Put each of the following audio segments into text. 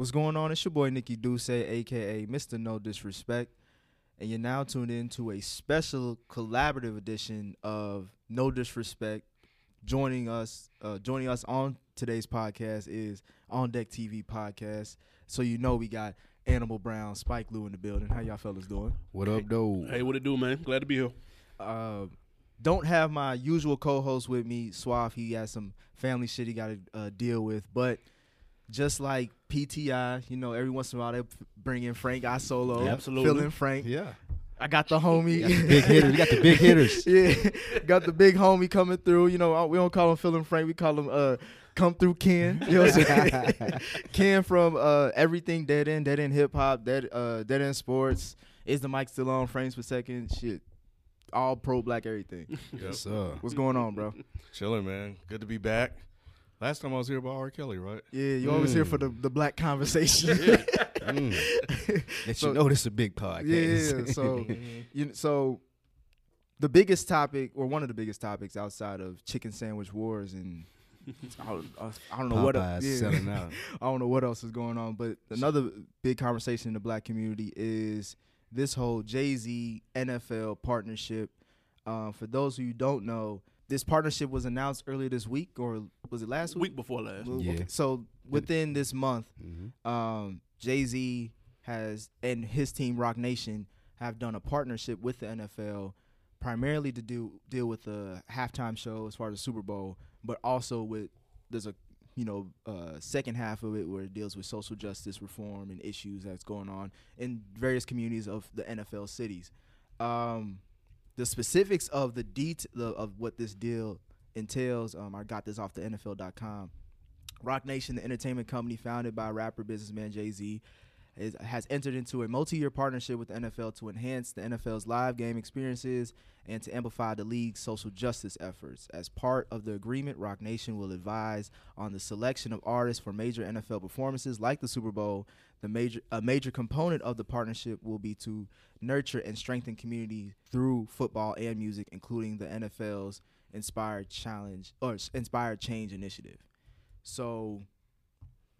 What's going on? It's your boy Nikki Duce, aka Mr. No Disrespect, and you're now tuned in to a special collaborative edition of No Disrespect. Joining us, uh, joining us on today's podcast is On Deck TV podcast. So you know we got Animal Brown, Spike Lou in the building. How y'all fellas doing? What up, though? Hey, what it do, man? Glad to be here. Uh, don't have my usual co-host with me, Suave. He has some family shit he got to uh, deal with, but just like PTI, you know, every once in a while they bring in Frank Isola, Yeah, absolutely. feeling Frank. Yeah. I got the homie, Got the big hitters. You got the big hitters. yeah, got the big homie coming through. You know, we don't call him feeling Frank, we call him uh, come through Ken. You know what I'm saying? Ken from uh, everything dead end, dead end hip hop, dead uh, dead end sports. Is the mic still on? Frames per second, shit. All pro black everything. Yes, sir. What's going on, bro? Chilling, man. Good to be back. Last time I was here about R. Kelly, right? Yeah, you always here for the, the black conversation. Mm. Let So- you know this is a big podcast. yeah, so you kn- so the biggest topic or one of the biggest topics outside of chicken sandwich wars and I don't, I don't know what else, yeah. selling out. I don't know what else is going on, but another big conversation in the black community is this whole Jay Z NFL partnership. Uh, for those who you don't know, this partnership was announced earlier this week, or was it last week? Week before last. Yeah. okay, So within this month, Mhm. um, Jay Z has and his team Roc Nation have done a partnership with the NFL, primarily to do deal with the halftime show as far as the Super Bowl, but also with there's a you know uh, second half of it where it deals with social justice reform and issues that's going on in various communities of the NFL cities. Um, the specifics of the det- the, of what this deal entails, um, I got this off the NFL.com. Roc Nation, the entertainment company founded by rapper businessman Jay Z, is, has entered into a multi-year partnership with the NFL to enhance the NFL's live game experiences and to amplify the league's social justice efforts. As part of the agreement, Roc Nation will advise on the selection of artists for major NFL performances like the Super Bowl. The major a major component of the partnership will be to nurture and strengthen community through football and music, including the NFL's Inspired Challenge or Inspired Change initiative. So,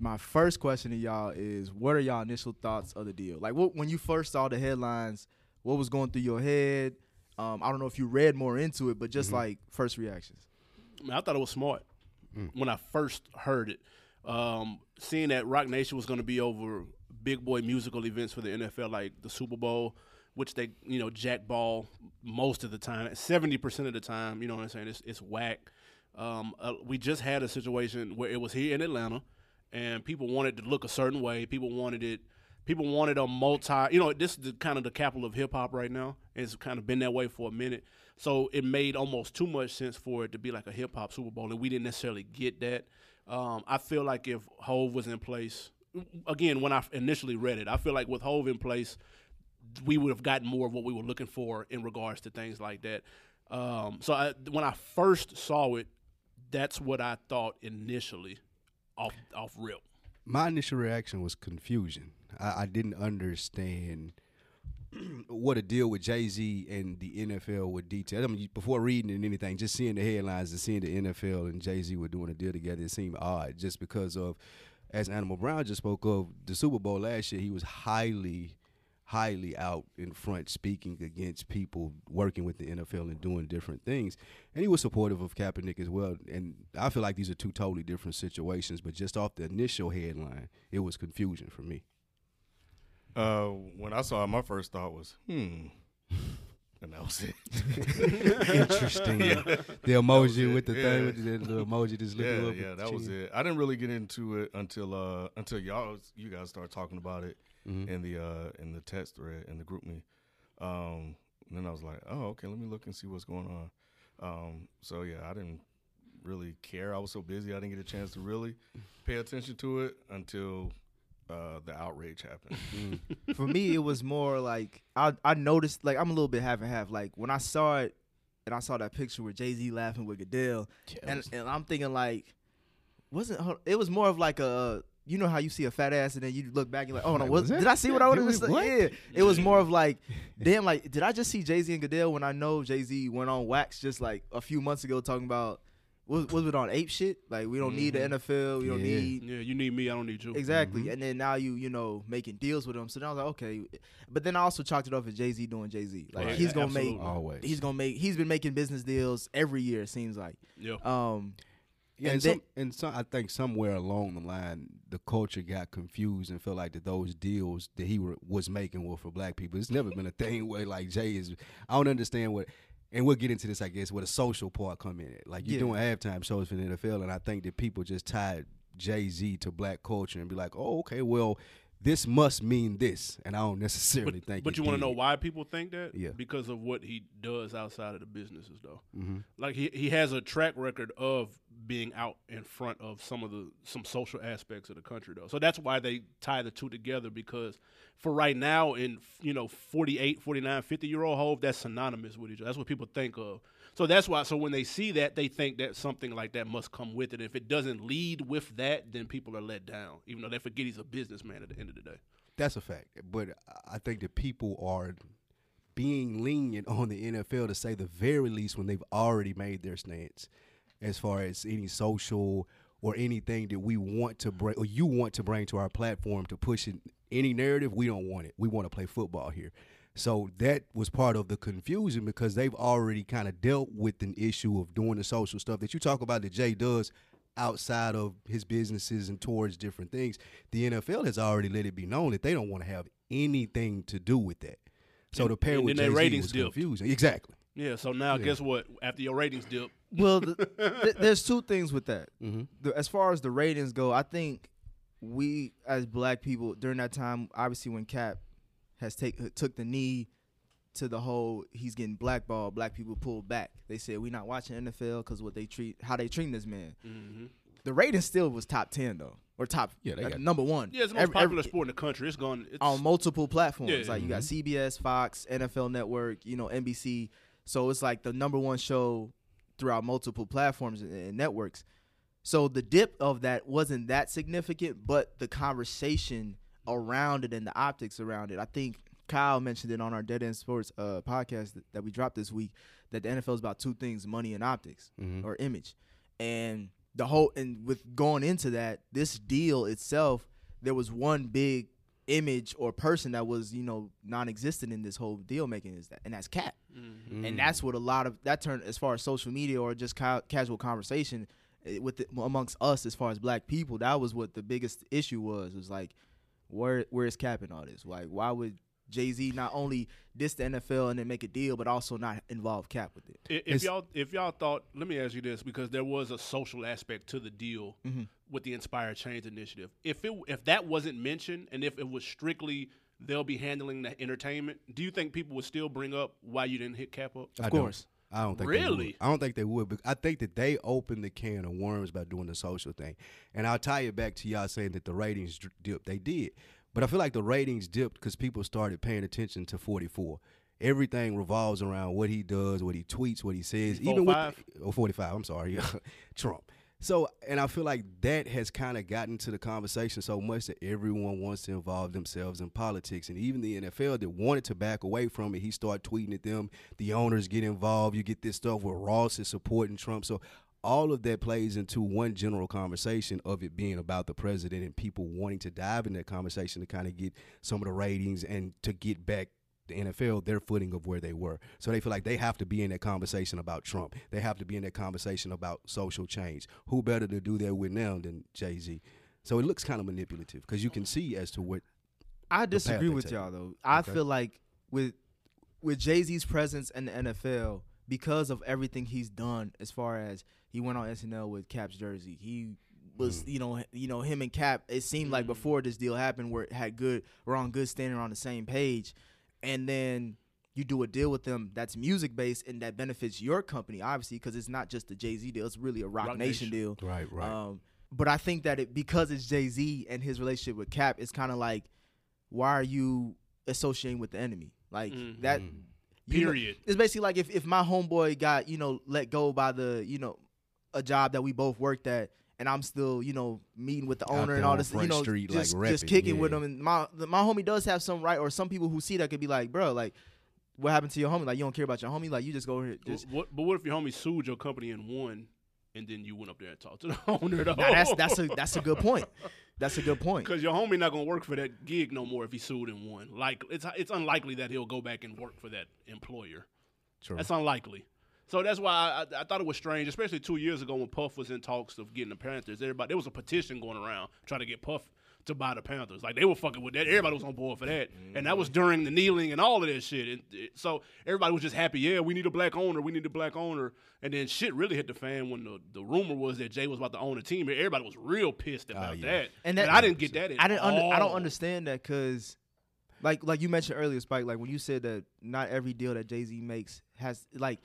my first question to y'all is, what are y'all initial thoughts of the deal? Like, what when you first saw the headlines, what was going through your head? Um, I don't know if you read more into it, but just like first reactions. I, mean, I thought it was smart when I first heard it. Um, seeing that Roc Nation was going to be over big boy musical events for the NFL, like the Super Bowl, which they you know jackball most of the time, seventy percent of the time. You know what I'm saying? It's it's whack. Um, uh, we just had a situation where it was here in Atlanta, and people wanted to look a certain way. People wanted it. People wanted a multi. You know, this is the, kind of the capital of hip hop right now. It's kind of been that way for a minute. So it made almost too much sense for it to be like a hip hop Super Bowl, and we didn't necessarily get that. Um, I feel like if Hove was in place, again, when I initially read it, I feel like with Hove in place, we would have gotten more of what we were looking for in regards to things like that. Um, so I, when I first saw it, that's what I thought initially, off off rip. My initial reaction was confusion. I, I didn't understand what a deal with Jay Z and the NFL would detail. I mean, before reading and anything, just seeing the headlines and seeing the NFL and Jay Z were doing a deal together, it seemed odd just because of, as Animal Brown just spoke of, the Super Bowl last year, he was highly, highly out in front speaking against people working with the NFL and doing different things. And he was supportive of Kaepernick as well. And I feel like these are two totally different situations, but just off the initial headline, it was confusion for me. Uh, when I saw it, my first thought was, hmm. And that was it. Interesting. The emoji with the Yeah. thing, with the, the emoji just looking yeah, up. yeah, that was it. I didn't really get into it until uh until y'all you guys started talking about it Mhm. in the uh in the text thread in the GroupMe. Um, and then I was like, oh, okay, let me look and see what's going on. Um, so yeah, I didn't really care. I was so busy, I didn't get a chance to really pay attention to it until uh, the outrage happened. Mm. For me, it was more like I I noticed like I'm a little bit half and half. Like when I saw it, and I saw that picture with Jay Z laughing with Goodell, and and I'm thinking like, wasn't it was more of like a you know how you see a fat ass and then you look back and you're like, oh no, Like, was, was did I see what I would did have we- what? Yeah, it was more of like, damn, like did I just see Jay Z and Goodell when I know Jay Z went on wax just like a few months ago talking about was was it on ape shit? Like we don't need the Mhm. NFL. We don't Yeah. need Yeah, you need me. I don't need you. exactly. Mhm. And then now you you know making deals with them. So then I was like, okay. But then I also chalked it up as Jay Z doing Jay Z. Like Right. he's gonna Absolutely. make Always. he's gonna make he's been making business deals every year. It seems like. Yeah. Um, Yeah, And and, some, and some, I think somewhere along the line, the culture got confused and felt like that those deals that he were, was making were for black people. It's never been a thing where like Jay is. I don't understand what, and we'll get into this, I guess, where the social part come in. Like you're Yeah. doing halftime shows for the NFL, and I think that people just tied Jay Z to black culture and be like, oh, okay, well, this must mean this, and I don't necessarily think. But you want to know why people think that? Yeah. Because of what he does outside of the businesses, though. Mhm. Like he he has a track record of being out in front of some of the some social aspects of the country, though. So that's why they tie the two together. Because for right now, in you know 48, 49, 50 year old Hove, that's synonymous with each other. That's what people think of. So that's why. So when they see that, they think that something like that must come with it. If it doesn't lead with that, then people are let down, even though they forget he's a businessman at the end of the day. That's a fact. But I think that people are being lenient on the NFL to say the very least when they've already made their stance as far as any social or anything that we want to bring or you want to bring to our platform to push any narrative, we don't want it. We want to play football here. So that was part of the confusion because they've already kind of dealt with an issue of doing the social stuff that you talk about that Jay does outside of his businesses and towards different things. The NFL has already let it be known that they don't want to have anything to do with that. So And- the pair and with their Jay-Z ratings was dipped. confusing. Exactly. Yeah. So now, Yeah. guess what? After your ratings dip, well, the, th- there's two things with that. Mm-hmm. the, as far as the ratings go, I think we as black people during that time, obviously when Cap has take took the knee to the whole he's getting blackballed, black people pulled back. They said we're not watching NFL because what they treat how they treat this man. mm-hmm. The rating still was top ten though, or top Yeah, they uh, got- number one. yeah, it's the most Every- popular every- sport in the country. It's gone. It's, on multiple platforms. Yeah. mm-hmm. Like you got CBS, Fox, NFL Network, you know NBC. So it's like the number one show throughout multiple platforms and, and networks. So the dip of that wasn't that significant, but the conversation around it and the optics around it. I think Kyle mentioned it on our Dead End Sports uh, podcast that, that we dropped this week. That the NFL is about two things: money and optics Mhm. or image. And the whole and with going into that, this deal itself, there was one big image or person that was you know non-existent in this whole deal making is that and that's Cap, Mhm. and that's what a lot of that turned as far as social media or just ca- casual conversation eh, with the, amongst us as far as black people. That was what the biggest issue was. Was like, where where is Cap in all this? Like, why would Jay Z not only diss the NFL and then make a deal, but also not involve Cap with it? I- If It's- y'all if y'all thought, let me ask you this because there was a social aspect to the deal Mhm. with the Inspire Change initiative. If it if that wasn't mentioned and if it was strictly they'll be handling the entertainment, do you think people would still bring up why you didn't hit Cap up? I Of don't. I don't think They Really? would. I don't think they would. But I think that they opened the can of worms by doing the social thing. And I'll tie it back to y'all saying that the ratings dipped. They did. But I feel like the ratings dipped because people started paying attention to 44. Everything revolves around what he does, what he tweets, what he says. Even with 45? oh, 45, I'm sorry. Trump. So, and I feel like that has kind of gotten to the conversation so much that everyone wants to involve themselves in politics. And even the NFL that wanted to back away from it, he started tweeting at them. The owners get involved. You get this stuff where Ross is supporting Trump. So, all of that plays into one general conversation of it being about the president and people wanting to dive in that conversation to kind of get some of the ratings and to get back the NFL their footing of where they were. So they feel like they have to be in that conversation about Trump. They have to be in that conversation about social change. Who better to do that with now than Jay Z? So it looks kind of manipulative because you can see as to what. I disagree with take. y'all though. I Okay. feel like with with Jay Z's presence in the NFL, because of everything he's done, as far as he went on SNL with Cap's jersey, he was you know you know him and Cap. It seemed like Mhm. before this deal happened, where it had good, we're on good standing on the same page, and then you do a deal with them that's music based and that benefits your company, obviously, because it's not just a Jay Z deal; it's really a Rock, Roc Nation, Nation. deal. Right, right. Um, but I think that it because it's Jay Z and his relationship with Cap, it's kind of like, why are you associating with the enemy? Like Mhm. that. you know- Period. it's basically like if, if my homeboy got you know let go by the you know a job that we both worked at. And I'm still, you know, meeting with the owner and all on this, you know, Street, just, repping, just kicking with yeah. him. And my the, my homie does have some right, or some people who see that could be like, bro, like, what happened to your homie? Like, you don't care about your homie? Like, you just go here, just what, but what if your homie sued your company and won? and then you went up there and talked to the owner. Though. Now, that's that's a that's a good point. That's a good point. Because your homie not gonna work for that gig no more if he sued and won. Like it's it's unlikely that he'll go back and work for that employer. True. That's unlikely. So that's why I, I, I thought it was strange, especially two years ago when Puff was in talks of getting the Panthers. Everybody there was a petition going around trying to get Puff to buy the Panthers. Like they were fucking with that. Everybody was on board for that, and that was mm-hmm. during the kneeling and all of that shit. And it, so everybody was just happy. Yeah, we need a black owner. We need a black owner. And then shit really hit the fan when the, the rumor was that Jay was about to own a team. Everybody was real pissed ah, about yeah. that. And And, I didn't get that. At I didn't. Under, I don't understand that because, like, like you mentioned earlier, Spike. Like when you said that not every deal that Jay Z makes has like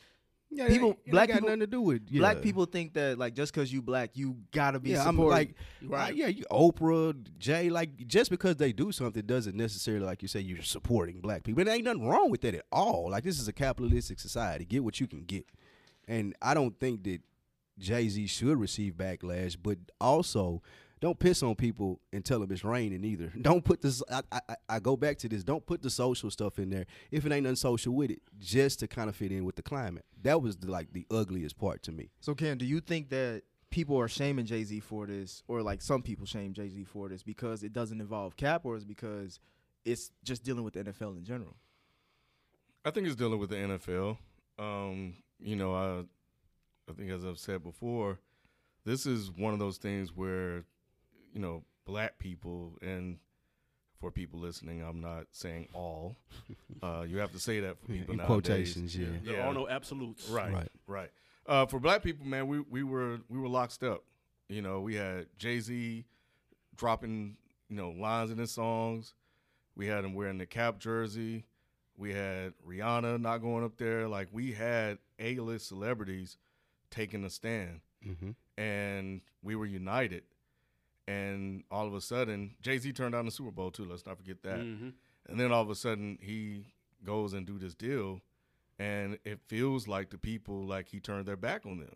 Yeah, people- black people- nothing to do with yeah. black people think that like just because you black you gotta be Yeah, I'm like, Right. right. yeah, you, Oprah, Jay, like just because they do something doesn't necessarily, like you say, you're supporting black people. And there ain't nothing wrong with that at all. Like this is a capitalistic society. Get what you can get, and I don't think that Jay Z should receive backlash, but also. Don't piss on people and tell them it's raining either. Don't put this. I, I, I go back to this. Don't put the social stuff in there if it ain't nothing social with it, just to kind of fit in with the climate. That was the, like the ugliest part to me. so Ken, do you think that people are shaming Jay Z for this, or like some people shame Jay Z for this because it doesn't involve Cap, or is it because it's just dealing with the NFL in general? I think it's dealing with the NFL. Um, you know, I, I think as I've said before, this is one of those things where, you know, black people and for people listening, I'm not saying all. Uh, you have to say that for people In nowadays. quotations, yeah. There are no absolutes. Right, Right. right, Uh, for black people, man, we we were we were locked up. You know, we had Jay Z dropping you know lines in his songs. We had him wearing the cap jersey. We had Rihanna not going up there. Like we had A list celebrities taking a stand, Mm-hmm. and we were united. And all of a sudden, Jay Z turned down the Super Bowl too. Let's not forget that. hmm And then all of a sudden he goes and do this deal and it feels like the people like he turned their back on them.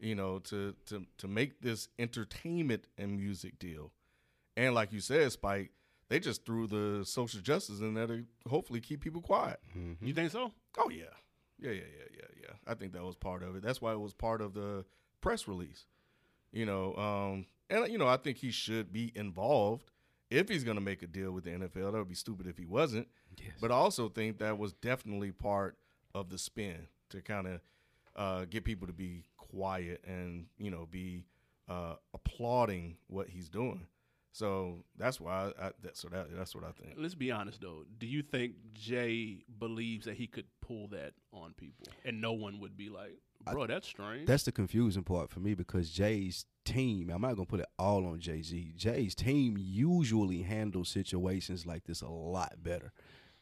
You know, to to to make this entertainment and music deal. And like you said, Spike, they just threw the social justice in there to hopefully keep people quiet. Mm-hmm. You think so? Oh yeah. Yeah, yeah, yeah, yeah, yeah. I think that was part of it. That's why it was part of the press release. You know, um, and you know, I think he should be involved if he's going to make a deal with the NFL. That would be stupid if he wasn't. Yes. But I also think that was definitely part of the spin to kind of uh, get people to be quiet and you know be uh, applauding what he's doing. So that's why I, I that, so that that's what I think. Let's be honest though. Do you think Jay believes that he could pull that on people, and no one would be like, "Bro, that's strange." That's the confusing part for me because Jay's team, I'm not gonna put it all on Jay Z. Jay's team usually handles situations like this a lot better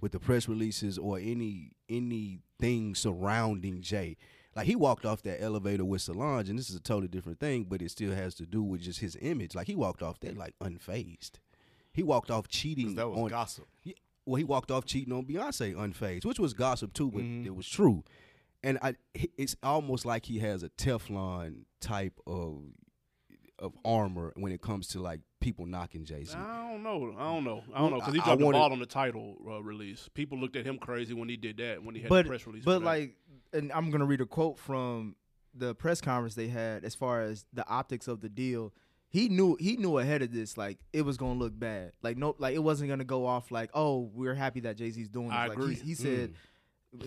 with the press releases or any anything surrounding Jay. Like he walked off that elevator with Solange, and this is a totally different thing, but it still has to do with just his image. Like he walked off that like unfazed. He walked off cheating. that was on gossip. yeah, well, he walked off cheating on Beyonce unfazed, which was gossip too, but Mhm. it was true. And I, it's almost like he has a Teflon type of of armor when it comes to like people knocking Jay Z. I don't know. I don't know. I don't know because he I- I dropped the wanted- ball on the Tidal uh, release. People looked at him crazy when he did that. When he had but the press release. but like, and I'm gonna read a quote from the press conference they had as far as the optics of the deal. He knew he knew ahead of this like it was gonna look bad. Like no, like it wasn't gonna go off like oh we're happy that Jay Z's doing this. I like agree. He, he said,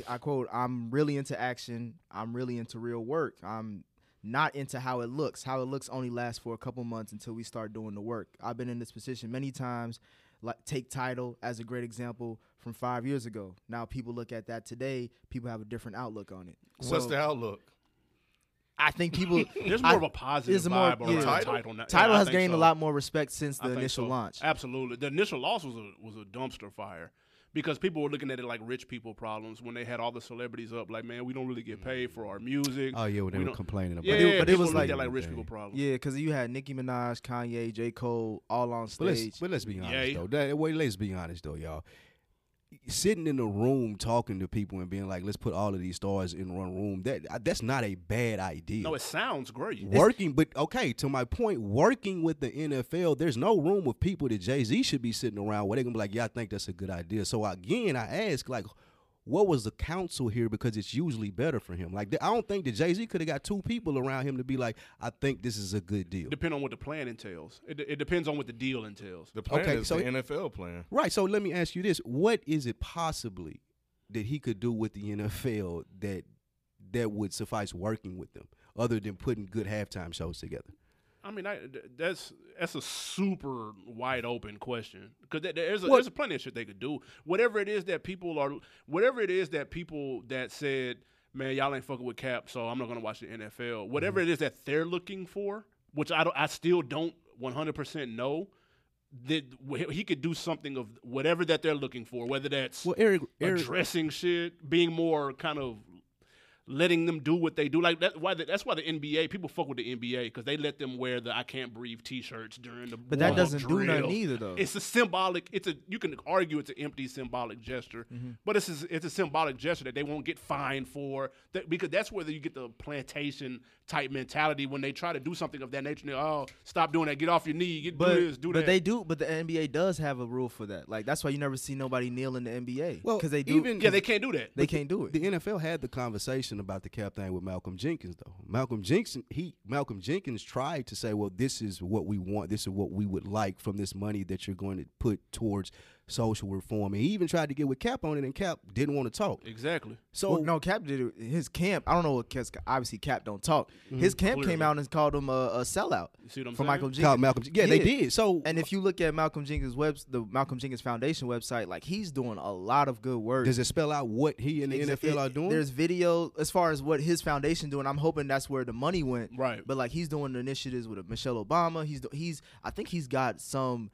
I quote, "I'm really into action. I'm really into real work. I'm." Not into how it looks. How it looks only lasts for a couple months until we start doing the work. I've been in this position many times. Like take Tidal as a great example from five years ago. Now people look at that today. People have a different outlook on it. What's So, the outlook? I think people there's more I- of a positive it's more- vibe around yeah. Tidal? Tidal. now. Tidal Yeah, has gained so. a lot more respect since the initial so. launch. Absolutely, the initial loss was a was a dumpster fire because people were looking at it like rich people problems when they had all the celebrities up. Like, man, we don't really get paid for our music. Oh yeah, when they We were complaining about yeah, it. but it was like- at like rich people problems. Yeah, because you had Nicki Minaj, Kanye, J. Cole all on But let's, stage. but let's be honest Yay. though. That, wait, let's be honest though, y'all. Sitting in a room talking to people and being like, "Let's put all of these stars in one room." That that's not a bad idea. No, it sounds great. working, but okay, to my point, working with the NFL, there's no room of people that Jay Z should be sitting around where they're gonna be like, yeah, I think that's a good idea. So again, I ask, like, what was the counsel here? Because it's usually better for him. Like I don't think that Jay Z could have got two people around him to be like, I think this is a good deal. Depend on what the plan entails. It, it depends on what the deal entails. The plan Okay, is so the NFL plan. Right. So let me ask you this: What is it possibly that he could do with the NFL that that would suffice working with them, other than putting good halftime shows together? I mean, I, that's that's a super wide open question because there's a, there's a plenty of shit they could do. Whatever it is that people are, whatever it is that people that said, "Man, y'all ain't fucking with Cap," so I'm not gonna watch the NFL. Whatever Mm-hmm. it is that they're looking for, which I don't, I still don't 100 percent know. That he could do something of whatever that they're looking for, whether that's Well, Eric, Eric addressing shit, being more kind of letting them do what they do. Like that, why the, that's why the NBA people fuck with the NBA because they let them wear the "I can't breathe" T-shirts during the. But that doesn't do nothing either, though. It's a symbolic. It's a you can argue it's an empty symbolic gesture, Mm-hmm. but it's a, it's a symbolic gesture that they won't get fined for. That, because that's where you get the plantation type mentality when they try to do something of that nature. They, oh, stop doing that. Get off your knee. Get But, do this. Do but that. they do. But the NBA does have a rule for that. Like that's why you never see nobody kneel in the NBA. Well, because they do. even- yeah, they can't do that. they can't do it. The NFL had the conversation about the cap thing with Malcolm Jenkins, though. Malcolm Jenkins, he Malcolm Jenkins tried to say, "Well, this is what we want. This is what we would like from this money that you're going to put towards social reform." And he even tried to get with Cap on it, and Cap didn't want to talk. exactly. So well, no, Cap did it. His camp. I don't know. What because obviously Cap don't talk. Mm-hmm. His camp Clearly. came out and called him a, a sellout You see what I'm for saying? Michael called Jenkins. Malcolm. Yeah, they did. So And if you look at Malcolm Jenkins' web, the Malcolm Jenkins Foundation website, like he's doing a lot of good work. does it spell out what he and the Exa- NFL it- are doing? There's video as far as what his foundation doing. I'm hoping that's where the money went. Right. But like he's doing initiatives with Michelle Obama. He's he's I think he's got some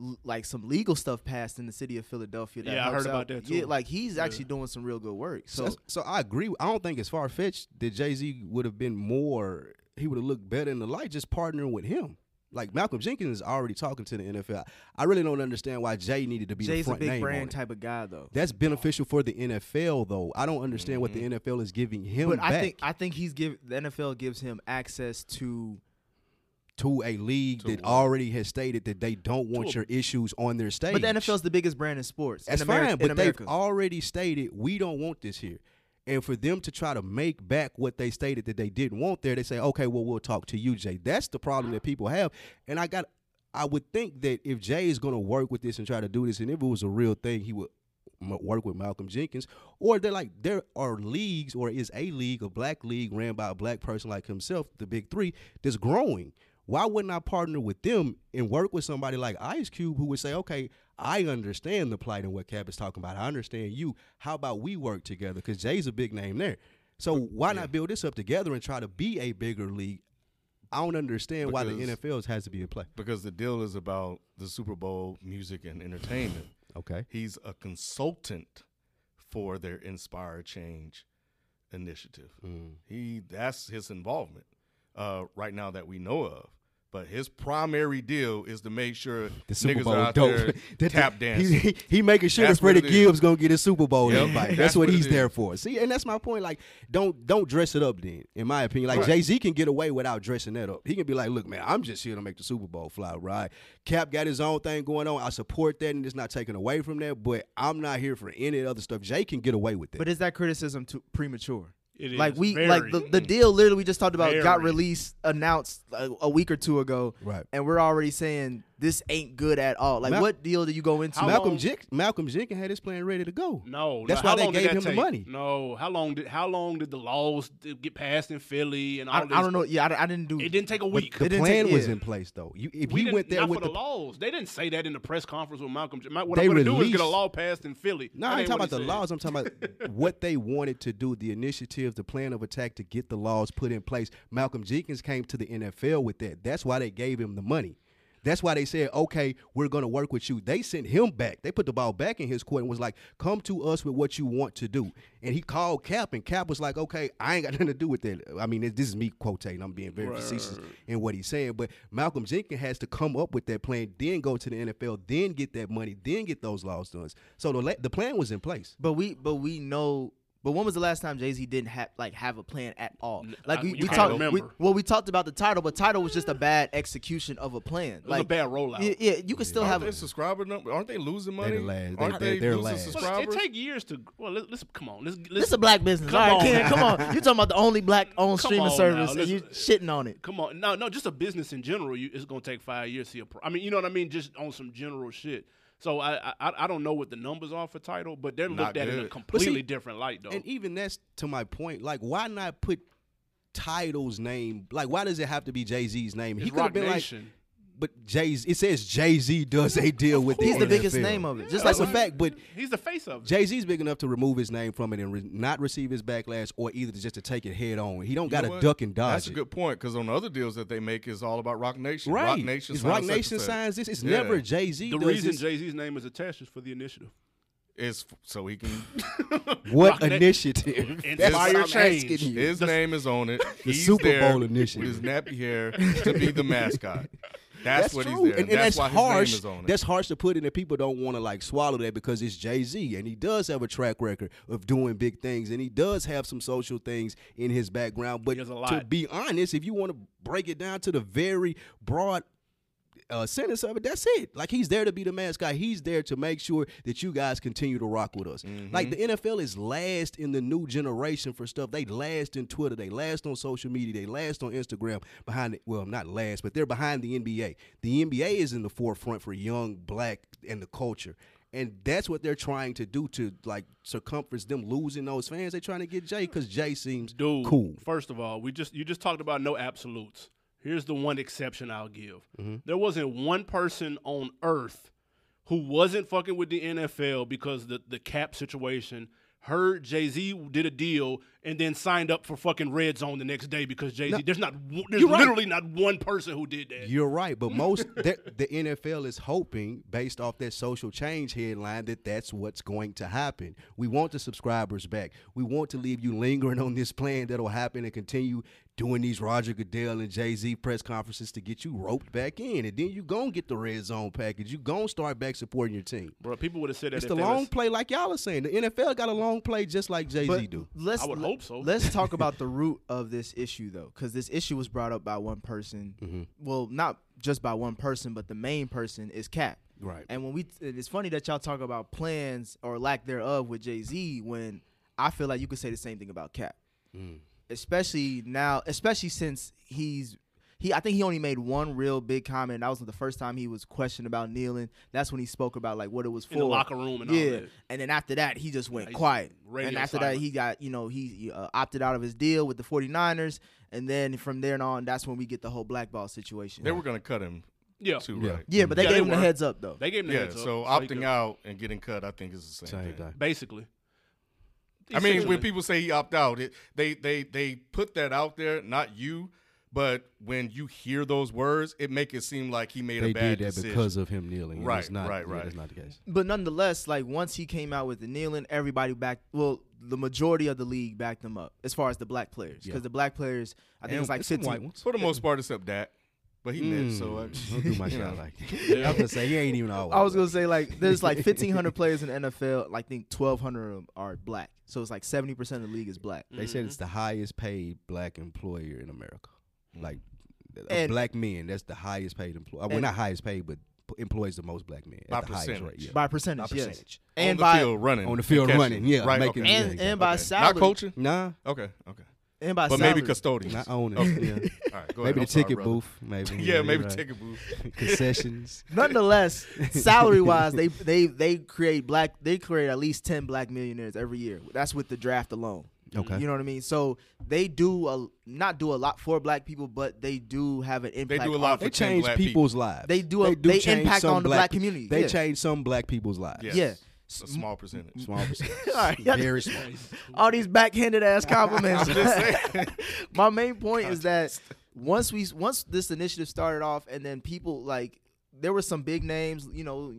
l- like some legal stuff passed in the city of Philadelphia. That Yeah, I helps heard about that, too. Yeah, like he's Yeah. actually doing some real good work. So So, so I agree. I don't think it's far fetched that Jay Z would have been more. He would have looked better in the light just partnering with him. Like Malcolm Jenkins is already talking to the NFL. I really don't understand why Jay needed to be the Jay's a big name on brand it. type of guy though. That's beneficial for the NFL, though. I don't understand what the mm-hmm. NFL is giving him But back I think I think he's give the NFL gives him access to to a league To that what? already has stated that they don't want your issues on their stage. But the NFL's the biggest brand in sports. That's in Ameri- fine, but they've already stated we don't want this here. And for them to try to make back what they stated that they didn't want there, they say, okay, well, we'll talk to you, Jay. That's the problem that people have. And I got, I would think that if Jay is going to work with this and try to do this, and if it was a real thing, he would work with Malcolm Jenkins. Or they're like, there are leagues, or is a league, a black league ran by a black person like himself, the Big Three, that's growing. Why wouldn't I partner with them and work with somebody like Ice Cube who would say, okay, I understand the plight and what Cap is talking about. I understand you. How about we work together? Because Jay's a big name there. So why not build this up together and try to be a bigger league? I don't understand why the Because- NFL has to be in play. because the deal is about the Super Bowl music and entertainment. Okay. He's a consultant for their Inspire Change initiative. Mm. He that's his involvement uh, right now that we know of. But his primary deal is to make sure The Super niggas Bowl are out dope. there That- tap dancing. He, he, he making sure That's that Freddie what it is. Gibbs gonna get his Super Bowl Yep. invite. That's, That's what what he's it there is. for. See, and that's my point. Like, don't don't dress it up. Then, in my opinion, like Right. Jay Z can get away without dressing that up. He can be like, "Look, man, I'm just here to make the Super Bowl fly right." Cap got his own thing going on. I support that, and it's not taken away from that. But I'm not here for any other stuff. Jay can get away with that. But is that criticism too premature? It like is we very. like the, the deal literally we just talked about got released announced a, a week or two ago Right. and we're already saying this ain't good at all like Mal- what deal do you go into How Malcolm long- Jen- Malcolm Jenkins had his plan ready to go. No, That's no, why how they gave that him the money. No, how long did how long did the laws get passed in Philly and all I, this? I don't know yeah I, I didn't do It It didn't take a But week. the plan take- was yeah. in place though. You, if We he went there not with for the, the laws. They didn't say that in the press conference with Malcolm. J- What They I'm going to do is get a law passed in Philly. No, I ain't ain't talking about the said. laws. I'm talking about what they wanted to do, the initiative, the plan of attack to get the laws put in place. Malcolm Jenkins came to the NFL with that. That's why they gave him the money. That's why they said, okay, we're going to work with you. They sent him back. They put the ball back in his court and was like, come to us with what you want to do. And he called Cap, and Cap was like, okay, I ain't got nothing to do with that. I mean, this is me quotating. I'm being very Right, facetious right, right. in what he's saying. But Malcolm Jenkins has to come up with that plan, then go to the NFL, then get that money, then get those laws done. So the, the plan was in place. but we but we know But when was the last time Jay Z didn't have like have a plan at all? Like we, we talked, we, well, we talked about the Tidal, but Tidal was just a bad execution of a plan. It was like a bad rollout. yeah, yeah, you can still Aren't have. they subscriber number? Aren't they losing money? the last. Aren't They- they, they're losing last. But subscribers? it take years to. Well, let's, let's come on. Let's, This let's is a black business. Come All right, on Ken, now. come on. You talking about the only black owned streaming on service, now. and you Let's- shitting on it. Come on, no, no, just a business in general. You, it's gonna take five years to see a. Pro- I mean, you know what I mean? Just on some general shit. So I, I, I don't know what the numbers are for Tidal, but they're Not looked at in a completely see, different light, though. And even that's to my point. Like, why not put Tidal's name? Like, why does it have to be Jay Z's name? it's he could have been like, Nation. But Jay Z. It says Jay Z does a deal with. He's the NFL. biggest name of it. Just That's like a fact. But He's the face of it. Jay Z's big enough to remove his name from it and re- not receive his backlash, or either to just to take it head on. He don't got to duck and dodge. That's a good point because on the other deals that they make is all about Roc Nation. Right. Roc Nation. It's signs Roc Nation signs this. It's Yeah. never Jay Z. The does reason. Jay Z's name is attached is for the initiative. Is so he can. what Rock initiative? Inspire That's what I'm change. asking you. His name is on it. The He's Super Bowl initiative. with his nappy hair to be the mascot. That's, That's what true, he's there. and, and that's, why harsh. his name is on it. That's harsh to put in, and people don't want to like swallow that because it's Jay Z, and he does have a track record of doing big things, and he does have some social things in his background. But He has a to be honest, if you want to break it down to the very broad uh, sentence of it, that's it. Like he's there to be the mascot. He's there to make sure that you guys continue to rock with us. Mm-hmm. Like the NFL is last in the new generation for stuff. They last in Twitter. They last on social media. They last on Instagram. Behind it, well, not last, but they're behind the NBA. The NBA is in the forefront for young black and the culture. And that's what they're trying to do to like circumference them losing those fans. They're trying to get Jay because Jay seems Dude, cool. First of all, we just you just talked about no absolutes. Here's the one exception I'll give. Mm-hmm. There wasn't one person on earth who wasn't fucking with the NFL because the the cap situation. Heard Jay Z did a deal and then signed up for fucking Red Zone the next day because Jay Z. No. there's not there's You're right. literally not one person who did that. You're right, but most the, the NFL is hoping, based off that social change headline, that that's what's going to happen. We want the subscribers back. We want to leave you lingering on this plan that'll happen and continue doing these Roger Goodell and Jay Z press conferences to get you roped back in, and then you gonna get the red zone package. You gonna start back supporting your team. Bro, people would have said that. It's if the long was- play, like y'all are saying. The NFL got a long play just like Jay Z do. let's I would hope so. Let's talk about the root of this issue though, because this issue was brought up by one person. Mm-hmm. Well, not just by one person, but the main person is Cap. Right. And when we, it's funny that y'all talk about plans or lack thereof with Jay Z, when I feel like you could say the same thing about Cap, Mm. especially now, especially since he's. He, I think he only made one real big comment. That was the first time he was questioned about kneeling. That's when he spoke about like what it was for In the locker room and all yeah. that. And then after that, he just went he's quiet. And after that, he got you know he uh, opted out of his deal with the 49ers. And then from there on, that's when we get the whole blackball situation. they were going to cut him Yeah, too, Yeah. right? yeah, but they Yeah, gave they him the heads up though. they gave him the Yeah, heads up, so he opting out and getting cut, I think is the same, Same thing. thing. basically. I mean, when people say he opt out, it, they they they put that out there, not you, but when you hear those words, it make it seem like he made They a bad did that decision. because of him kneeling. Right, it's not, right, yeah, right. That's not the case. But nonetheless, like once he came out with the kneeling, everybody backed. Well, the majority of the league backed him up as far as the black players, because Yeah. the black players, I think And it's like some 15. white ones. for the most part, except that. But he Mm, knit, so I, don't do my you shot like that. I was gonna say he ain't even always. I was gonna say like there's like 1,500 players in the NFL. Like, I think 1,200 of them are black. So it's like 70 percent of the league is black. They said it's the highest paid black employer in America. Like And- black men, that's the highest paid employee. Well, and- not highest paid, but p- employs the most black men By at the highest rate. percentage. Yeah. By percentage, By yes. percentage. And on the by field running On the field running, yeah, right, making- okay. and, Yeah, and by Okay. salary, not coaching. Nah, Okay, okay, and by but salary. maybe custodians. not owning. Okay. Yeah. All right, go ahead. Maybe I'm the sorry, ticket booth. Maybe. Yeah, you're maybe right. ticket booth. concessions. Nonetheless, salary wise, they they they create black. They create at least 10 black millionaires every year. That's with the draft alone. Okay. You know what I mean? So they do a not do a lot for black people, but they do have an impact. They do a on- lot They for 10 change black people's lives. They do a- they change impact on the black community, They yeah. change some black people's lives. Yes. Yeah. a small percentage. Small percentage. All right, y'all- Very small. all these backhanded ass compliments. My main point is that once we once this initiative started off, and then people like there were some big names, you know,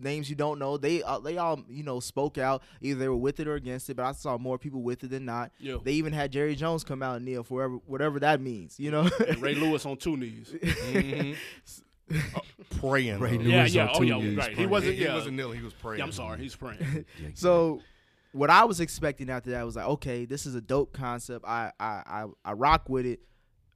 names you don't know. They uh, they all you know spoke out. Either they were with it or against it, but I saw more people with it than not. Yeah. They even had Jerry Jones come out and kneel for whatever whatever that means. You know. And Ray Lewis on two knees. Mhm. Uh, praying. Ray though. Lewis Yeah, on yeah, oh, two yeah, knees right. He wasn't- He wasn't kneeling. He was praying. Yeah, I'm sorry, he's praying. So what I was expecting after that was like, okay, this is a dope concept. I I I, I rock with it.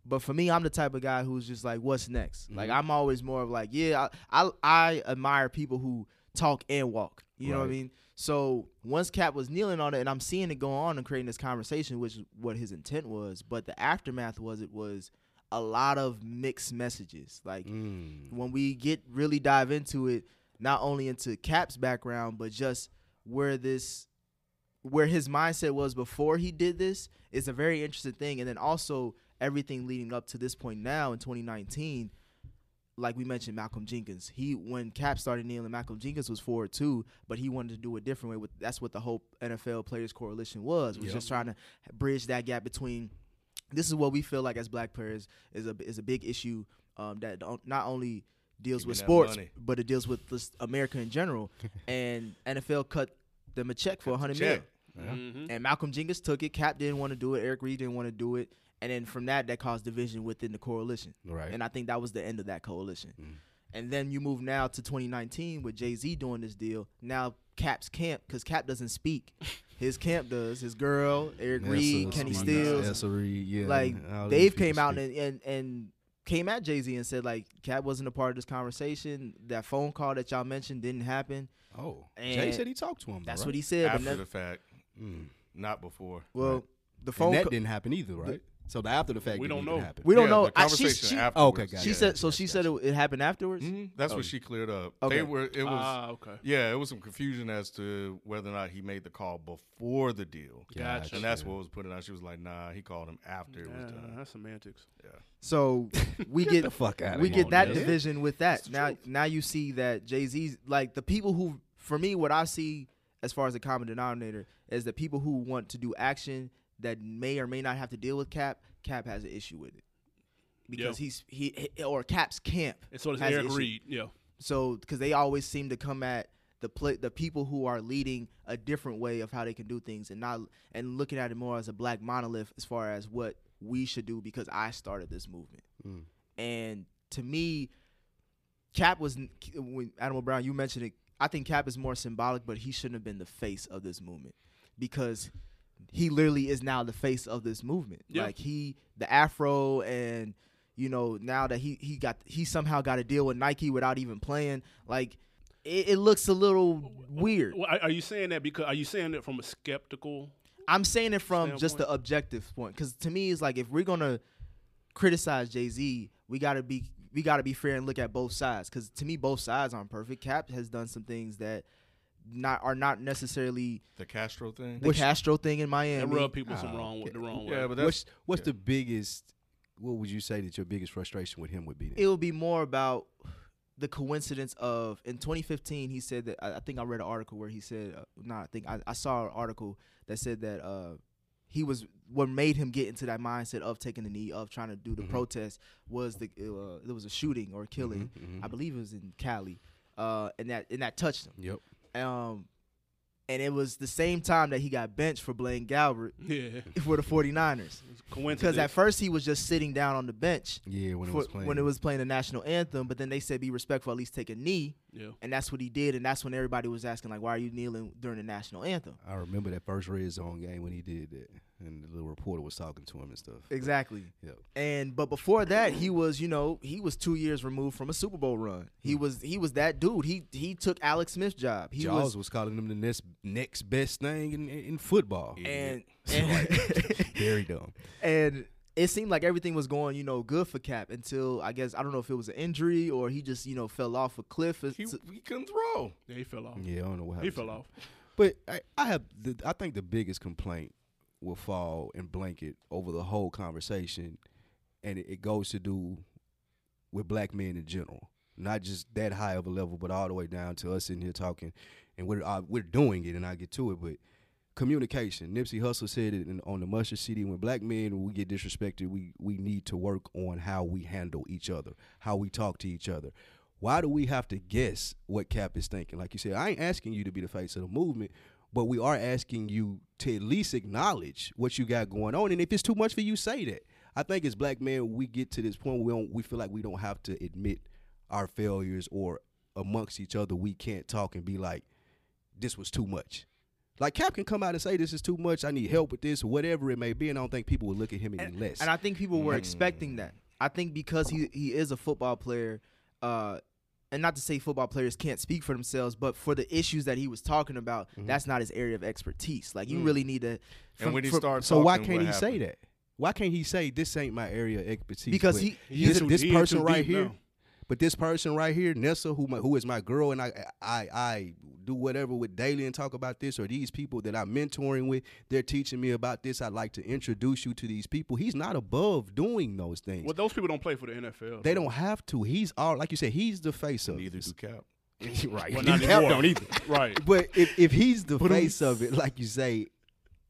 But for me, I'm the type of guy who's just like, what's next? Like Mm-hmm. I'm always more of like, yeah, I, I I admire people who talk and walk. You know what I mean? So once Cap was kneeling on it, and I'm seeing it go on and creating this conversation, which is what his intent was. But the aftermath was it was a lot of mixed messages. Like Mm. when we get really dive into it, not only into Cap's background, but just where this where his mindset was before he did this is a very interesting thing. And then also everything leading up to this point now in 2019, like we mentioned, Malcolm Jenkins. He when Cap started kneeling, Malcolm Jenkins was forward too, but he wanted to do it a different way. With that's what the whole NFL Players Coalition was was Yep. just trying to bridge that gap between. This is what we feel like as black players is a is a big issue um, that don't- not only deals Give with sports, money. but it deals with just America in general. and NFL cut them a check for Cut the 100 check. million. Mhm. And Malcolm Jenkins took it. Cap didn't want to do it. Eric Reid didn't want to do it. And then from that, that caused division within the coalition. Right. And I think that was the end of that coalition. Mm. And then you move now to 2019 with Jay Z doing this deal. Now Cap's camp, because Cap doesn't speak. His camp does. His girl, Eric Reid, Essa- Kenny Essa- Stills, Reid, yeah. like all these Dave came out and, and and came at Jay Z and said like Cap wasn't a part of this conversation. That phone call that y'all mentioned didn't happen. Oh, and Jay said he talked to him. That's right? what he said. After nev- the fact, Mm. not before. well, Right. the And phone that ca- didn't happen either, right? So the after the fact We don't even know. happen. we don't Yeah, know. The I, she, conversation she, afterwards. Okay, got she it. said so. She said it, it happened afterwards. Mhm, That's Oh. what she cleared up. Okay. They were. It was. Ah, okay. yeah, it was some confusion as to whether or not he made the call before the deal. Gotcha. And that's what was put out. She was like, "Nah, he called him after it was done." that's semantics. Yeah. So we Get get the fuck out we here. get that man. division with that. It's Now truth. now you see that Jay Z's like the people who for me what I see as far as the common denominator is the people who want to do action that may or may not have to deal with Cap. Cap has an issue with it because Yeah. he's he or Cap's camp. And so does has an Eric issue. Reid. Yeah. So because they always seem to come at the play, the people who are leading a different way of how they can do things, and not and looking at it more as a black monolith as far as what we should do because I started this movement. Mm. And to me, Cap was when Animal Brown. You mentioned it. I think Cap is more symbolic, but he shouldn't have been the face of this movement because he literally is now the face of this movement. Yeah. Like he, the Afro, and you know now that he he got he somehow got a deal with Nike without even playing. Like it, it looks a little weird. Well, are- you saying that because are you saying it from a skeptical? I'm saying it from just the objective point, because to me, it's like if we're gonna criticize Jay Z, we gotta be we gotta be fair and look at both sides. Because to me, both sides aren't perfect. Cap has done some things that not are not necessarily The Castro thing. the Castro thing in That Miami. rub people some Oh, wrong with the wrong way. yeah, but that's What's what's yeah. the biggest? What would you say that your biggest frustration with him would be? Then? It would be more about the coincidence of in 2015 he said that I, I think I read an article where he said uh, no I think I, I saw an article that said that uh, he was what made him get into that mindset of taking the knee of trying to do the Mhm. protest was the uh, there was a shooting or a killing Mhm, mhm. I believe it was in Cali uh, and that and that touched him Yep. Um, and it was the same time that he got benched for Blaine Gabbert yeah, for the 49ers coincidence. because at first he was just sitting down on the bench Yeah, when it was playing. when it was playing the national anthem, but then they said be respectful, at least take a knee, yeah, and that's what he did, and that's when everybody was asking like, why are you kneeling during the national anthem? I remember that first red zone game when he did that, and the little reporter was talking to him and stuff. Exactly. Yep. And but before that, he was you know he was two years removed from a Super Bowl run. He hmm. was he was that dude. He he took Alex Smith's job. He Jaws was was, calling him the next next best thing in, in, in football. and Like, and, very dumb. and it seemed like everything was going you know good for Cap until I guess I don't know if it was an injury or he just you know fell off a cliff. he, It's- he couldn't throw. yeah, he fell off. Yeah, I don't know what happened. He fell off. But I, I have, the, I think the biggest complaint will fall and blanket over the whole conversation, and it, goes to do with black men in general, not just that high of a level, but all the way down to us sitting here talking, and we're uh, we're doing it, and I get to it, but communication. Nipsey Hussle said it in, on the Mustard City. When black men we get disrespected, we we need to work on how we handle each other, how we talk to each other. Why do we have to guess what Cap is thinking? Like you said, I ain't asking you to be the face of the movement, but we are asking you to at least acknowledge what you got going on. And if it's too much for you, say that. I think as black men, we get to this point where we don't we feel like we don't have to admit our failures or amongst each other we can't talk and be like, this was too much. Like Cap can come out and say this is too much. I need help with this, or whatever it may be, and I don't think people would look at him any less. And I think people were expecting that. I think because he he is a football player, uh, and not to say football players can't speak for themselves, but for the issues that he was talking about, Mm-hmm. that's not his area of expertise. Like you Mm. really need to. And when he from- starts, so why can't he what say that? Why can't he say this ain't my area of expertise? Because he- He this, this person right here. But this person right here, Nessa, who my, who is my girl, and I I I do whatever with daily and talk about this, or these people that I'm mentoring with, they're teaching me about this. I'd like to introduce you to these people. He's not above doing those things. Well, those people don't play for the NFL. they so- don't have to. He's all like you said. He's the face of Neither it. do Cap. right. Well, not Cap don't either. Right. But if, if he's the face of it, like you say,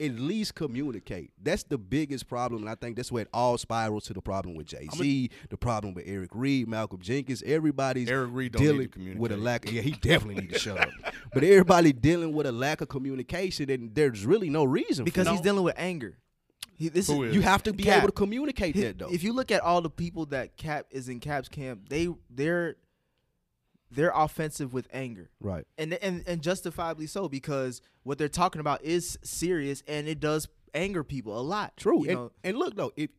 at least communicate. That's the biggest problem, and I think that's where it all spirals to the problem with Jay Z, the problem with Eric Reid, Malcolm Jenkins. Everybody's Eric Reid don't need to dealing communicate. with a lack. Of, yeah, he definitely need to shut up. But everybody dealing with a lack of communication, and there's really no reason because for he's it. dealing with anger. He, this Who is, is? You have to be Cap. able to communicate Hi- that though. If you look at all the people that Cap is in Cap's camp, they they're they're offensive with anger. right. and and and justifiably so because what they're talking about is serious and it does anger people a lot. True. And, and look though, if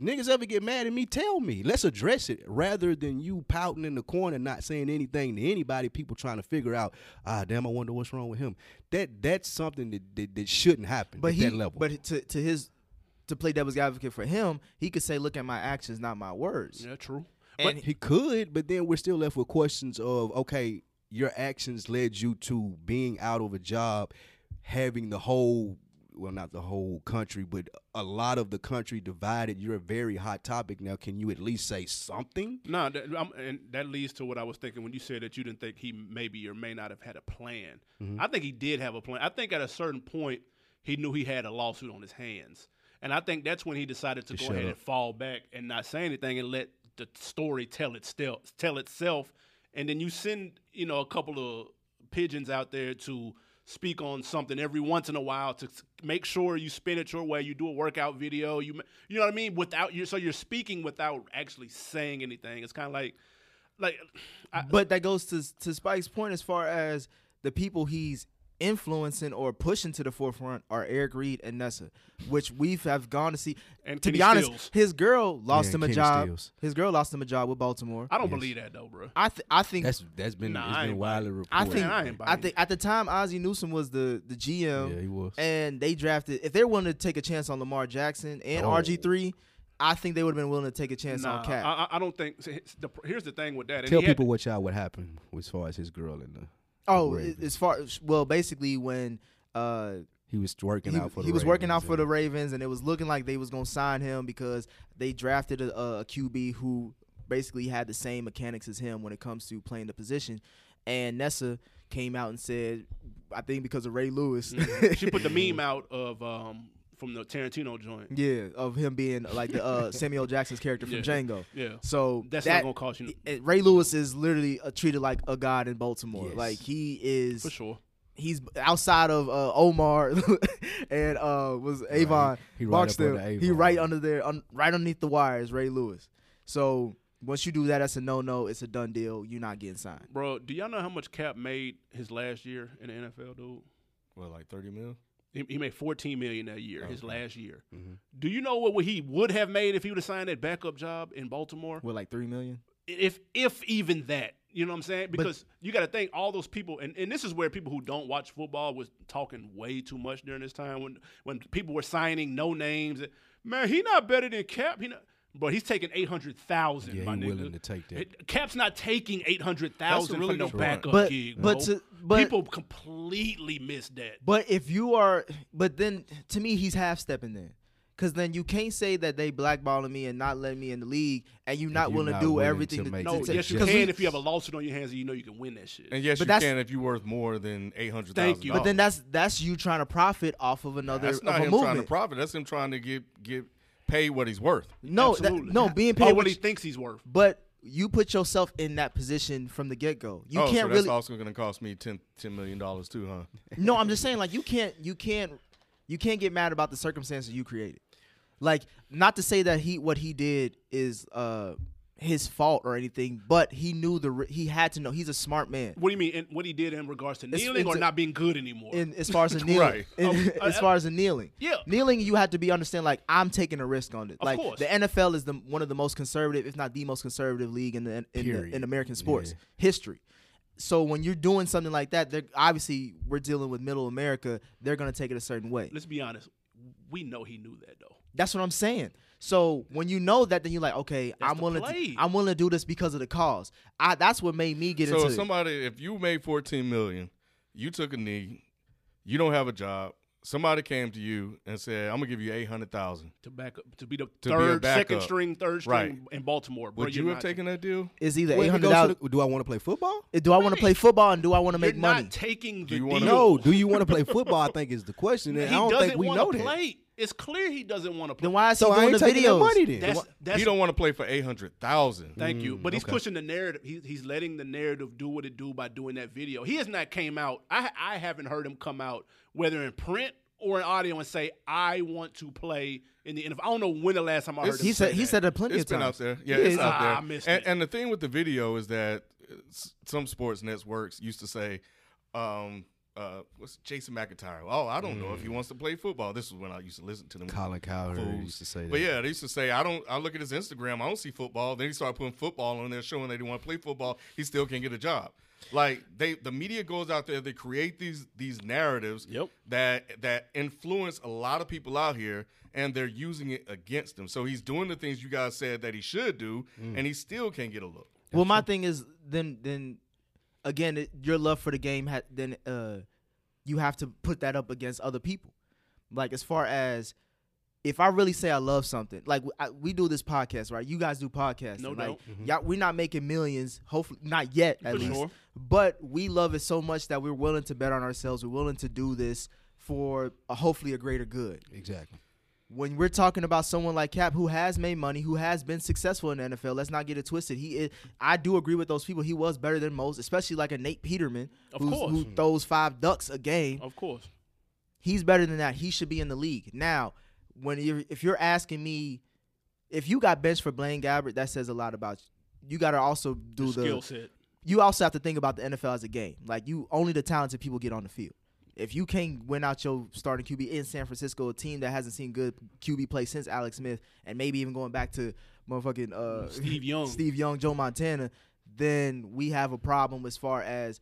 niggas ever get mad at me, tell me. Let's address it rather than you pouting in the corner, not saying anything to anybody. People trying to figure out, ah, damn, I wonder what's wrong with him. That that's something that that, that shouldn't happen but at he that level. but to to his to play devil's advocate for him, he could say, "Look at my actions, not my words." Yeah, true. And he could, but then we're still left with questions of, okay, your actions led you to being out of a job, having the whole well, not the whole country, but a lot of the country divided. You're a very hot topic now. Can you at least say something? No, that, and that leads to what I was thinking when you said that you didn't think he maybe or may not have had a plan. Mm-hmm. I think he did have a plan. I think at a certain point he knew he had a lawsuit on his hands, and I think that's when he decided to, To go ahead up. and fall back and not say anything and let the story tell itself. Tell itself, and then you send you know a couple of pigeons out there to speak on something every once in a while to make sure you spin it your way. You do a workout video. You you know what I mean? Without you, so you're speaking without actually saying anything. It's kind of like like I, but that goes to to Spike's point as far as the people he's influencing or pushing to the forefront are Eric Reid and Nessa, which we've have gone to see. And to Kenny be honest, Stills. his girl lost Yeah, him a Kenny job. Stills. His girl lost him a job with Baltimore. I don't believe that though, bro. I th- I think That's that's been Nah, it's I been ain't widely reported. I think Man, I ain't I, think at the time Ozzie Newsome was the the GM. yeah, he was. and they drafted if they're willing to take a chance on Lamar Jackson and Oh. RG three, I think they would have been willing to take a chance Nah, on Cap. I, I- I don't think. see, the- Here's the thing with that. and Tell he had- people what y'all what happened as far as his girl and the. Oh, Ravens. as far as well, basically when uh He was working he, out for. The he was working out Ravens for the and- Ravens, and it was looking like they was gonna sign him because they drafted a, a QB who basically had the same mechanics as him when it comes to playing the position. And Nessa came out and said, I think because of Ray Lewis, Mhm. she put the meme out of um from the Tarantino joint. yeah, of him being like the uh, Samuel Jackson's character from Yeah. Django. Yeah, So that's that, not gonna cost you it- Ray Lewis is literally uh, treated like a god in Baltimore. Yes. Like he is, for sure. he's outside of uh, Omar and uh, was Avon He right up Barksdale. under He right under there, un, right underneath the wires. Ray Lewis. So once you do that, that's a no no. It's a done deal. You're not getting signed. Bro, do y'all know how much Cap made his last year in the NFL, dude? Well, like thirty mil? He, he made 14 million that year, his last year. Mhm. Do you know what he would have made if he would have signed that backup job in Baltimore? With like three million. if if even that you know what i'm saying because you got to think all those people and, and this is where people who don't watch football was talking way too much during this time when when people were signing no names man he not better than cap he not but he's taking 800,000 Yeah, my he nigga. willing to take that. It- Cap's not taking 800,000 really for no backup But gig but bro. to, but people completely missed that But if you are, but then to me, he's half stepping there. Cause then you can't say that they blackballing me and not letting me in the league, and you're not you're willing not to do willing everything to to, make no It's yes you can we- if you have a lawsuit on your hands and you know you can win that shit And yes, But you can if you're worth more than eight hundred Thank you. But then that's that's you trying to profit off of another that's of not a him movement. trying to profit. That's him trying to get get paid what he's worth. no, that, Absolutely. no, being paid what what he thinks he's worth but you put yourself in that position from the get go. You oh, can't so that's really. also going to cost me 10, $10 million too, huh? No, I'm just saying like you can't you can't you can't get mad about the circumstances you created. Like not to say that he what he did is uh his fault or anything, but he knew the ri- he had to know. He's a smart man. What do you mean? In, what he did in regards to It's- kneeling or a- not being good anymore? In as far as the kneeling, Right. in- Um, as uh, far as the kneeling, Yeah. kneeling, you have to be understand like I'm taking a risk on it. Of like course. the NFL is the one of the most conservative, if not the most conservative league in the in, the, in American sports Yeah. history. So when you're doing something like that, they're obviously we're dealing with middle America. They're gonna take it a certain way. Let's be honest. We know he knew that though. That's what I'm saying. So when you know that, then you're like, okay, That's I'm willing. To, I'm willing to do this because of the cause. I that's what made me get So into. if it. somebody, if you made fourteen million, you took a knee, you don't have a job. Somebody came to you and said, "I'm gonna give you eight hundred thousand. To back up, to be the To be third, second string, third string Right. in Baltimore. Bro, Would you're have taken that deal? Is either Well, eight if it hundred goes dollars. to the- Do I want to play football? Do I want to play football and do I want to make You're money? not taking the Do you deal. wanna- No. Do you want to play football? I think is the question. And he I don't think we know to that. play. It's clear he doesn't want to play. Then why is So he I doing ain't the taking that videos? money then. That's that's he don't want to play for eight hundred thousand. Thank you. But he's okay. pushing the narrative. He, he's letting the narrative do what it do by doing that video. He has not came out. I I haven't heard him come out whether in print or in audio and say I want to play in the NFL. I don't know when the last time I heard him He say said he that. said that plenty It's of been out there. Yeah, Yeah, it's it's- out there. Ah, I missed and, it. and the thing with the video is that uh, some sports networks used to say, um, uh, what's Jason McIntyre? Oh, I don't know if he wants to play football. This was when I used to listen to them. Colin Cowherd fools. used to say that. But yeah, they used to say, I don't. I look at his Instagram. I don't see football. Then he started putting football on there, showing that he want to play football. He still can't get a job. Like they, the media goes out there. They create these these narratives Yep. that that influence a lot of people out here, and they're using it against him. So he's doing the things you guys said that he should do, and he still can't get a look. Well, my thing is then then again, it, your love for the game had then uh you have to put that up against other people. Like as far as if I really say I love something, like I, we do this podcast, right? You guys do podcasts, No like, doubt. Y'all, we're not making millions, hopefully not yet, at For least. sure. But we love it so much that we're willing to bet on ourselves. We're willing to do this for a, hopefully a greater good exactly. When we're talking about someone like Cap who has made money, who has been successful in the NFL, let's not get it twisted. He, is, I do agree with those people. He was better than most, especially like a Nate Peterman, Of who's, course. who throws five ducks a game. Of course. He's better than that. He should be in the league now. When you're, if you're asking me, if you got benched for Blaine Gabbert, that says a lot about you. You got to also do The the skill set. you also have to think about the NFL as a game. Like you, only the talented people get on the field. If you can't win out your starting QB in San Francisco, a team that hasn't seen good QB play since Alex Smith, and maybe even going back to motherfucking uh, Steve Young. Steve Young, Joe Montana, then we have a problem as far as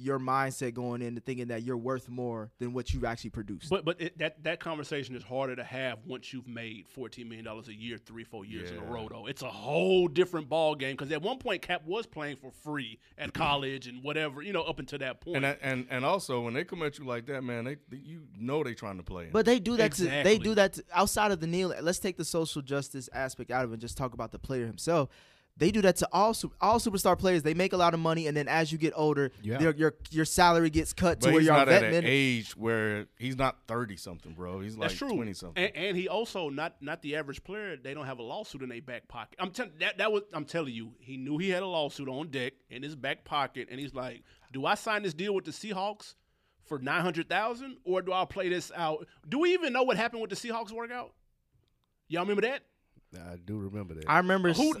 your mindset going into thinking that you're worth more than what you've actually produced. But but it, that that conversation is harder to have once you've made fourteen million dollars a year, three four years in a row. Though it's a whole different ball game because at one point Cap was playing for free at college and whatever you know up until that point. And that, and and also when they come at you like that, man, they, they you know they trying to play. But they do that. To, they do that to, outside of the kneel. Let's take the social justice aspect out of it and just talk about the player himself. They do that to all su- all superstar players. They make a lot of money, and then as you get older, Yeah. your your salary gets cut but to where he's you're not at an age where he's not thirty something, bro. He's like twenty something. And, and he also not not the average player. They don't have a lawsuit in their back pocket. I'm telling that that was I'm telling you. He knew he had a lawsuit on deck in his back pocket, and he's like, "Do I sign this deal with the Seahawks for nine hundred thousand, or do I play this out? Do we even know what happened with the Seahawks workout? Y'all remember that? I do remember that. I remember Who?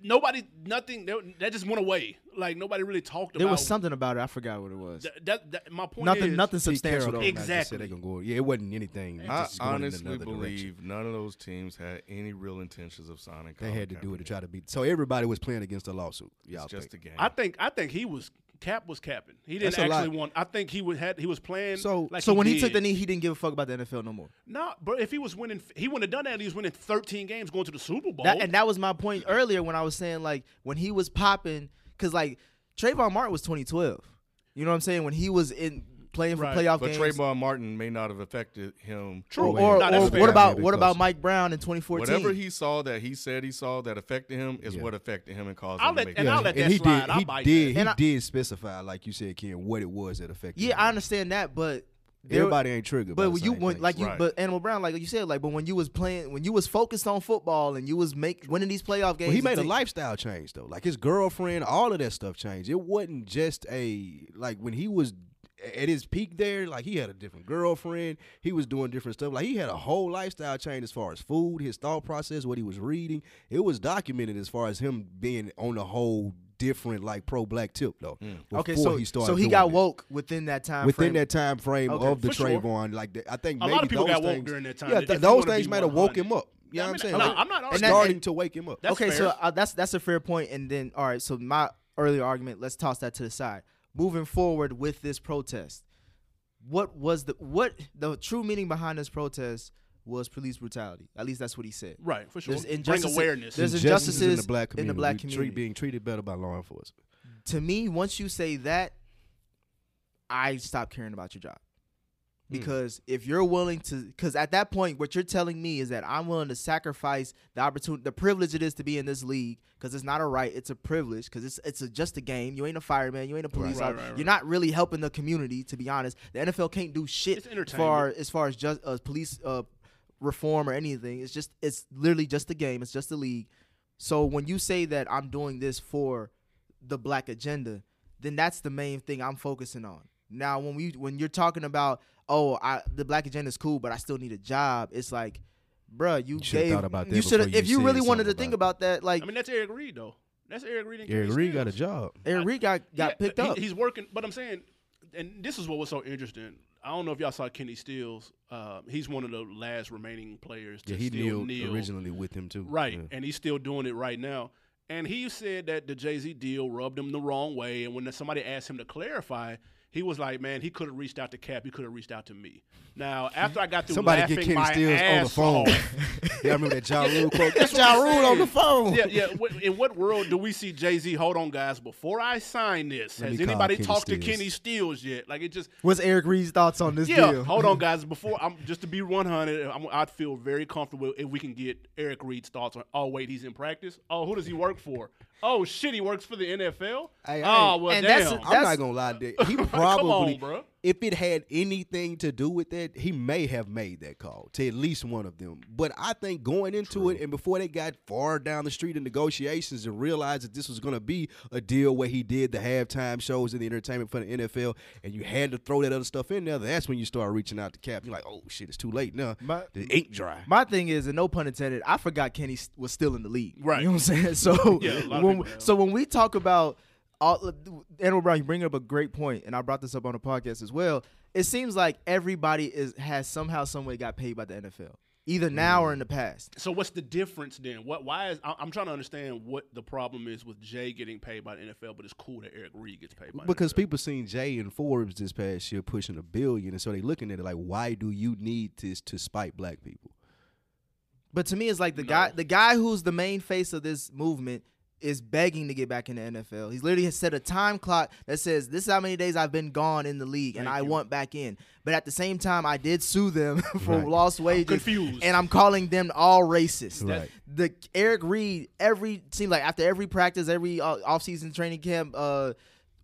S- Nobody, nothing. That, that just went away. Like nobody really talked about. there was something about it. I forgot what it was. That, that, that- my point nothing is, nothing Pete substantial. Carroll though. came out and just said Exactly. they gonna go. Yeah, it wasn't anything. I just going in honestly believe direction. none of those teams had any real intentions of signing. they Colin had to do it to try to beat. So everybody was playing against a lawsuit. Y'all It's just think. a game. I think I think he was Cap was capping. He didn't That's actually want. I think he would had he was playing. So- like so when he took the knee, he didn't give a fuck about the NFL no more. no, but if he was winning, he wouldn't have done that. He was winning 13 games, going to the Super Bowl. That, and that was my point earlier when I was saying like when he was popping, because like Trayvon Martin was 2012. You know what I'm saying? When he was in playing for Right. playoff but games. Trayvon Martin may not have affected him. True. or, Nah, that's or what about Maybe what about. Mike Brown in 2014? Whatever he saw that he said he saw that affected him is Yeah. what affected him and caused I'll him let- to make and that I'll choice. let and that he slide. did. I'll He did. that. He And I- did specify, like you said, Ken, what it was that affected. yeah, him. I understand that, but Everybody ain't triggered. But the when you same when, like you, Right. but Animal Brown, like you said, like but when you was playing, when you was focused on football and you was make winning these playoff games, Well, he made a lifestyle change though. Like his girlfriend, all of that stuff changed. It wasn't just a like when he was at his peak there, like he had a different girlfriend. He was doing different stuff. Like he had a whole lifestyle change as far as food, his thought process, what he was reading. It was documented as far as him being on the whole different, like pro black tip though. Okay, before so he started so he doing got this. woke within that time within frame. that time frame Okay, of the for sure. Trayvon. Like the, I think A maybe lot of people those got woke things, during that time, Yeah, th- those things might have woke him up. You Yeah, know I what mean, I'm saying? I'm not- I'm not Like, arguing. starting And- to wake him up. That's okay, fair. so uh, that's that's a fair point. point, and then all right. So my earlier argument, let's toss that to the side. Moving forward with this protest, what was the what the true meaning behind this protest was police brutality. At least that's what he said. right for sure. There's Bring awareness. there's Injustices in the injustices black in the black We treat- community. being treated better by law enforcement. To me, once you say that, I stop caring about your job. Because if you're willing to, because at that point, what you're telling me is that I'm willing to sacrifice the opportunity, the privilege it is to be in this league, because it's not a right, it's a privilege, because it's it's a, just a game. You ain't a fireman, you ain't a police Right, officer. right, right. You're not really helping the community, to be honest. The NFL can't do shit as far as far as just uh, police uh, reform or anything. It's just it's literally just a game. It's just a league. So when you say that I'm doing this for the black agenda, then that's the main thing I'm focusing on. Now, when we when you're talking about oh, I, the black agenda is cool, but I still need a job, it's like, bruh, you, You should've gave thought about that you should if you really wanted to think about about that, like I mean, that's Eric Reid though. That's Eric Reid. And Eric Reid got a job. Eric Reid got got Yeah, picked he- up. He's working, but I'm saying, and this is what was so interesting. I don't know if y'all saw Kenny Stills. Uh, he's one of the last remaining players to Yeah, he still kneeled kneel. originally with him too. Right, Yeah. and he's still doing it right now. And he said that the Jay Z deal rubbed him the wrong way. And when somebody asked him to clarify, he was like, "Man, he could have reached out to Cap. He could have reached out to me." Now, after I got through Somebody laughing get Kenny my Stills on the ass phone. off- yeah, I remember that Ja Rule quote. That's Get what Ja Rule on the phone. yeah, yeah. Wh- In what world do we see Jay Z? Hold on, guys. Before I sign this, Let has me call anybody Kenny talked to Stills. Kenny Stills yet? Like it just What's Eric Reid's thoughts on this yeah. deal? Hold on, guys. Before I'm just to be 100, I'm, I'd feel very comfortable if we can get Eric Reid's thoughts on. Oh wait, he's in practice. Oh, who does he work for? Oh shit, he works for the NFL. Hey, oh hey, well, and damn. that's a- I'm not gonna lie. That he Probably, on, bro. if it had anything to do with that, he may have made that call to at least one of them. But I think going into it and before they got far down the street in negotiations and realized that this was gonna be a deal where he did the halftime shows and the entertainment for the NFL, and you had to throw that other stuff in there, that's when you start reaching out to Cap. You're like, oh shit, it's too late now. My- the ink dry. My thing is, and no pun intended, I forgot Kenny was still in the league. Right. You know what I'm saying? So, Yeah, a lot of when, so when we talk about all, Andrew Brown, you bring up a great point, and I brought this up on the podcast as well. It seems like everybody is has somehow, some way got paid by the NFL, either now or mm. in the past. So what's the difference then? What? Why is I- I'm trying to understand what the problem is with Jay getting paid by the NFL, but it's cool that Eric Reid gets paid by Because the NFL. people seen Jay and Forbes this past year pushing a billion, and so they looking at it like, why do you need this to spite black people? But to me, it's like the No. guy, the guy who's the main face of this movement is begging to get back in the NFL. He's literally has set a time clock that says this is how many days I've been gone in the league, and Thank I you. want back in. But at the same time, I did sue them for Right. lost wages. confused. and I'm calling them all racist. Right. The Eric Reid, every seemed like after every practice, every uh, offseason training camp, uh,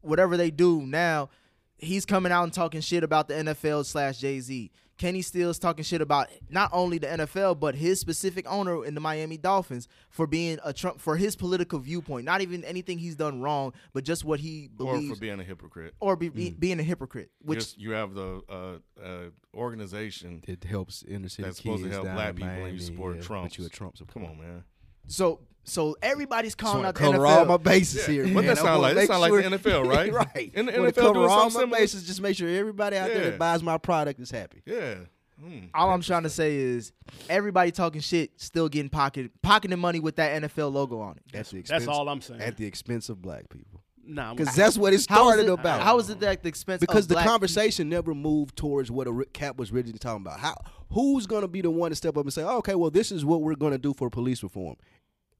whatever they do now, he's coming out and talking shit about the NFL slash Jay Z. Kenny Stills talking shit about not only the NFL but his specific owner in the Miami Dolphins for being a Trump for his political viewpoint. Not even anything he's done wrong, but just what he or believes for being a hypocrite. or be, be- being a hypocrite. Which Just- you have the uh, uh, organization that helps inner city that's supposed to help black in people, and you support yeah, Trump. But you a Trump supporter. Come on, man. so so everybody's Just calling wanna out the cover NFL. all my bases Yeah. here. What man. that sound like? That make sound like the NFL, right? right. In the Wanna NFL cover all my similar? bases. Just make sure everybody out there that buys my product is happy. Yeah. Hmm. All I'm trying to say is everybody talking shit, still getting pocket pocketing money with that NFL logo on it. At the That's expense, all I'm saying. At the expense of black people. nah, Because that's what it How is started it, about. How is it that the expense? because of the black conversation never moved towards what a Cap was originally talking about. How who's going to be the one to step up and say, oh, "Okay, well, this is what we're going to do for police reform."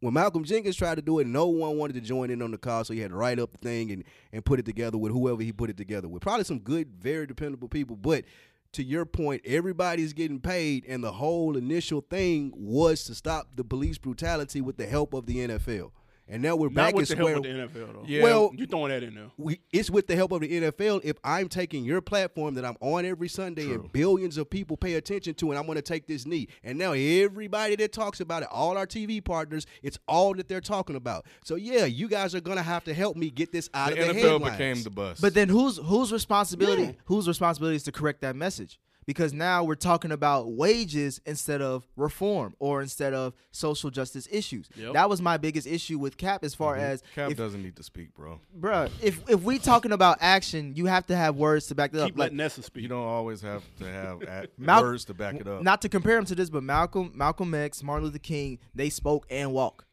When Malcolm Jenkins tried to do it, no one wanted to join in on the call, so he had to write up the thing and and put it together with whoever he put it together with. Probably some good, very dependable people, but. To your point, everybody's getting paid, and the whole initial thing was to stop the police brutality with the help of the NFL. And now we're Not back with in the help square. of the NFL though. Yeah. Well, you throwing that in there? we, it's with the help of the NFL. If I'm taking your platform that I'm on every Sunday True. and billions of people pay attention to, and I'm going to take this knee, and now everybody that talks about it, all our TV partners, it's all that they're talking about. So yeah, you guys are going to have to help me get this out the of the NFL headlines. became the bus. But then whose whose responsibility Yeah. whose responsibility is to correct that message? Because now we're talking about wages instead of reform or instead of social justice issues. Yep. That was my biggest issue with Cap as far Mm-hmm. as Cap if, doesn't need to speak, bro. bruh, if if we talking about action, you have to have words to back it up. Keep Like, letting Nessa speak. You don't always have to have at- Mal- words to back it up. not to compare him to this, but Malcolm Malcolm X, Martin Luther King, they spoke and walk.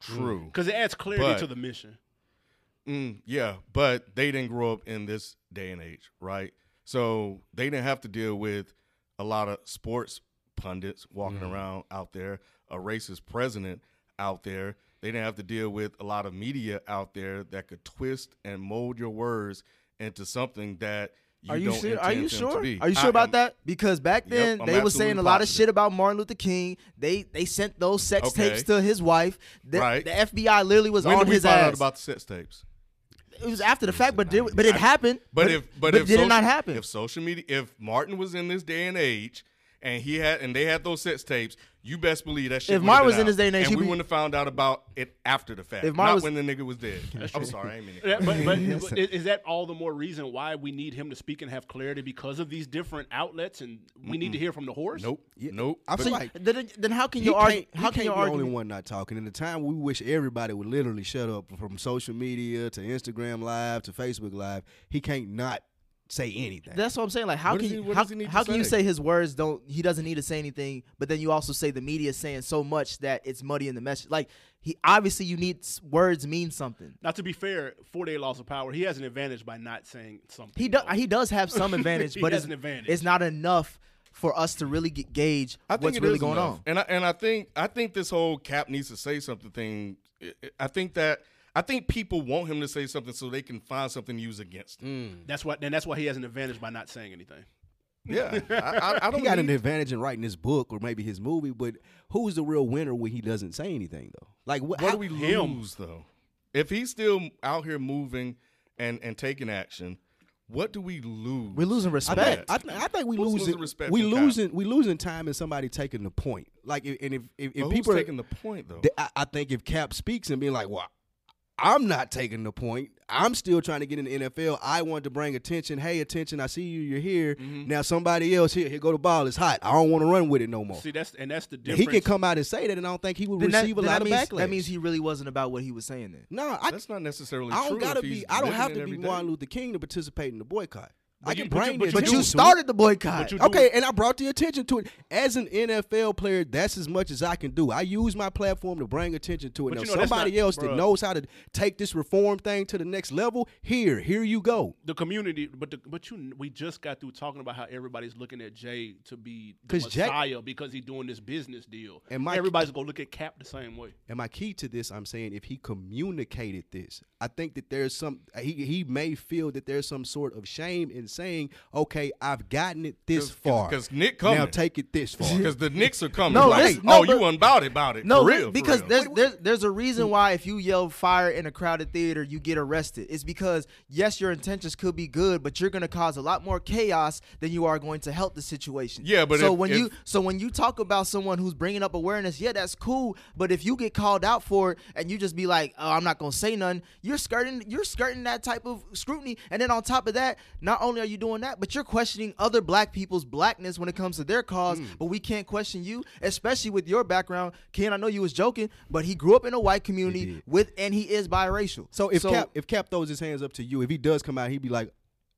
True. because it adds clarity But- to the mission. Mm, yeah, but they didn't grow up in this day and age, right? So they didn't have to deal with a lot of sports pundits walking mm-hmm. around out there, a racist president out there. They didn't have to deal with a lot of media out there that could twist and mold your words into something that you Are you don't sure? intend Are you them sure? to be. Are you sure I about am- that? Because back then I'm they were saying a lot of shit about Martin Luther King. They they sent those sex Okay. tapes to his wife. The, Right. the FBI literally was When on did we his find ass. out about the sex tapes? It was after the fact, but did, but it happened. But, if but, but if did it not happen? If social media, if Martin was in this day and age, and he had and they had those sex tapes, you best believe that shit. If would've Martin was in his day and age, and we be- wouldn't have found out about it after the fact, If Martin not was- when the nigga was dead. I'm sorry, I ain't mean Yeah, it. but, but, but is is that all the more reason why we need him to speak and have clarity because of these different outlets, and we need to hear from the horse? Nope, Yeah. nope. I But- feel like then, then how can you can't, argue? How can can't you be the argue? only one not talking. In the time we wish everybody would literally shut up from social media to Instagram Live to Facebook Live, he can't not say anything. That's what I'm saying. Like, how What can he- you, how, does he need to how can you say? say his words don't? He doesn't need to say anything, but then you also say the media is saying so much that it's muddy in the message. Like, he obviously you need words mean something. Now, to be fair, four day loss of power, he has an advantage by not saying something. He does. He does have some advantage, but it's, an advantage. it's not enough for us to really get, gauge I think what's really going enough. on. And I and I think I think this whole cap needs to say something thing. I- I think that I think people want him to say something so they can find something to use against him. Mm. That's why. Then that's why he has an advantage by not saying anything. Yeah, I, I, I don't he got an advantage in writing his book or maybe his movie, but who's the real winner when he doesn't say anything though? Like what? What how- do we him. lose though? If he's still out here moving and and taking action, what do we lose? We're losing I respect. think, I, th- I think we Who's losing, losing respect we from Kyle? losing we losing time and somebody taking the point. Like if, and if if, if But people who's are- taking the point though? th- I, I think if Cap speaks and being like, "Well, I'm not taking the point. I'm still trying to get in the NFL. I want to bring attention. Hey, attention! I see you. You're here. Mm-hmm. Now somebody else here. Here go the ball. It's hot. I don't want to run with it no more." See, that's and that's the And difference. he can come out and say that, and I don't think he would Then that, receive a lot of means, backlash. that means he really wasn't about what he was saying. Then no, I, That's not necessarily I true. don't gotta be. I don't have to be. Martin Luther King to participate in the boycott. I can you- but you- bring but the you but you attention to it. started the boycott. But you do- Okay, and I brought the attention to it. As an NFL player, that's as much as I can do. I use my platform to bring attention to it. But now, you know, somebody not- else that knows how to take this reform thing to the next level, here, here you go. the community, but the, but you, we just got through talking about how everybody's looking at Jay to be the 'Cause Jay- messiah because he's doing this business deal. And my- everybody's gonna look at Cap the same way. And my key to this, I'm saying, if he communicated this, I think that there's some. He he may feel that there's some sort of shame in saying, "Okay, I've gotten it this far. Because Nick coming. now coming. take it this far." Because the Knicks are coming. No, like, listen, no, oh, you but- unbout it, about it. No, for real, for because real. there's, there's there's a reason why if you yell fire in a crowded theater, you get arrested. It's because yes, your intentions could be good, but you're going to cause a lot more chaos than you are going to help the situation. Yeah, but so if- when if- you so when you talk about someone who's bringing up awareness, yeah, that's cool. But if you get called out for it and you just be like, oh, I'm not going to say nothing, you're skirting you're skirting that type of scrutiny. And then on top of that, not only are you doing that, but you're questioning other black people's blackness when it comes to their cause. Hmm. But we can't question you, especially with your background. Ken, I know you was joking, but he grew up in a white community with, and he is biracial. So if Cap if Cap throws his hands up to you, if he does come out, he'd be like,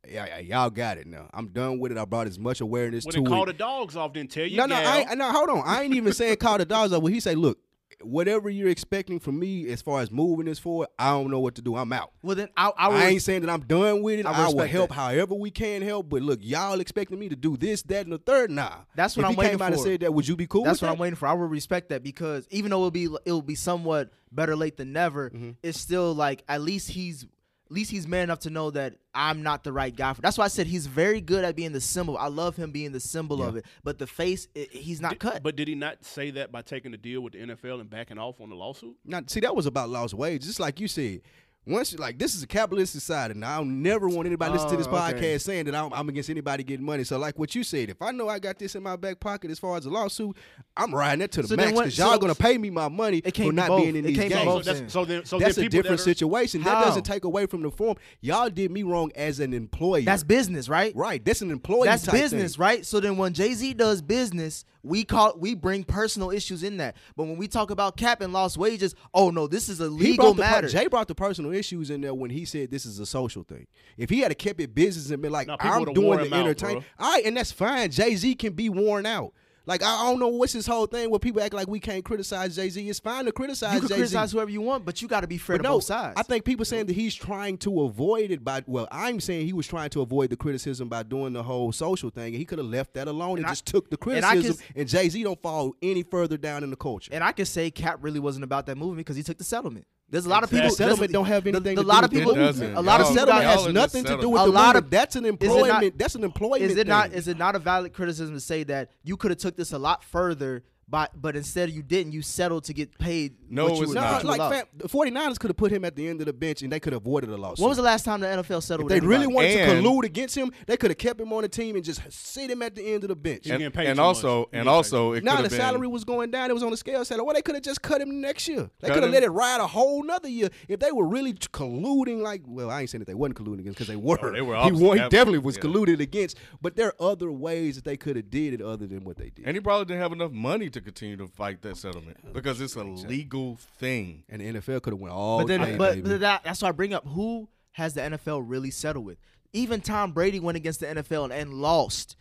"Yeah, yeah, y'all got it now. I'm done with it. I brought as much awareness When to they call it." the dogs off, then tell you. no, no, gal. I no, hold on. I ain't even saying call the dogs up. When he say, "Look, whatever you're expecting from me as far as moving this forward, I don't know what to do. I'm out." well, then I, I, I, ain't saying that I'm done with it. I I, will help that. however we can help. But look, y'all expecting me to do this, that, and the third? Nah. That's what if I'm waiting came out and for. said that, would you be cool? That's what that? I'm waiting for. I would respect that because even though it'll be it'll be somewhat better late than never, Mm-hmm. it's still like at least he's at least he's man enough to know that I'm not the right guy for. That's why I said he's very good at being the symbol. I love him being the symbol of it, but the face, i he's not Did- cut. But did he not say that by taking the deal with the NFL and backing off on the lawsuit? Now, see, that was about lost wages. Just like you said, once you like this is a capitalist society, and I don't never want anybody listening to this Oh, podcast okay. saying that I'm, I'm against anybody getting money. So, like what you said, if I know I got this in my back pocket as far as a lawsuit, I'm riding that to the So then max what- because y'all so- gonna pay me my money It for can't be not both. being in It these games. So that's, so then, so That's then a different that are- situation. That doesn't take away from the form. Y'all did me wrong as an employee That's business, right? right. That's an employee. That's type business, thing. right? So then when Jay Z does business, we call we bring personal issues in that. But when we talk about cap and lost wages, oh no, this is a legal brought the per- matter. Jay brought the personal issues in there when he said this is a social thing. If he had kept it business and been like, No, I'm doing the entertainment, bro. all right, and that's fine. Jay Z can be worn out. Like I don't know what's this whole thing where people act like we can't criticize Jay Z. It's fine to criticize you can Jay Z. criticize whoever you want, but you got to be fair But to no, both sides. I think people saying that he's trying to avoid it by well, I'm saying he was trying to avoid the criticism by doing the whole social thing, and he could have left that alone and, I- just took the criticism. can- And, Jay Z don't fall any further down in the culture. and I can say Cap really wasn't about that movement because he took the settlement. There's a lot of people. The settlement don't have anything the- to a lot do of people. the. A lot of the settlement has nothing to do with A the lot of- That's an employment. not- that's an employment. Is it thing. not? Is it not a valid criticism to say that you could have took this a lot further, but but instead you didn't. You settled to get paid. No, what you it's were- not. what you were like fam, the 49ers could have put him at the end of the bench and they could have avoided a lawsuit. When was the last time the NFL if settled? they with really wanted And- to collude against him, they could have kept him on the team and just sit him at the end of the bench. He's and, and also, much. He's and also, it Now the have been salary was going down. It was on the scale salary. Well, they could have just cut him next year. They could have let it ride a whole nother year if they were really colluding. Like, well, I ain't saying that they wasn't colluding against because they oh, were. Oh, they were he, opposite. he definitely was yeah. colluded against. But there are other ways that they could have did it other than what they did. And he probably didn't have enough money to continue to fight that settlement because it's a legal thing. And the NFL could have went all But then, day, but, baby. but that, that's why I bring up who has the NFL really settled with. Even Tom Brady went against the NFL and, and lost.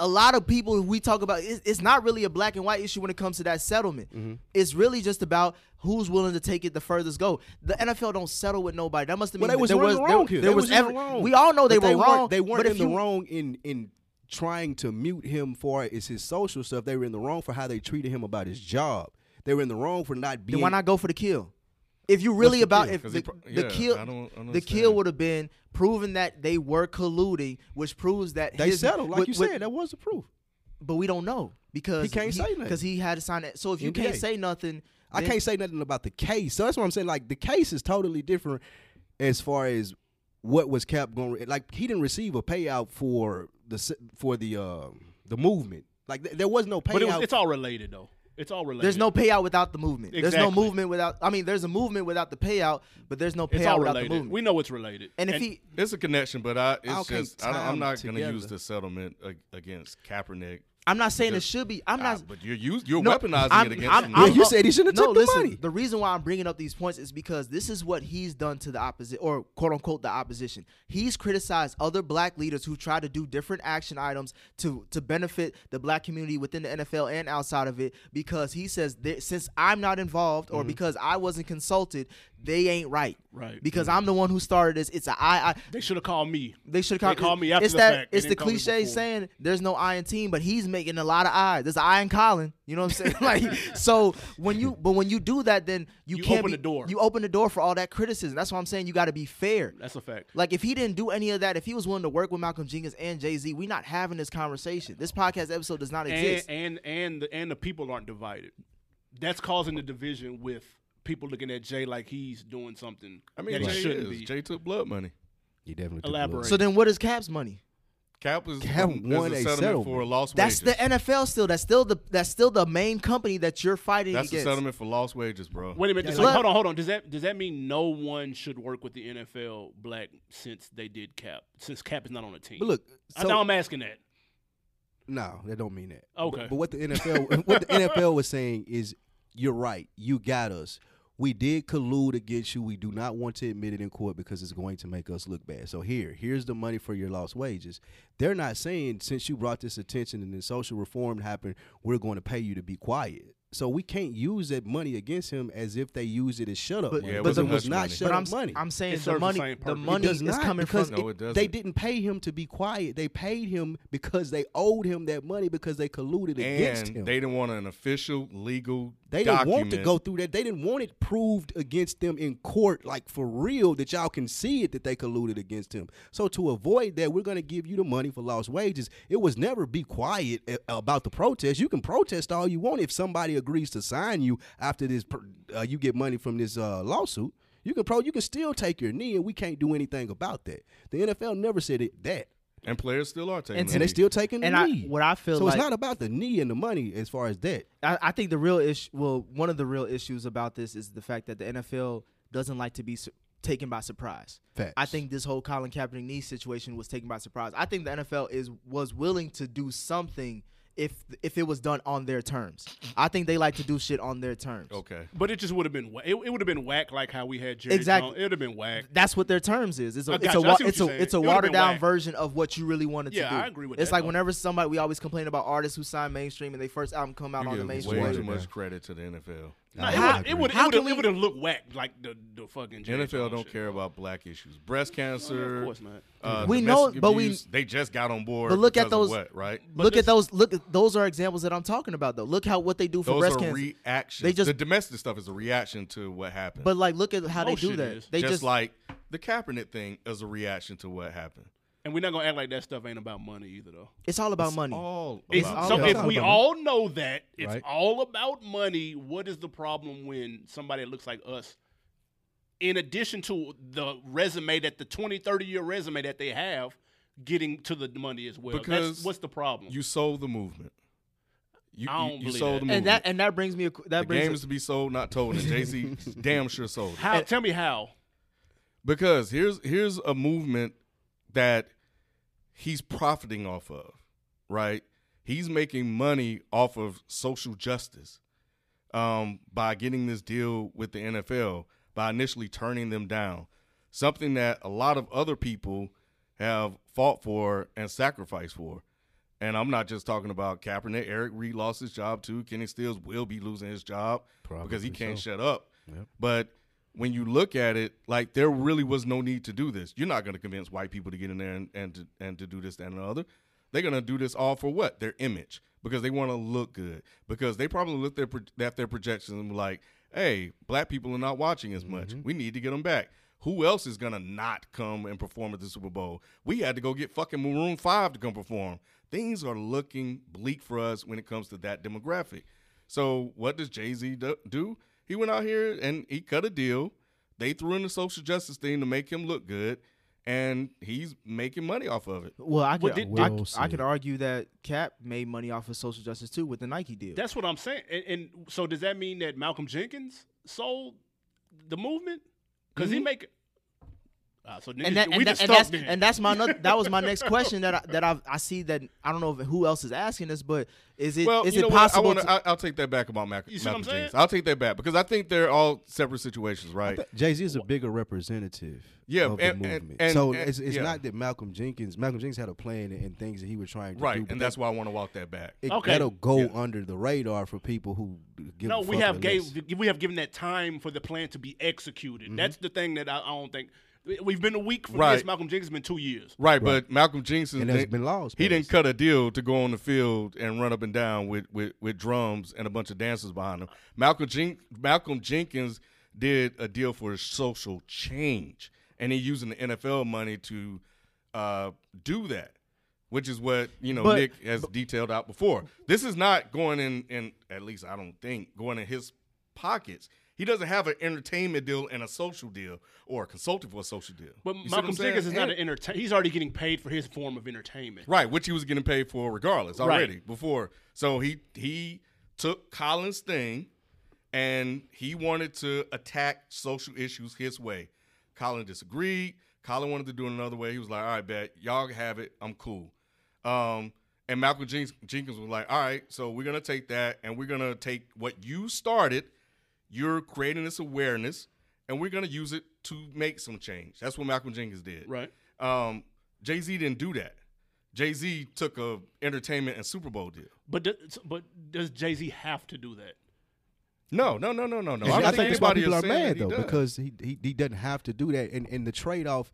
A lot of people we talk about, it's, it's not really a black and white issue when it comes to that settlement. Mm-hmm. It's really just about who's willing to take it the furthest go. The NFL don't settle with nobody. That must have been they was there was the there, wrong here. there They was, was every- wrong. We all know they But were wrong. They weren't but in if the you, wrong in in trying to mute him for is his social stuff. They were in the wrong for how they treated him about his job. They were in the wrong for not being. Then why not go for the kill? If you really the about kill? if 'Cause the, pro- the yeah, kill I don't the kill would have been proven that they were colluding, which proves that They his, settled, like with- you with- said. That was the proof. but we don't know because He can't say nothing. because he had to sign it. So if you can't say nothing, I can't say nothing about the case. So that's what I'm saying. Like the case is totally different as far as what was Cap going. Like he didn't receive a payout for the for the uh, the movement. Like th- there was no payout. But it was, it's all related though. It's all related. There's no payout without the movement. There's no movement without. I mean, there's a movement without the payout, but there's no payout without the movement. We know it's related. and if he, It's a connection, but I it's just I don't, time I'm not going to use the settlement against Kaepernick. I'm not saying it should be. I'm not. but you're use, you're No, weaponizing I'm- it against I'm- him. I'm- you said he shouldn't have no, took the listen, money. The reason why I'm bringing up these points is because this is what he's done to the opposite, or quote unquote the opposition. He's criticized other black leaders who try to do different action items to to benefit the black community within the NFL and outside of it, because he says that since I'm not involved Mm-hmm. or because I wasn't consulted, they ain't right. Right. Because I'm the one who started this. It's a I. I They should have called me. they should have called me after it's the that fact. It's the didn't call me cliche saying there's no I in team, but he's making a lot of eyes. There's I in Colin. You know what I'm saying? like so when you but when you do that, then you, You can't open be- the door. You open the door for all that criticism. That's why I'm saying you got to be fair. That's a fact. Like if he didn't do any of that, if he was willing to work with Malcolm Jenkins and Jay Z, we not having this conversation. This podcast episode does not And exist. and and the and the people aren't divided. That's causing the division with people looking at Jay like he's doing something I mean, that he Jay shouldn't is. be. Jay took blood money. He definitely took Elaborate. blood. so then what is Cap's money? Cap was Cap is won a a settlement, settlement. for lost That's wages. the NFL still. That's still the that's still the main company that you're fighting That's the against. settlement for lost wages, bro. Wait a minute. Yeah, so like- hold on, hold on. Does that does that mean no one should work with the NFL black since they did Cap? Since Cap is not on the team. But look, I so, know I'm asking that. No, that don't mean that. Okay. But, but what the NFL what the NFL was saying is you're right. You got us. We did collude against you. We do not want to admit it in court because it's going to make us look bad. So here, here's the money for your lost wages. They're not saying since you brought this attention and then social reform happened, we're going to pay you to be quiet. So we can't use that money against him as if they use it as shut up But- money. Yeah, it but wasn't it was not money. shut but up I'm money. I'm saying It the serves the money the purpose. It money does is not coming because from No, it- it they didn't pay him to be quiet. They paid him because they owed him that money because they colluded against him. they didn't want an official legal. They didn't document. want to go through that. They didn't want it proved against them in court, like for real, that y'all can see it that they colluded against him. So to avoid that, we're going to give you the money for lost wages. It was never be quiet about the protest. You can protest all you want if somebody agrees to sign you after this. Uh, you get money from this uh, lawsuit. You can pro. You can still take your knee, and we can't do anything about that. The NFL never said it, that, And players still are taking. And- the and they knee. still taking the and I knee. what I feel so like it's not about the knee and the money as far as that. I, I think the real issue, well, one of the real issues about this is the fact that the NFL doesn't like to be su- taken by surprise. Facts. I think this whole Colin Kaepernick knee situation was taken by surprise. I think the NFL is was willing to do something if if it was done on their terms. I think they like to do shit on their terms. Okay. But it just would have been wha- it, it would have been whack like how we had Jerry Exactly. Jones. It would have been whack. That's what their terms is. It's a I it's got a wa- see what it's you're a saying. it's a It would've watered been down whack. version of what you really wanted Yeah, to do. I agree with It's that, like though. whenever somebody we always complain about artists who sign mainstream and they first album come out You on the give mainstream. way watered too much credit to the NFL. No, it How- would it would it can would we- it would have looked whack like the the fucking Jerry NFL don't shit. care about black issues, breast cancer. Of course not. Uh, We know, domestic but we- they just got on board. But look at because of those- what, right? But look this- at those. Look, at those are examples that I'm talking about. Though, look how what they do for Those breast are cancer. reactions. They just- the domestic stuff is a reaction to what happened. but like, look at how they do shit that. is. They just, just, like the Kaepernick thing is a reaction to what happened. And we're not gonna act like that stuff ain't about money either, though. it's all about It's money. All It's, about so money. if It's all we about all know that it's Right. all about money, what is the problem when somebody that looks like us, in addition to the resume that the 20, 30 year resume that they have, getting to the money as well? Because That's, what's the problem? you sold the movement. You, I don't you believe sold that. the movement. and that and that brings me a, that the brings game a- is to be sold, not told. And Jay Z damn sure sold it. how? Tell me how. Because here's here's a movement that he's profiting off of, right? He's making money off of social justice um, by getting this deal with the NFL, by initially turning them down. Something that a lot of other people have fought for and sacrificed for. And I'm not just talking about Kaepernick. Eric Reid lost his job too. Kenny Stills will be losing his job because he can't so. shut up. Yep. But when you look at it, like there really was no need to do this. You're not going to convince white people to get in there and, and to and to do this that, and the other. They're going to do this all for what? Their image because they want to look good. Because they probably looked at, pro- at their projections and were like, "Hey, black people are not watching as much. Mm-hmm. We need to get them back." Who else is gonna not come and perform at the Super Bowl? We had to go get fucking Maroon Five to come perform. Things are looking bleak for us when it comes to that demographic. So what does Jay Z do? He went out here and he cut a deal. They threw in the social justice thing to make him look good, and he's making money off of it. well, I Well, could did- I, We'll could- I could argue that Cap made money off of social justice too with the Nike deal. That's what I'm saying. And, and so does that mean that Malcolm Jenkins sold the movement? Because he mm-hmm. make. Ah, so niggas, and that, we and, that, and that's and that's my noth- that was my next question that I, that I I see that I don't know if, who else is asking this, but is it is well, you it possible? what? I to- wanna, I, I'll take that back about Mac- You see what Malcolm I'm saying? Jenkins. I'll take that back because I think they're all separate situations, right? Jay Z is a bigger representative Yeah, of the and- and- movement. and- so and- it's, it's yeah. not that Malcolm Jenkins Malcolm Jenkins had a plan and, and things that he was trying to do. Right, but and that's why I want to walk that back. it, Okay. that'll go Yeah. under the radar for people who give no, a we have gave we have given that time for the plan to be executed. Mm-hmm. That's the thing that I, I don't think we've been a week for Right. this. Malcolm Jenkins has been two years. Right, but Malcolm Jenkins And been lost. He didn't cut a deal to go on the field and run up and down with, with, with drums and a bunch of dancers behind him. Malcolm Jen- Malcolm Jenkins did a deal for social change, and he using the NFL money to uh, do that, which is what you know But- Nick has detailed out before. This is not going in, in at least I don't think going in his pockets. He doesn't have an entertainment deal and a social deal or a consulting for a social deal. But You Malcolm Jenkins is not And- an entertainer. He's already getting paid for his form of entertainment. Right, which he was getting paid for regardless Right. already before. So he he took Colin's thing and he wanted to attack social issues his way. Colin disagreed. Colin wanted to do it another way. He was like, "All right, bet y'all have it. I'm cool." Um, and Malcolm Jenkins, Jenkins was like, "All right, so we're gonna take that and we're gonna take what you started. You're creating this awareness, and we're gonna use it to make some change." That's what Malcolm Jenkins did. Right. Um, Jay Z didn't do that. Jay Z took a entertainment and Super Bowl deal. But do, but does Jay Z have to do that? No, no, no, no, no, no. I, I don't think that's why people are mad though does. because he, he he doesn't have to do that, and and the trade off.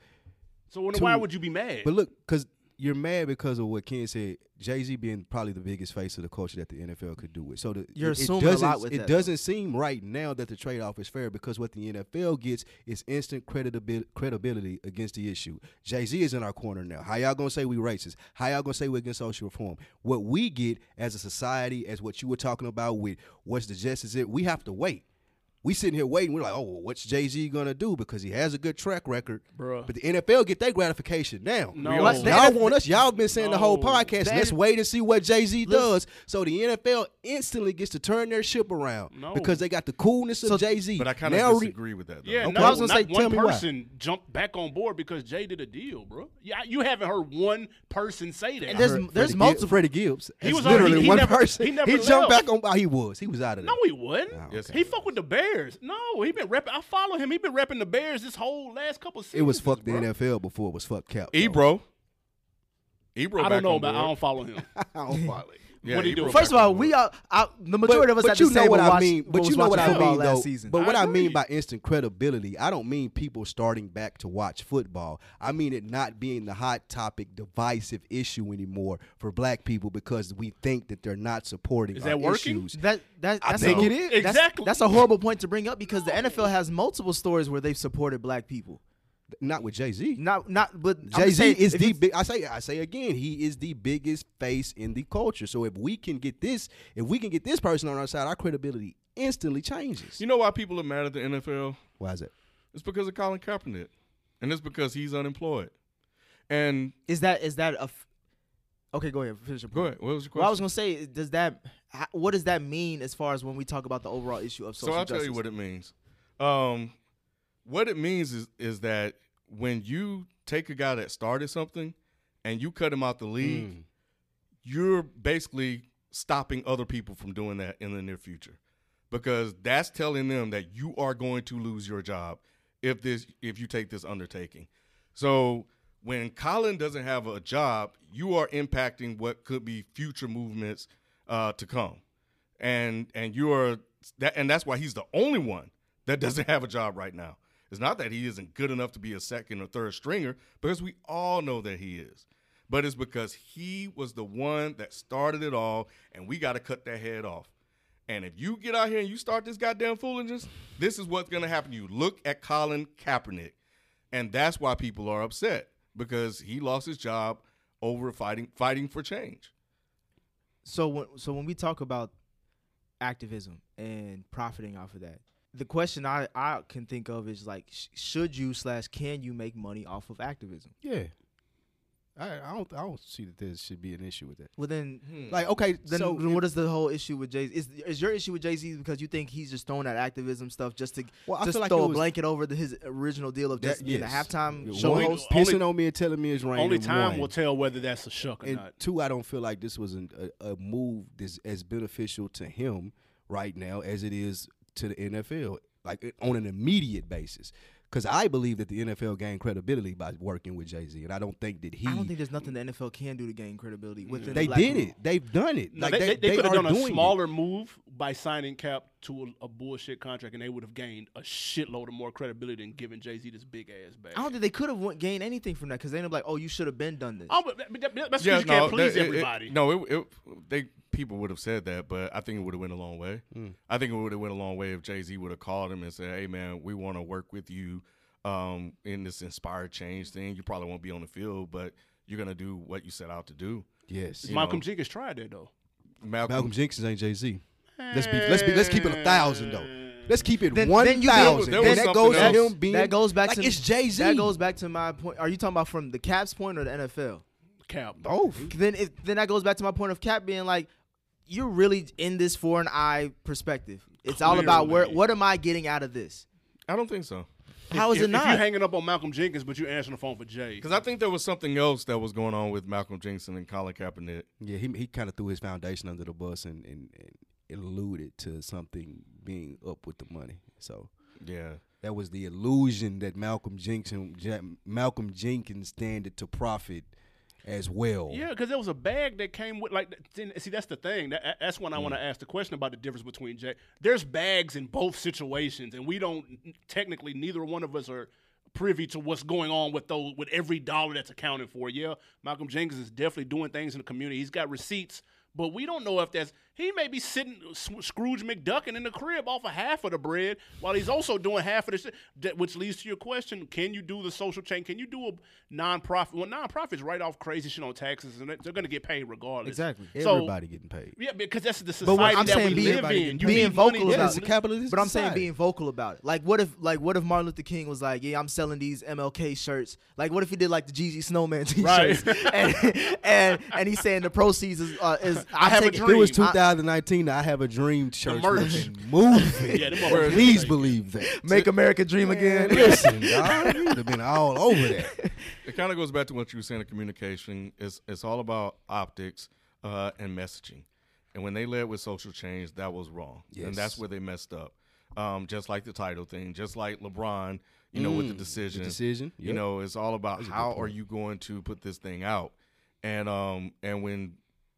So when, To- why would you be mad? But look, because you're mad because of what Ken said. Jay Z being probably the biggest face of the culture that the NFL could do with. So the, You're it, assuming a doesn't lot with it that, doesn't seem right now that the trade off is fair because what the NFL gets is instant credibility credibility against the issue. Jay Z is in our corner now. How y'all gonna say we racist? How y'all gonna say we against social reform? What we get as a society, as what you were talking about with what's the justice, it we have to wait. We sitting here waiting. We're like, oh, well, what's Jay Z gonna do? Because he has a good track record. Bruh. But the NFL get their gratification now. No. Y'all- What? y'all want us. Y'all been saying the whole podcast. That- Let's wait and see what Jay Z does. So the NFL instantly gets to turn their ship around No. because they got the coolness of So- Jay Z. But I kind of now re- disagree with that. Though. Yeah, Okay, no, I was gonna not say, one tell me why. person jumped back on board because Jay did a deal, bro. Yeah, you haven't heard one person say that. And there's there's Freddie multiple. Gibbs, Freddie Gibbs. He That's was already- literally he one never- person. he never jumped left. back on. Oh, he was. He was out of there. no, he wasn't. Oh, yes, he fuck with the Bears. No, he been repping. I follow him. He been repping the Bears this whole last couple seasons. it was fuck the bro. NFL before it was fuck Cap. Ebro. Ebro. I don't know, on but I don't follow him. I don't follow it. Yeah, What he Ebro do? First of all, we are I, the majority of us but at you the know table what I mean. But you know what I mean, though. season. But I what I agree. mean by instant credibility, I don't mean people starting back to watch football. I mean it not being the hot topic, divisive issue anymore for Black people because we think that they're not supporting Is our that working? issues. That that I think a, it is. That's, Exactly. That's a horrible point to bring up because the NFL has multiple stories where they've supported black people. Not with Jay Z. Not not but Jay just Z is the big. I say I say again, he is the biggest face in the culture. So if we can get this, if we can get this person on our side, our credibility instantly changes. You know why people are mad at the NFL? Why is it? It's because of Colin Kaepernick, and it's because he's unemployed. And Is that is that a f- Okay, go ahead. Finish your go point. ahead. What was your question? Well, I was gonna say, does that what does that mean as far as when we talk about the overall issue of social? Justice? So I'll tell you what it means. Um, what it means is is that when you take a guy that started something and you cut him out the league, Mm. you're basically stopping other people from doing that in the near future because that's telling them that you are going to lose your job if this if you take this undertaking. So when Colin doesn't have a job, you are impacting what could be future movements uh, to come, and and you are that and that's why he's the only one that doesn't have a job right now. It's not that he isn't good enough to be a second or third stringer because we all know that he is but it's because he was the one that started it all, and we got to cut that head off. And if you get out here and you start this goddamn foolishness, this is what's going to happen to you. Look at Colin Kaepernick, and that's why people are upset because he lost his job over fighting fighting for change. so when so when we talk about activism and profiting off of that, the question I I can think of is like, sh- should you slash can you make money off of activism? Yeah. I, I don't I don't see that there should be an issue with that. Well, then. Hmm. Like okay, Then, so then what is the whole issue with Jay? Is is your issue with Jay Z because you think he's just throwing that activism stuff just to Well, I just feel like throw a blanket over the, his original deal of just that- being yes. a halftime Yeah, show one, host? pissing Only- on me and telling me it's raining. Only time one. will tell whether that's a shuck or and not. two, I don't feel like this was an, a, a move that's as beneficial to him right now as it is to the NFL, like on an immediate basis. Because I believe that the NFL gained credibility by working with Jay Z, and I don't think that he. I don't think there's nothing the NFL can do to gain credibility within. they the did room. it. They've done it. No, like they, they, they, could have are done a doing it. smaller move by signing Cap to a, a bullshit contract, and they would have gained a shitload of more credibility than giving Jay Z this big ass bag. I don't think they could have gained anything from that because they'd be like, oh, you should have been done this. Oh, but that- but that- that's because you can't please that- it- it- everybody. no, it, it, they people would have said that, but I think it would have went a long way. I think it would have went a long way if Jay Z would have called him and said, "Hey, man, we want to work with you um, in this inspired change thing. You probably won't be on the field, but you're gonna do what you set out to do." Yes, Malcolm know. Jenkins tried that though. Malcolm, Malcolm Jenkins ain't Jay Z. Let's be let's be let's keep it a thousand though. Let's keep it Then- one then you- thousand. there was that something goes to him being that goes back like to it's Jay Z. That goes back to my point. Are you talking about from the Caps point or the NFL? Cap. both. Then if then that goes back to my point of Cap being like, you're really in this for an eye perspective. It's all about where what am I getting out of this? I don't think so. How is if, it not? If you're hanging up on Malcolm Jenkins, but you're answering the phone for Jay. Because I think there was something else that was going on with Malcolm Jenkins and Colin Kaepernick. Yeah, he he kind of threw his foundation under the bus and, and, and alluded to something being up with the money. So Yeah, that was the illusion that Malcolm Jenkins Ja- Malcolm Jenkins standed to profit as well. Yeah, because there was a bag that came with like. See, that's the thing. That, that's when I mm. want to ask the question about the difference between Jay. There's bags in both situations, and we don't technically. Neither one of us are privy to what's going on with those with every dollar that's accounted for. Yeah, Malcolm Jenkins is definitely doing things in the community. He's got receipts. But we don't know if that's he may be sitting S- Scrooge McDuckin in the crib off of half of the bread while he's also doing half of the shit. Which leads to your question: Can you do the social chain? Can you do a nonprofit? Well, nonprofits write off crazy shit on taxes, and they're going to get paid regardless. Exactly. So- Everybody getting paid. Yeah, because that's the But society what I'm that saying, we being, live in. You being need money vocal to- about it's a capitalist But I'm saying being vocal about it. Like, what if, like, what if Martin Luther King was like, "Yeah, I'm selling these MLK shirts." Like, what if he did like the Jeezy Snowman T-shirts, and, and and he's saying the proceeds is, uh, is I have a take it- was dream. 2019, I have a dream church merch. moving. Yeah, them Please believe that. make America dream Man, again. listen, dog, you'd have been all over that. It kind of goes back to what you were saying in communication. It's it's all about optics uh, and messaging. And when they led with social change, that was wrong, and that's where they messed up. Um, just like the title thing, just like LeBron, you know, with the decision. decision, You know, it's all about a how are you going to put this thing out, and um, and when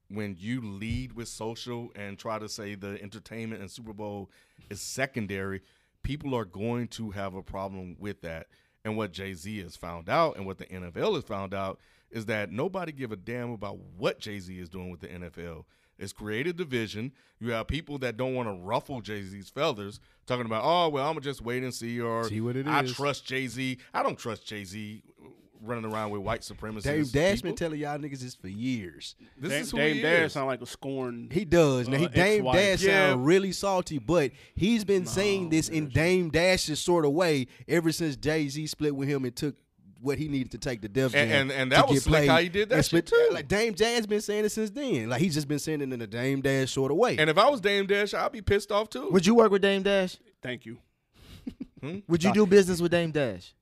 when you lead with social and try to say the entertainment and Super Bowl is secondary, people are going to have a problem with that. And what Jay Z has found out, and what the NFL has found out, is that nobody give a damn about what Jay Z is doing with the NFL. It's created division. You have people that don't want to ruffle Jay Z's feathers, talking about, oh well, I'm gonna just wait and see, or See what it I is. trust Jay Z. I don't trust Jay Z running around with white supremacists. Dame Dash people. been telling y'all niggas this for years. This Dame, is who Dame he Dash is. sound like a scorned. He does. Now, he Uh, Dame ex-wife. Dash Yeah. sound really salty, but he's been saying this in Dame Dash's sort of way ever since Jay Z split with him and took what he needed to take the Def And- Jam and- and that was get slick played how he did that and shit, split- too. Like Dame Dash has been saying it since then. Like he's just been saying it in a Dame Dash sort of way. And if I was Dame Dash, I'd be pissed off too. Would you work with Dame Dash? Thank you. Would you do business with Dame Dash?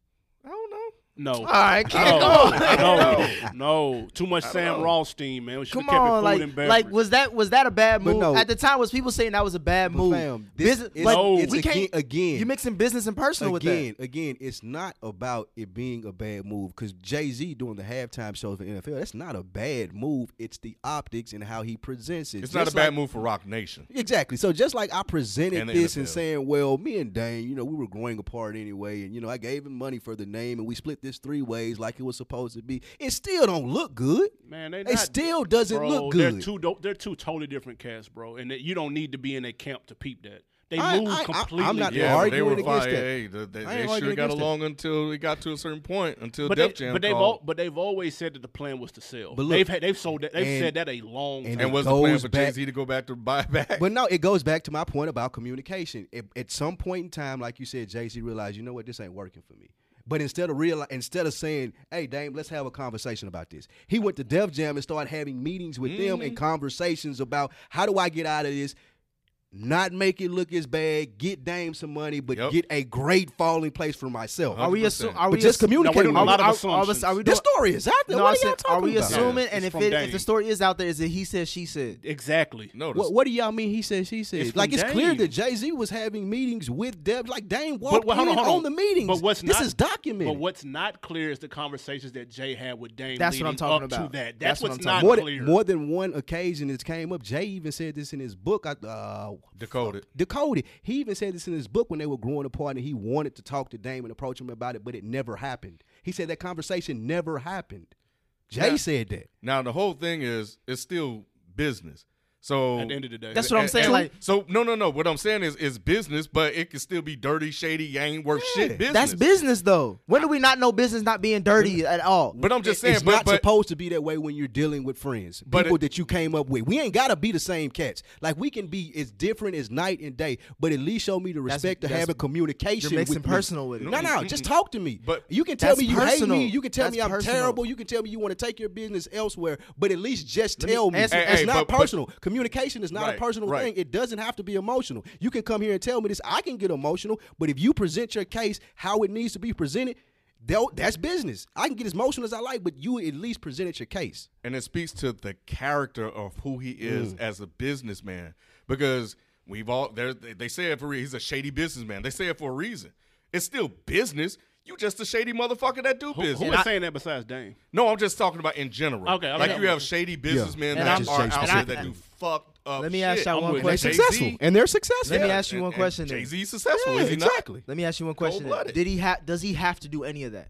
I don't. No. All right, kid, No, come on. no, no. Too much Sam Rothstein, man. We should Come have kept it on, food like, like was that was that a bad move? no. At the time, was people saying that was a bad But move? fam, this- Business- it's, like, No. it's we again, can't. again. You're mixing business and personal with that. again, again, it's not about it being a bad move because Jay Z doing the halftime shows for NFL. That's not a bad move. It's the optics and how he presents it. It's not a Just bad like- move for Roc Nation. Exactly. So just like I presented And the this and saying, well, me and Dame, you know, we were growing apart anyway, and you know, I gave him money for the name, and we split this three ways like it was supposed to be. It still don't look good. man, they It not, still doesn't bro, look They're good. two. They're two totally different casts, bro. And that you don't need to be in a camp to peep that. They I- move I- I- I'm completely. not. Yeah, but they arguing were against fine. that. Hey, the- they, they sure got against that. along until it got to a certain point. Until But, Def they, Jam but they've all, but they've always said that the plan was to sell. But look, they've had, they've sold that. They've and- said that a long and time. and was the plan for Jay Z to go back to buy back? But no, it goes back to my point about communication. At, at some point in time, like you said, Jay Z realized, you know what, this ain't working for me. But instead of real, instead of saying, "Hey, Dame, let's have a conversation about this," he went to Def Jam and started having meetings with them Mm-hmm. and conversations about how do I get out of this, not make it look as bad, get Dame some money, but Yep. get a great falling place for myself. Are we assuming? Are But we just assu- communicate No, we're doing with a lot of are- are- assumptions. Are we This story is out there. No, what I are y'all talking are we about? assuming? Yeah, and if it, if the story is out there, is it he said, she said? exactly. no, What, what do y'all mean? He said, she said. It's like it's clear that Jay Z was having meetings with Deb. Like Dame walked But, hold in on, hold on. the meetings. But what's this not, is documented. But what's not clear is the conversations that Jay had with Dame. That's what I'm talking up about. To that. That's That's, what what's I'm not more clear. than, more than one occasion it came up. Jay even said this in his book. Uh, Decoded. Decoded. He even said this in his book when they were growing apart, and he wanted to talk to Dame and approach him about it, but it never happened. He said that conversation never happened. Jay Yeah. said that. Now the whole thing is it's still business. So At the end of the day, That's what I'm saying. and- Like so no, no, no. What I'm saying is, is business, but it can still be dirty, shady, ain't worth shit. Business. that's business, though. When do we not know business not being dirty at all? But I'm just saying, it's but, not but supposed to be that way when you're dealing with friends, But people it- that you came up with. We ain't gotta be the same cats. Like we can be as different as night and day, but at least show me the respect to have a communication. you're mixing with me. personal with it. No, no, just talk to me. But- you can tell me you personal. hate me. You can tell me I'm personal. terrible. You can tell me you want to take your business elsewhere. But at least just Let tell me. answer- it's Hey, hey, not but- but- personal. Communication is not Right, a personal right. thing. It doesn't have to be emotional. You can come here and tell me this. I can get emotional, but if you present your case how it needs to be presented. That's business. I can get as emotional as I like, but you at least presented your case. and it speaks to the character of who he is mm. as a businessman because we've all they say it for he's a shady businessman they say it for a reason it's still business You just a shady motherfucker that do Who, business. who And is I- saying that besides Dame? No, I'm just talking about in general. Okay, okay. like you have shady businessmen And that are out I- there that do fucked up. Let me ask shit. y'all one with They're question. Successful, and they're successful. Let me ask you one question. Jay Z successful, Yeah, is he not? exactly. Let me ask you one question. then. Did he have? Does he have to do any of that?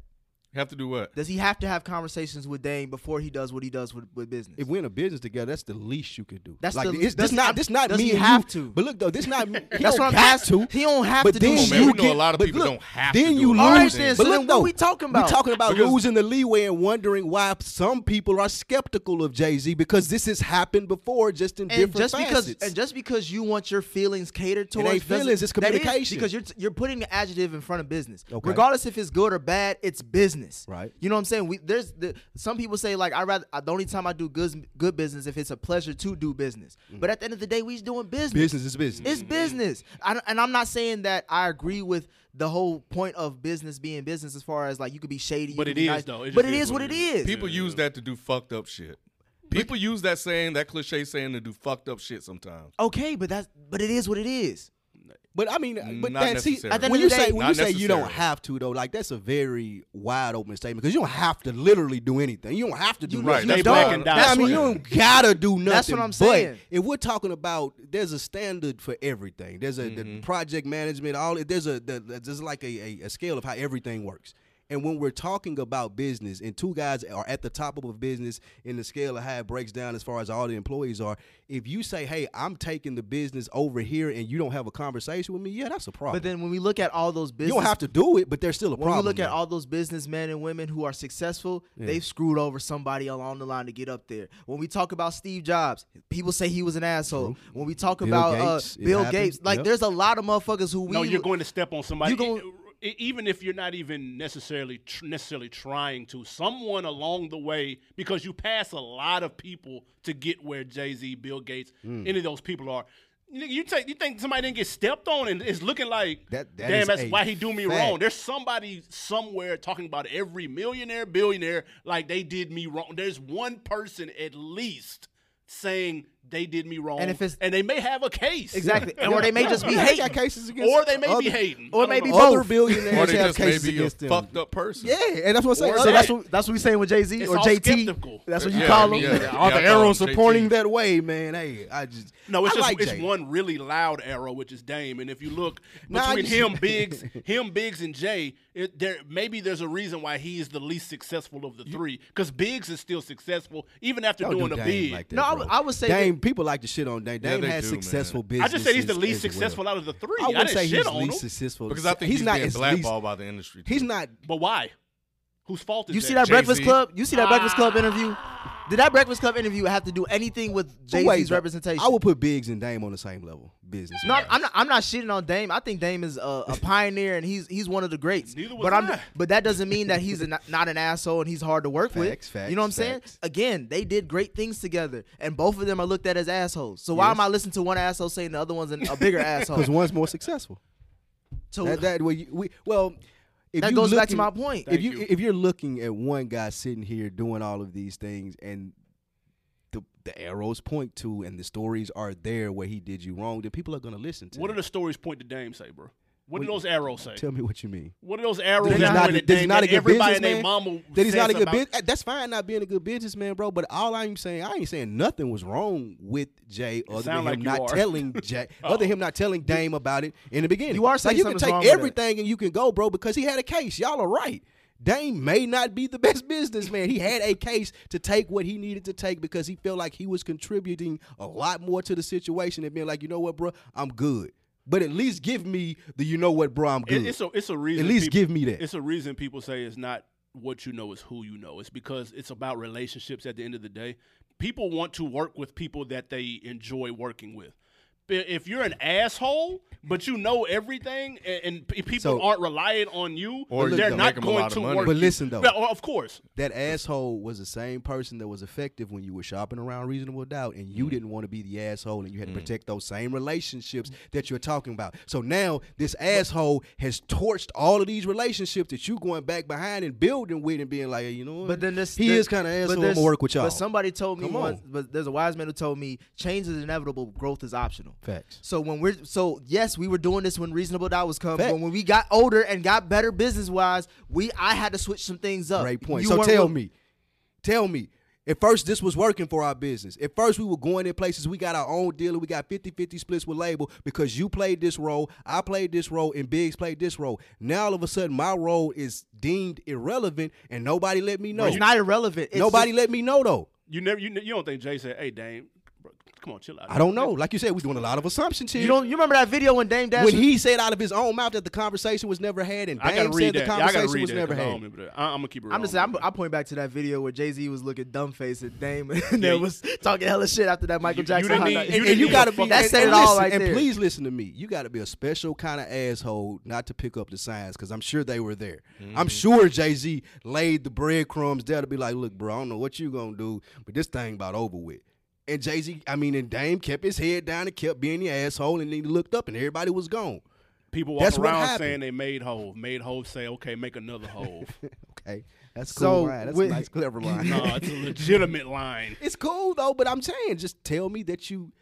Have to do what? Does he have to have conversations with Dame before he does what he does with, with business? If we're in a business together, that's the least you could do. That's like the- it's, does this not he- this not does me he and have you. to? But look though, this not he That's what I'm got to. He don't have But to then do Come on, man, you we know get- a lot of but people look, don't have then do you lose. lot right, things. then, But so look then though, what we talking about? We talking about Because- losing the leeway and wondering why some people are skeptical of Jay Z because this has happened before, just in and different just because and just because you want your feelings catered towards ain't feelings, it's communication. because you're you're putting the adjective in front of business Okay. regardless if it's good or bad it's business Right. you know what i'm saying we there's the some people say like i rather the only time i do good good business if it's a pleasure to do business mm-hmm. but at the end of the day we's doing business business is business. it's business I, and i'm not saying that i agree with the whole point of business being business as far as like you could be shady But could it be is, nice, though. It but it is is what what it it is is. People use that to do fucked up shit. People use that saying, that cliche saying, to do fucked up shit sometimes. okay but that's but it is what it is But I mean, but Not that's see, necessarily. At the end when you say when you say you don't have to though, like that's a very wide open statement because you don't have to literally do anything. You don't have to do You- nothing. Right, you that's don't. black and I mean, you don't gotta do nothing. That's what I'm but saying. if we're talking about, there's a standard for everything. There's a Mm-hmm. the project management. All there's a the, there's like a, a, a scale of how everything works. And when we're talking about business, and two guys are at the top of a business in the scale of how it breaks down as far as all the employees are, if you say, "Hey, I'm taking the business over here," and you don't have a conversation with me, yeah, that's a problem. but then when we look at all those business. you don't have to do it, but there's still a when problem. When we look at all those businessmen and women who are successful, they've screwed over somebody along the line to get up there. When we talk about Steve Jobs, people say he was an asshole. When we talk Bill about uh, Gates, it Bill happened. Gates, like Yep. there's a lot of motherfuckers who we No, you're going to step on somebody. Even if you're not even necessarily tr- necessarily trying to, someone along the way, because you pass a lot of people to get where Jay Z, Bill Gates, Hmm. any of those people are. You, you take you think somebody didn't get stepped on and it's looking like That- that damn that's why he do me fact. wrong. There's somebody somewhere talking about every millionaire, billionaire like they did me wrong. There's one person at least saying they did me wrong, And if it's- and they may have a case exactly, or they may just be they hating. got cases against or they may other, be hating, or I don't maybe know. both. other Or billionaires they have just may cases be a against them. fucked up person. Yeah, and that's what I'm saying. Or So that. that's what that's what we saying with Jay Z It's or all JT. skeptical. That's what you Yeah, call him. yeah. are Yeah, the I call arrows him JT. supporting that way, man. Hey, I just No, it's I just like it's Jay. one really loud arrow, which is Dame. And if you look Nah, I between just- him, Biggs, him, Biggs, and Jay, it, there maybe there's a reason why he is the least successful of the three. Because Biggs is still successful even after Don't doing do a Dame big. like that, No, I bro. would- I would say Dame. People like to shit on Dame. Yeah, Dame they has do, man. successful I just said he's the least successful out of the three. I I, wouldn't didn't say shit he's on him. least successful Because I think he's, not being blackballed least. by the industry. He's not. But why? Whose fault is You that? see that Jay-Z. Breakfast Club? You see that Breakfast Club ah. interview? Did that Breakfast Club interview have to do anything with Jay Z's representation? I would put Biggs and Dame on the same level. Business. No, I'm not. I'm not shitting on Dame. I think Dame is a, a pioneer and he's he's one of the greats. Neither was but I'm I. but that doesn't mean that he's a, not, not an asshole and he's hard to work Facts, with. facts, you know what I'm saying? facts. Again, they did great things together, and both of them are looked at as assholes. So why Yes. am I listening to one asshole saying the other one's an, a bigger asshole? because one's more successful. So That, that way, you- we well. If That you goes back to my point. If you, you. if you're looking at one guy sitting here doing all of these things, and the the arrows point to, and the stories are there where he did you wrong, then people are gonna listen to. What do the stories point to Dame say, bro? What do those arrows say? Tell me what you mean. What are those arrows That he's not, that he's not a good everybody and their businessman. mama That he's not a good business. That's fine, not being a good businessman, bro. But all I'm saying, I ain't saying nothing was wrong with Jay, other than him like not are. telling Jay, other than oh. him not telling Dame about it in the beginning. You are saying like you can take wrong with that. everything and you can go, bro, because he had a case. Y'all are right. Dame may not be the best businessman. He had a case to take what he needed to take because he felt like he was contributing a lot more to the situation and being like, you know what, bro, I'm good. But at least give me the, you know what, bro, I'm good. It- it's a it's a reason. At least people- give me that. It's a reason people say it's not what you know, it's who you know. It's because it's about relationships. At the end of the day, people want to work with people that they enjoy working with. But If you're an asshole, but you know everything, and, and people So- aren't relying on you, Or they're can not make 'em a going to work. But you. listen, though. Yeah, of course, that asshole was the same person that was effective when you were shopping around reasonable doubt and Mm. you didn't want to be the asshole and you had to protect those same relationships that you're talking about. So now this asshole has torched all of these relationships that you're going back behind and building with and being like, hey, you know what? But then this he there- is kind of but asshole. I'm gonna work with y'all. But somebody told me Come once. on. But there's a wise man who told me change is inevitable. Growth is optional. Facts. So when we're so yes, we were doing this when reasonable doubt was coming. But when we got older and got better business wise, we I had to switch some things up. Great point. You so tell real- me, tell me. At first, this was working for our business. At first, we were going in places. We got our own dealer. We got 50 50 splits with label because you played this role, I played this role, and Biggs played this role. Now, all of a sudden, my role is deemed irrelevant, and nobody let me know. It's not irrelevant. It's nobody just- let me know, though. You never, you, you don't think Jay said, "Hey, Dame, bro, come on, chill out." I don't know. Like you said, we're doing a lot of assumptions here. You don't. You remember that video when Dame Dash? when he said out of his own mouth that the conversation was never had, and I Dame gotta read said that. the Yeah, I gotta conversation read was that never 'cause I don't had. remember that. I, am gonna keep it. Real. I'm just saying. I'm, I'm pointing back to that video where Jay Z was looking dumb face at Dame, and Yeah, then you- was talking hella shit after that Michael You- you Jackson. didn't need- dog. you and, didn't and you need gotta to be fuck- That said and it all listen, right and there. please listen to me. You got to be a special kind of asshole not to pick up the signs because I'm sure they were there. Mm-hmm. I'm sure Jay Z laid the breadcrumbs there to be like, look, bro, I don't know what you gonna do, but this thing about over with. And Jay Z, I mean, and Dame kept his head down and kept being the asshole, and then he looked up and everybody was gone. People walk That's around saying they made Hove. Made Hove say, "Okay, make another Hove." Okay, that's So, cool. right? That's with- a nice, clever line. no, it's a legitimate line. It's cool though, but I'm saying just tell me that you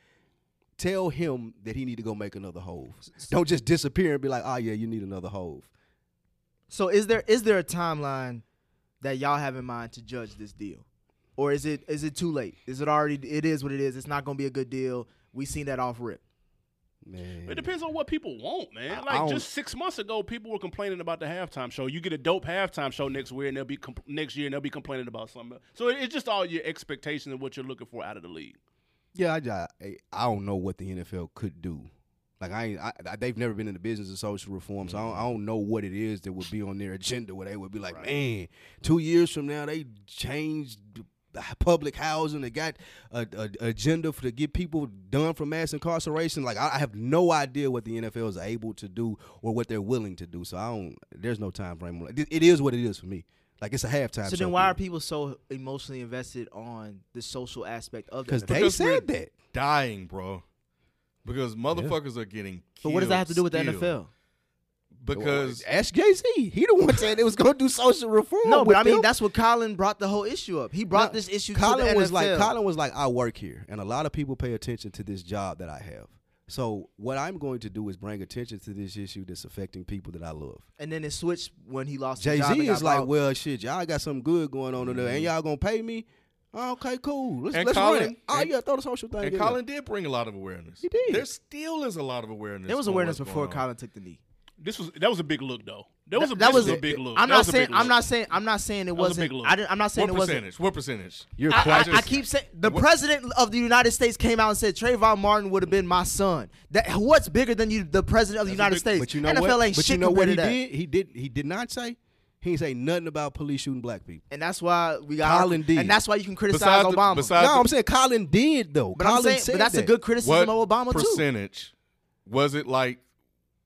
tell him that he need to go make another hove. Don't just disappear and be like, oh yeah, you need another hove. So is there is there a timeline that y'all have in mind to judge this deal, or is it is it too late? Is it already? It is what it is. It's not going to be a good deal. We seen that off rip. Man. It depends on what people want, man. I- I Like just six months ago, people were complaining about the halftime show. You get a dope halftime show next year, and they'll be compl- next year, and they'll be complaining about something. else. So it- it's just all your expectations and what you're looking for out of the league. Yeah, I, I, I don't know what the NFL could do. Like I, ain't, I, I they've never been in the business of social reform, so I don't, I don't know what it is that would be on their agenda where they would be like, man, two years from now they changed the public housing, they got a, a, agenda for to get people done from mass incarceration. Like I, I have no idea what the NFL is able to do or what they're willing to do. So I don't. There's no time frame. It, it is what it is for me. Like it's a halftime. So then, why are people so emotionally invested on the social aspect of it? Because we're said that. dying, bro. Because motherfuckers are getting killed. But what does that have to do with the. NFL? Because ask Jay Z. He the one said it was going to do social reform. No, but I mean them. that's what Colin brought the whole issue up. He brought No, this issue. Colin to the was NFL. like, Colin was like, I work here, and a lot of people pay attention to this job that I have. So what I'm going to do is bring attention to this issue that's affecting people that I love. and then it switched when he lost. Jay Z and got is like, brought- well, shit, y'all got something good going on in there, and mm-hmm. y'all gonna pay me. Okay, cool. Let's And let's Colin- run it. Oh and- yeah, throw the social thing. and in Colin did bring a lot of awareness. He did. There still is a lot of awareness. there was awareness before. Colin took the knee. This was that was a big look though. That was a, that this was a big look. I'm That not saying. big I'm not saying. I'm not saying it was a wasn't. big look. I didn't, I'm not saying What it wasn't. percentage? What percentage? You're I, I- I keep saying the What- president of the United States came out and said Trayvon Martin would have been my son. That what's bigger than you, the president of the That's United big- States? but you know NFL what? ain't but shit you know what he did? He did. He did not say. He didn't say nothing about police shooting black people. And that's why we got Colin did. And that's why you can criticize Besides the- Obama. besides- no, I'm saying Colin did though. but Colin I'm saying, said but that's a good criticism What of Obama too. percentage was it like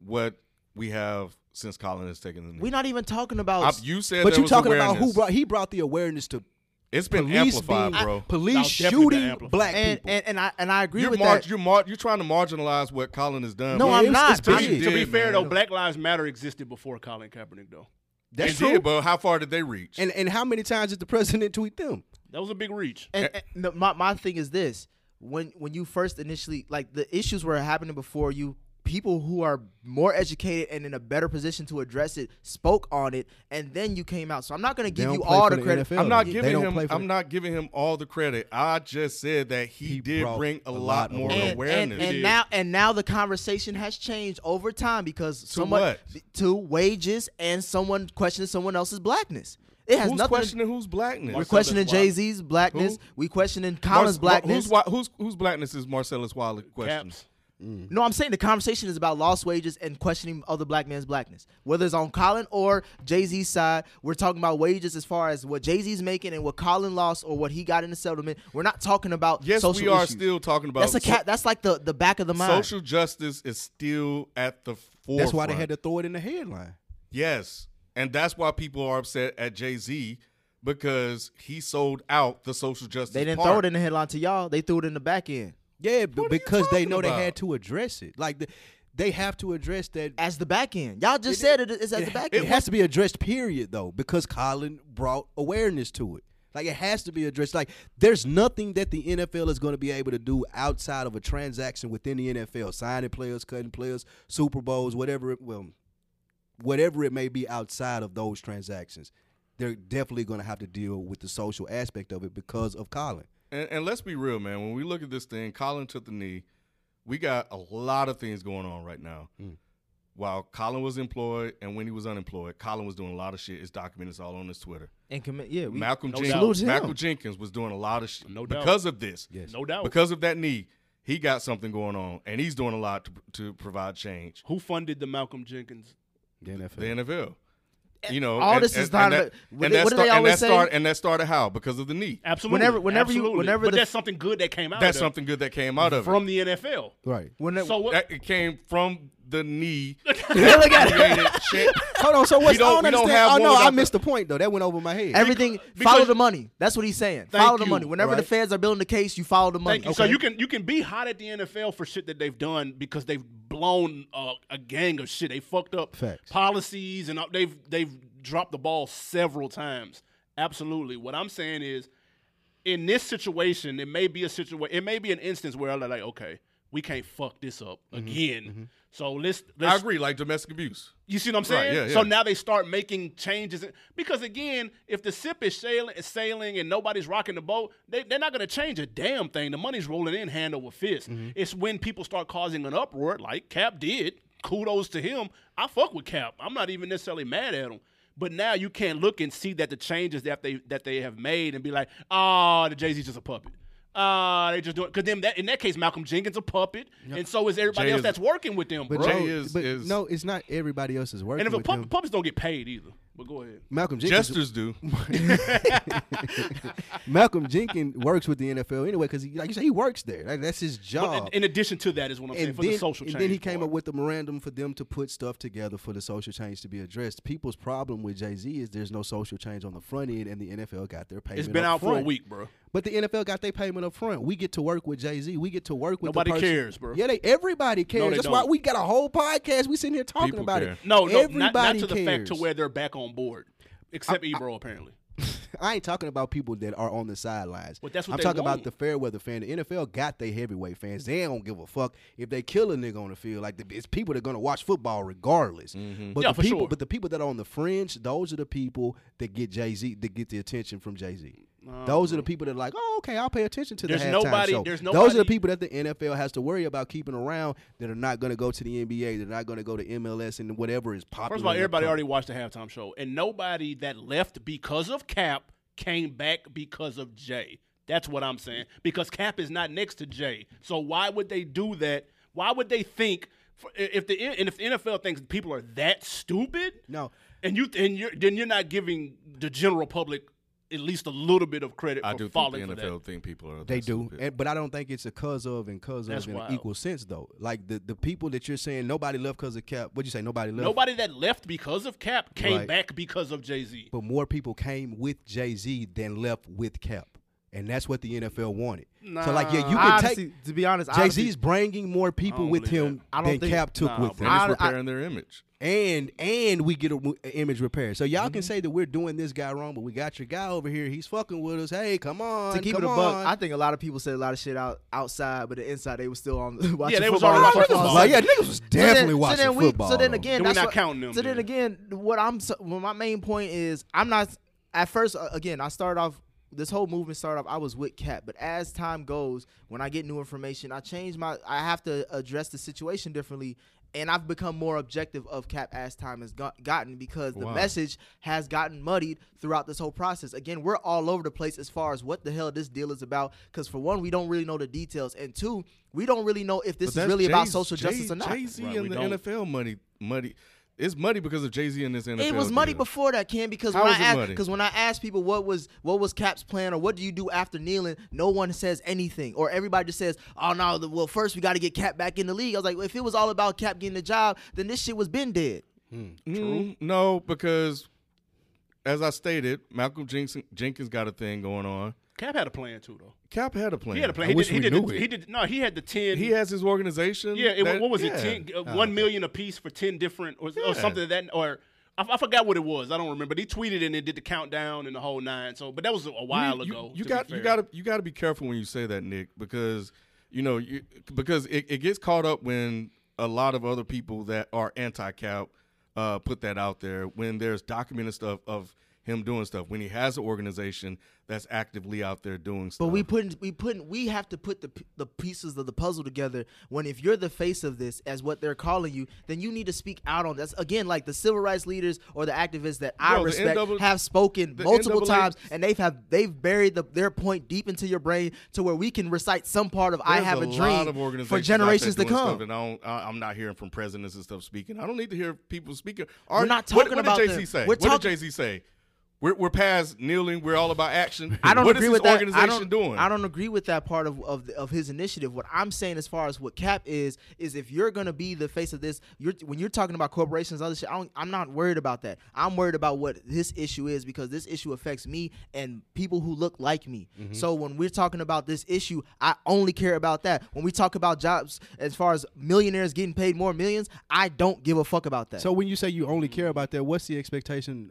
what we have since Colin has taken the knee? We're not even talking about. I- you said, But you was talking about who brought? He brought the awareness to It's been police amplified, being, bro. Police No, definitely been shooting black and, people. and and I and I agree You're with mar- that. you're mar- you're trying to marginalize what Colin has done. No, bro. I'm it's- not. it's To big. be, to be fair man. though, Black Lives Matter existed before Colin Kaepernick though. That's It true. did, but how far did they reach? and and how many times did the president tweet them? That was a big reach. And, eh. and no, my my thing is this: when when you first initially like the issues were happening before you, people who are more educated and in a better position to address it spoke on it, and then you came out. So I'm not going to give you all the the credit. NFL. I'm not giving him. I'm the- not giving him all the credit. I just said that he, He did bring a, a lot lot more awareness. and, awareness. and, and now and now the conversation has changed over time because someone what? to wages and someone questioning someone else's blackness. It has who's nothing. to- questioning whose blackness? we're questioning Jay Z's blackness. Who? We questioning Mar- Colin's blackness. Who's, wa- who's blackness is Marcellus Wiley questioning? Caps. Mm. No, I'm saying the conversation is about lost wages and questioning other black men's blackness. Whether it's on Colin or Jay Z's side, we're talking about wages as far as what Jay Z's making and what Colin lost or what he got in the settlement. We're not talking about Yes, social we are issues. still talking about That's a cat. That's like the the back of the mind. social justice is still at the forefront. That's why they had to throw it in the headline. Yes, and that's why people are upset at Jay Z because he sold out the social justice. They didn't part. throw it in the headline to y'all. They threw it in the back end Yeah, because they know they had to address it. Like the, they have to address that. as the back end. Y'all just said it is at the back end. It has to be addressed, period, though, because Colin brought awareness to it. Like it has to be addressed. Like there's nothing that the NFL is going to be able to do outside of a transaction within the NFL, signing players, cutting players, Super Bowls, whatever. It, well, whatever it may be outside of those transactions, they're definitely going to have to deal with the social aspect of it because of Colin. And, and let's be real, man. When we look at this thing, Colin took the knee. We got a lot of things going on right now. Mm. While Colin was employed and when he was unemployed, Colin was doing a lot of shit. It's documented. It's all on his Twitter. And commit, yeah, we, Malcolm no Jenkins, doubt. Salute to him. Malcolm Jenkins was doing a lot of shit No doubt. because of this. Yes. No doubt. Because of that knee, he got something going on, and he's doing a lot to, to provide change. Who funded the Malcolm Jenkins? The NFL. The NFL. Eh, you know, all and- this and- is not and that- what and they- that what do start- and always that say? start- and that started how? Because of the knee. Absolutely. Whenever- whenever you- whenever but the- that's something good that came out That's of that something good that came out of it. from the NFL. right. Whenever, So what? That- it came from the knee. look at it. shit. Hold on. So what's don't- I don't we don't understand. have Oh one no, I missed the point though. That went over my head. Everything because- follow the money. That's what he's saying. Thank Follow the money. Whenever the Right. feds are building the case, you follow the money. Thank you. So you can you can be hot at the NFL for shit that they've done because they've blown uh, a gang of shit. They fucked up Facts. policies and they've they've dropped the ball several times. Absolutely. What I'm saying is, in this situation, it may be a situation. It may be an instance where they're like, okay, we can't fuck this up Mm-hmm. again. So let's I let's agree, like domestic abuse. You see what I'm Right, saying? yeah, So now they start making changes because again, if the ship is sailing, sailing and nobody's rocking the boat, they, they're not going to change a damn thing. The money's rolling in hand over fist. Mm-hmm. It's when people start causing an uproar, like Cap did. Kudos to him. I fuck with Cap. I'm not even necessarily mad at him. But now you can't look and see that the changes that they that they have made and be like, oh, the Jay Z's just a puppet. Ah, they just doing because then that in that case, Malcolm Jenkins a puppet, and so is everybody Jay else is- that's working with them, But bro. Jay is- but is- no, it's not everybody else is working and if a with pup, him. puppets don't get paid either. But go ahead. Malcolm Jenkins. Jesters do. Malcolm Jenkins works with the NFL anyway because, like you said, he works there. Like, that's his job. in, in addition to that is what I'm saying and for the social and change. And then he came up with the memorandum for them to put stuff together for the social change to be addressed. People's problem with Jay Z is there's no social change on the front end, and the NFL got their payment. It's been up out for a week, bro. But the NFL got their payment up front. We get to work with Jay Z. We get to work with Nobody cares, bro. Yeah, they everybody cares. they That's why don't. we got a whole podcast. We sitting here talking People about care. it. No, no, everybody not, not to the fact to where they're back on board, except Ebro apparently. I ain't talking about people that are on the sidelines. But that's what I'm talking want. about the fair weather fan. The NFL got their heavyweight fans. They don't give a fuck if they kill a nigga on the field. Like the, it's people that are gonna watch football regardless. But Mm-hmm. Yeah, the people, sure. but the people that are on the fringe, those are the people that get Jay Z, that get the attention from Jay Z. Oh, those are the people that are like, oh, okay, I'll pay attention to There's the halftime nobody- show. there's Those are the people that the NFL has to worry about keeping around that are not going to go to the NBA. They're not going to go to MLS and whatever is popular. First of all, everybody already watched the halftime show, and nobody that left because of Cap came back because of Jay. That's what I'm saying. Because Cap is not next to Jay, so why would they do that? Why would they think? If the and if the NFL thinks people are that stupid, No. and you and you're then you're not giving the general public at least a little bit of credit I for do think the NFL that. think people are. They do, and, but I don't think it's a cause of and cause That's of in wild. an equal sense though. Like the, the people that you're saying nobody left because of Cap. What'd you say? Nobody left. Nobody that left because of Cap came Right. back because of Jay Z. But more people came with Jay Z than left with Cap, and that's what the NFL wanted. So like, yeah, you can honestly, take to be honest, Jay Z's bringing more people with him that. I don't than think- Cap took Nah, with bro. him, and it's I- I- their image. And and we get an image repair. So y'all Mm-hmm. can say that we're doing this guy wrong, but we got your guy over here. He's fucking with us. Hey, come on, to keep come it a on. buck, I think a lot of people said a lot of shit out outside, but the inside they were still on watching Yeah, they was football. already on watching football. football. like, yeah, niggas was definitely so watching so then football. So then again, Then we're that's not what- counting them So then then. again, what I'm so, well, my main point is I'm not at first. Uh, again, I started off. This whole movement started off. I was with Cap, but as time goes, when I get new information, I change my. I have to address the situation differently, and I've become more objective of Cap as time has got, gotten because the Wow. message has gotten muddied throughout this whole process. Again, we're all over the place as far as what the hell this deal is about. Because for one, we don't really know the details, and two, we don't really know if this is really about social justice or not. Jay Z Right, and the don't. NFL money muddy. It's muddy because of Jay Z and this NFL. It was muddy deal. before that, Ken, because How when is I asked, because when I asked people what was what was Cap's plan or what do you do after kneeling, no one says anything, or everybody just says, "Oh no, the, well first we got to get Cap back in the league." I was like, well, if it was all about Cap getting the job, then this shit was been dead. Mm, no, because as I stated, Malcolm Jenkins, Jenkins got a thing going on. Cap had a plan too, though. Cap had a plan. He had a plan. I He wish did, he did, knew the, it. he did no. He had the ten. He has his organization. yeah. It, that- what was yeah. it? 10, uh, Oh, one million a piece for ten different or, or something of that or I, I forgot what it was. I don't remember. But he tweeted and it did the countdown and the whole nine. So, but that was a while you, you- ago. You, got be you got to you got to be careful when you say that, Nick, because you know you, because it, it gets caught up when a lot of other people that are anti-cap uh, put that out there when there's documented stuff of him doing stuff when he has an organization that's actively out there doing stuff. But we put we put we have to put the the pieces of the puzzle together. When if you're the face of this, as what they're calling you, then you need to speak out on this. Again, like the civil rights leaders or the activists that I the respect NAA have spoken multiple NAA times, and they've have they've buried the, their point deep into your brain to where we can recite some part of "I have a, dream" for generations to come. and I I'm not hearing from presidents and stuff speaking. I don't need to hear people speaking. We're Are- not what- talking what, about did Jay Z say? we're what talk- did Jay Z say? We're, we're past kneeling. We're all about action. I don't What agree is with his that. I don't, doing? I don't agree with that part of, of of his initiative. What I'm saying, as far as what Cap is, is if you're gonna be the face of this, you're when you're talking about corporations, other shit. I don't, I'm not worried about that. I'm worried about what this issue is because this issue affects me and people who look like me. Mm-hmm. So when we're talking about this issue, I only care about that. When we talk about jobs, as far as millionaires getting paid more millions, I don't give a fuck about that. So when you say you only care about that, what's the expectation?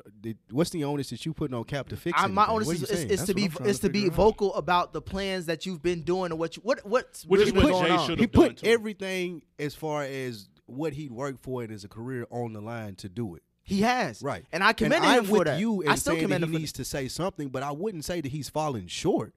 What's the onus that you putting on Cap to fix I, it? my onus what is, are you is, is to be is to be figure out. vocal about the plans that you've been doing and what you what what's Which really what going Jay on. should He have put too. everything as far as what he'd worked for in his career on the line to do it. He has. Right. And I commend commended I'm him for with that. you I still saying commend that him he for needs to say something, but I wouldn't say that he's falling short.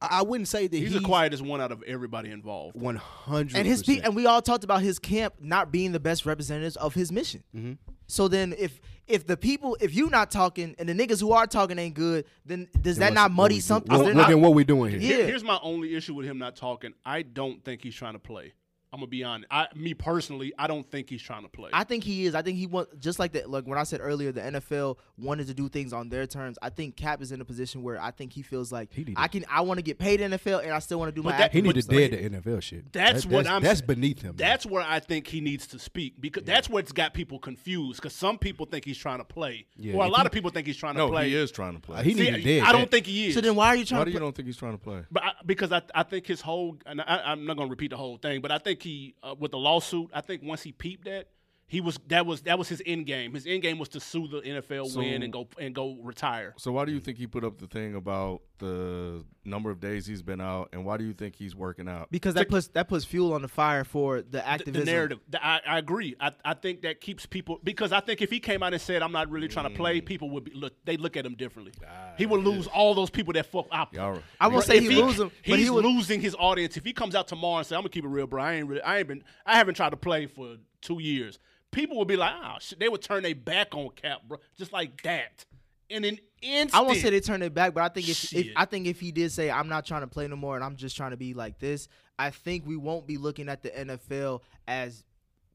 I, I wouldn't say that He's, he's, the quietest one out of everybody involved. one hundred. and his pe- and we all talked about his camp not being the best representatives of his mission. Mm-hmm. So then if if the people if you not talking and the niggas who are talking ain't good, then does that not muddy something? What, is there what, not- then what we doing here? Yeah. Here's my only issue with him not talking. I don't think he's trying to play. I'm gonna be honest. I, me personally, I don't think he's trying to play. I think he is. I think he want just like that. Like when I said earlier, the NFL wanted to do things on their terms. I think Cap is in a position where I think he feels like He I can. I want to get paid NFL and I still want to do But my. that- He need to But- dead the NFL shit. That's That- what that's, I'm. That's beneath him. That's where I think he needs to speak because that's what's got people confused. Because some people think he's trying to play, Yeah, or a lot he- of people think he's trying to no, play. he is trying to play. Uh, he See, need to dead I don't that. think he is. So then why are you trying Why to? do you don't think he's trying to play? But I, because I, I think his whole, and I, I'm not going to repeat the whole thing, but I think he, uh, with the lawsuit, I think once he peeped that, he was that was that was his end game. His end game was to sue the NFL, So- win, and go and go retire. So why do you think he put up the thing about the number of days he's been out, and why do you think he's working out? because that puts that puts fuel on the fire for the The, activism. the narrative, The- I, I agree. I, I think that keeps people because I think if he came out and said I'm not really trying to Mm. play, people would be look they look at him differently. Ah, he would lose all those people that fuck up. Y'all- I won't say if he lose 'em, but He's he would- losing his audience if he comes out tomorrow and say, "I'm gonna keep it real, bro. I ain't really, I ain't been, I haven't tried to play for two years." People would be like, "Ah, shit." They would turn their back on Cap, bro, just like that. In an instant, I won't say they turned it back, but I think if, if I think if he did say I'm not trying to play no more and I'm just trying to be like this, I think we won't be looking at the NFL as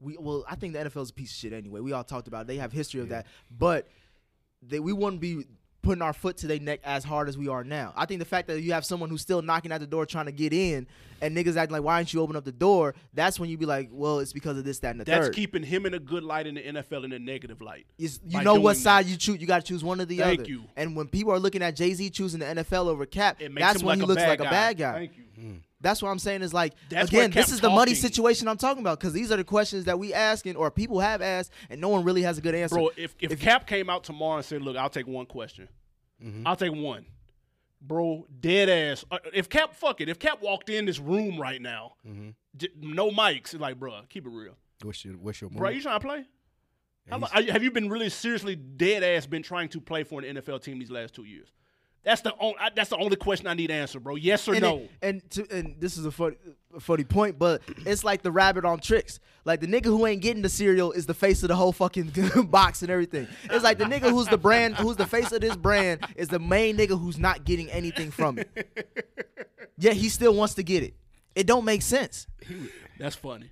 we well, I think the NFL is a piece of shit anyway. We all talked about it. They have history of that. But they, we wouldn't be putting our foot to their neck as hard as we are now. I think the fact that you have someone who's still knocking at the door trying to get in and niggas acting like why aren't you open up the door? That's when you be like, well, it's because of this, that, and the that's third. keeping him in a good light in the NFL in a negative light. Is- you know what doing side you choose. You got to choose one or the Thank other. you. And when people are looking at Jay Z choosing the NFL over Cap, that's when like he looks bad like guy. a bad guy. Thank you. Hmm. That's what I'm saying is like That's again, this is the money talking. situation I'm talking about because these are the questions that we asking or people have asked and no one really has a good answer. Bro, if, if If- Cap came out tomorrow and said, "Look, I'll take one question. Mm-hmm. I'll take one." Bro, dead ass. Uh, If Cap, fuck it. If Cap walked in this room right now, Mm-hmm. j- no mics, like, bro, keep it real. What's your what's your Bro, you trying to play? How have you been really seriously dead ass been trying to play for an NFL team these last two years? That's the only. That's the only question I need answered, bro. Yes or and no? it- and to, and this is a funny, a funny point, but it's like the rabbit on Trix. Like the nigga who ain't getting the cereal is the face of the whole fucking box and everything. It's like the nigga who's the brand, who's the face of this brand, is the main nigga who's not getting anything from it. Yet he still wants to get it. It don't make sense. That's funny.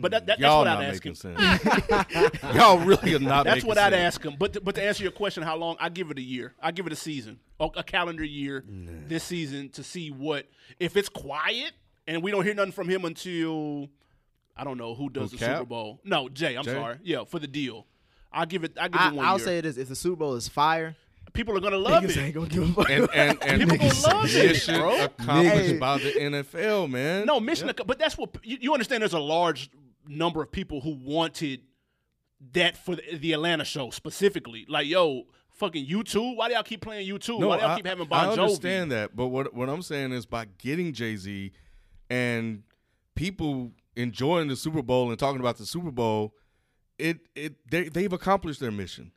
But that, that, that's Y'all what not I'd ask making him. sense. Y'all really are not. That's what I'd sense. ask him. But to, but to answer your question, how long? I give it a year. I give it a season, a, a calendar year, this season to see what if it's quiet and we don't hear nothing from him until I don't know who does Who, the Cap? Super Bowl. No, Jay. I'm Jay? sorry. Yeah, for the deal. I'll give it. I give I, it one I'll year. say it is: if the Super Bowl is fire, People are gonna love niggas it. ain't gonna give a fuck. And and and People gonna love it, mission bro. accomplished Hey. by the NFL, man. No mission, but that's what you, you understand. There's a large number of people who wanted that for the, the Atlanta show specifically. Like, yo, fucking U2. Why do y'all keep playing U2? Why do y'all I, keep having Bon I understand that, but what what I'm saying is by getting Jay Z and people enjoying the Super Bowl and talking about the Super Bowl, it it they they've accomplished their mission.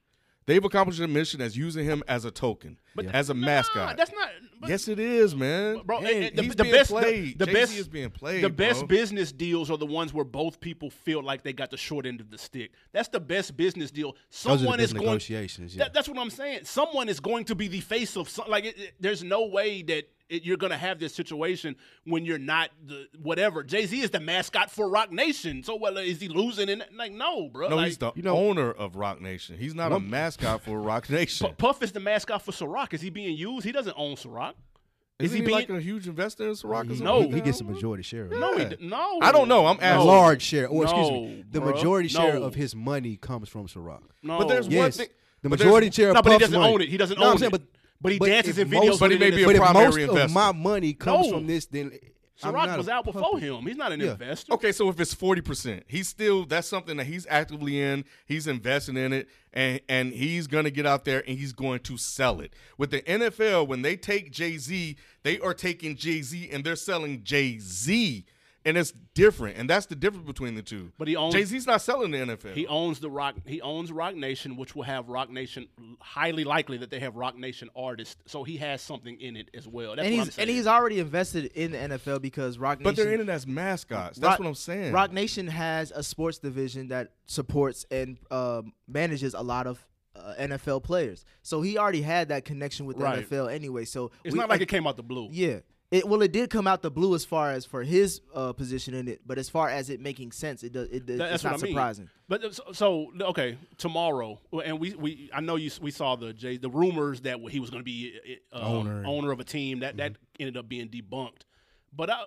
They've accomplished their mission as using him as a token, but as a Nah, mascot. that's not. but- yes, it is, man. Bro, Man, and- and the, he's the best, played. the, the best is being played. The best bro. business deals are the ones where both people feel like they got the short end of the stick. That's the best business deal. Those are the Someone best is going. negotiations. Yeah. That, that's what I'm saying. Someone is going to be the face of some. Like, it, it- there's no way that it, you're going to have this situation when you're not the whatever. Jay Z is the mascot for Roc Nation. So, well, is he losing? And like, no, bro. No, like, he's the you know- owner of Roc Nation. He's not a mascot for Roc Nation. Pu- Puff is the mascot for Ciroc. Is he being used? He doesn't own Ciroc. Is Isn't he he, being? like a huge investor in Ciroc? he, No. he, he gets a majority share. Of it. no, he Yeah. d- no. I don't know. I'm asking. No. large share. Or excuse me, the bruh. majority share No. of his money comes from Ciroc. No. But there's one thing. the majority there's- share. Of No, but he Puff's doesn't money. own it. He doesn't No, I'm own saying, it. But But he but dances in videos. But he may be a his- But primary most of my money comes No. from this, then I'm Ciroc was out before puppet. him. He's not an Yeah. investor. Okay, so if it's forty percent, he's still that's something that he's actively in. He's investing in it, and and he's gonna get out there and he's going to sell it. With the NFL, when they take Jay Z, they are taking Jay Z and they're selling Jay Z, and it's different. And that's the difference between the two. But he owns- Jay Z's not selling the NFL. He owns the Rock. He owns Roc Nation, which will have Roc Nation. Highly likely that they have Roc Nation artists, so he has something in it as well. That's and what I'm he's saying. and he's already invested in the NFL because Roc Nation. but they're in it as mascots. That's Rock- what I'm saying. Roc Nation has a sports division that supports and um, manages a lot of uh, NFL players. So he already had that connection with the Right. NFL anyway. So it's we- not like it came out the blue. Yeah. It, well, it did come out the blue as far as for his uh, position in it, but as far as it making sense, it does. It, That- it's that's not I mean. surprising. But uh, so, so okay, tomorrow, and we we I know you we saw the Jay the rumors that he was going to be uh, Owner. owner of a team that that ended up being debunked. But I,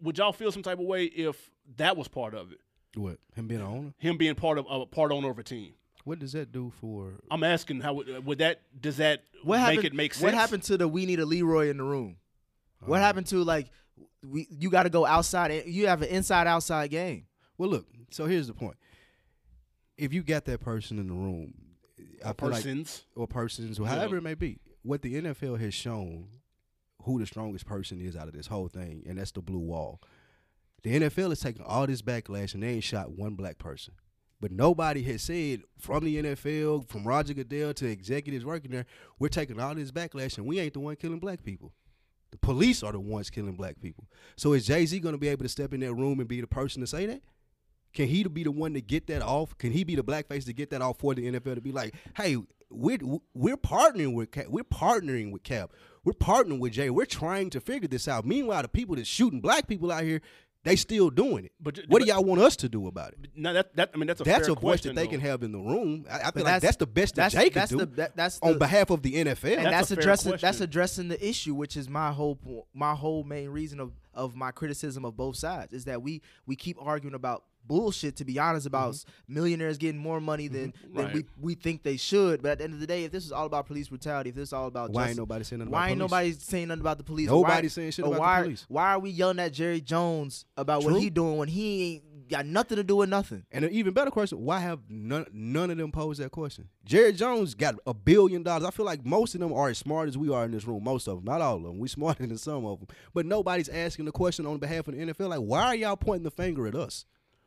would y'all feel some type of way if that was part of it? What him being an owner? Him being part of a part owner of a team. What does that do for? I'm asking how would, would that does that What make happened? it make sense? What happened to the we need a Leroy in the room? What Um, happened to like we? You got to go outside. You have an inside outside game. Well, look. So here's the point. If you got that person in the room, I feel like Persons. or persons or Yeah. however it may be. What the NFL has shown who the strongest person is out of this whole thing, and that's the blue wall. The NFL is taking all this backlash and they ain't shot one black person. But nobody has said from the NFL, from Roger Goodell to executives working there, we're taking all this backlash and we ain't the one killing black people. The police are the ones killing black people. So is Jay Z going to be able to step in that room and be the person to say that? Can he be the one to get that off? Can he be the blackface to get that off for the NFL to be like, hey, we're we're partnering with Cap. We're partnering with Cap. We're partnering with Jay. We're trying to figure this out. Meanwhile, the people that's shooting black people out here, they still doing it. But- what but- do y'all want us to do about it? No, that that I mean that's a That's fair a voice that they though. can have in the room. I, I feel But like that's the best that that's Jay can do the that, that's on the, behalf of the NFL. and That's that's, a fair addressing that's addressing the issue, which is my whole my whole main reason of of my criticism of both sides is that we we keep arguing about bullshit. To be honest, about mm-hmm. s- millionaires getting more money than mm-hmm. than Right. we we think they should. But at the end of the day, if this is all about police brutality, if this is all about Why ain't nobody saying nothing why about ain't police? nobody saying nothing about the police? Nobody why, saying shit or about the police. Why are we yelling at Jerry Jones about True. what he doing when he ain't got nothing to do with nothing? And an even better question: Why have none, none of them posed that question? Jerry Jones got a billion dollars. I feel like most of them are as smart as we are in this room. Most of them, not all of them. We smarter than some of them. But nobody's asking the question on behalf of the NFL. Like, why are y'all pointing the finger at us?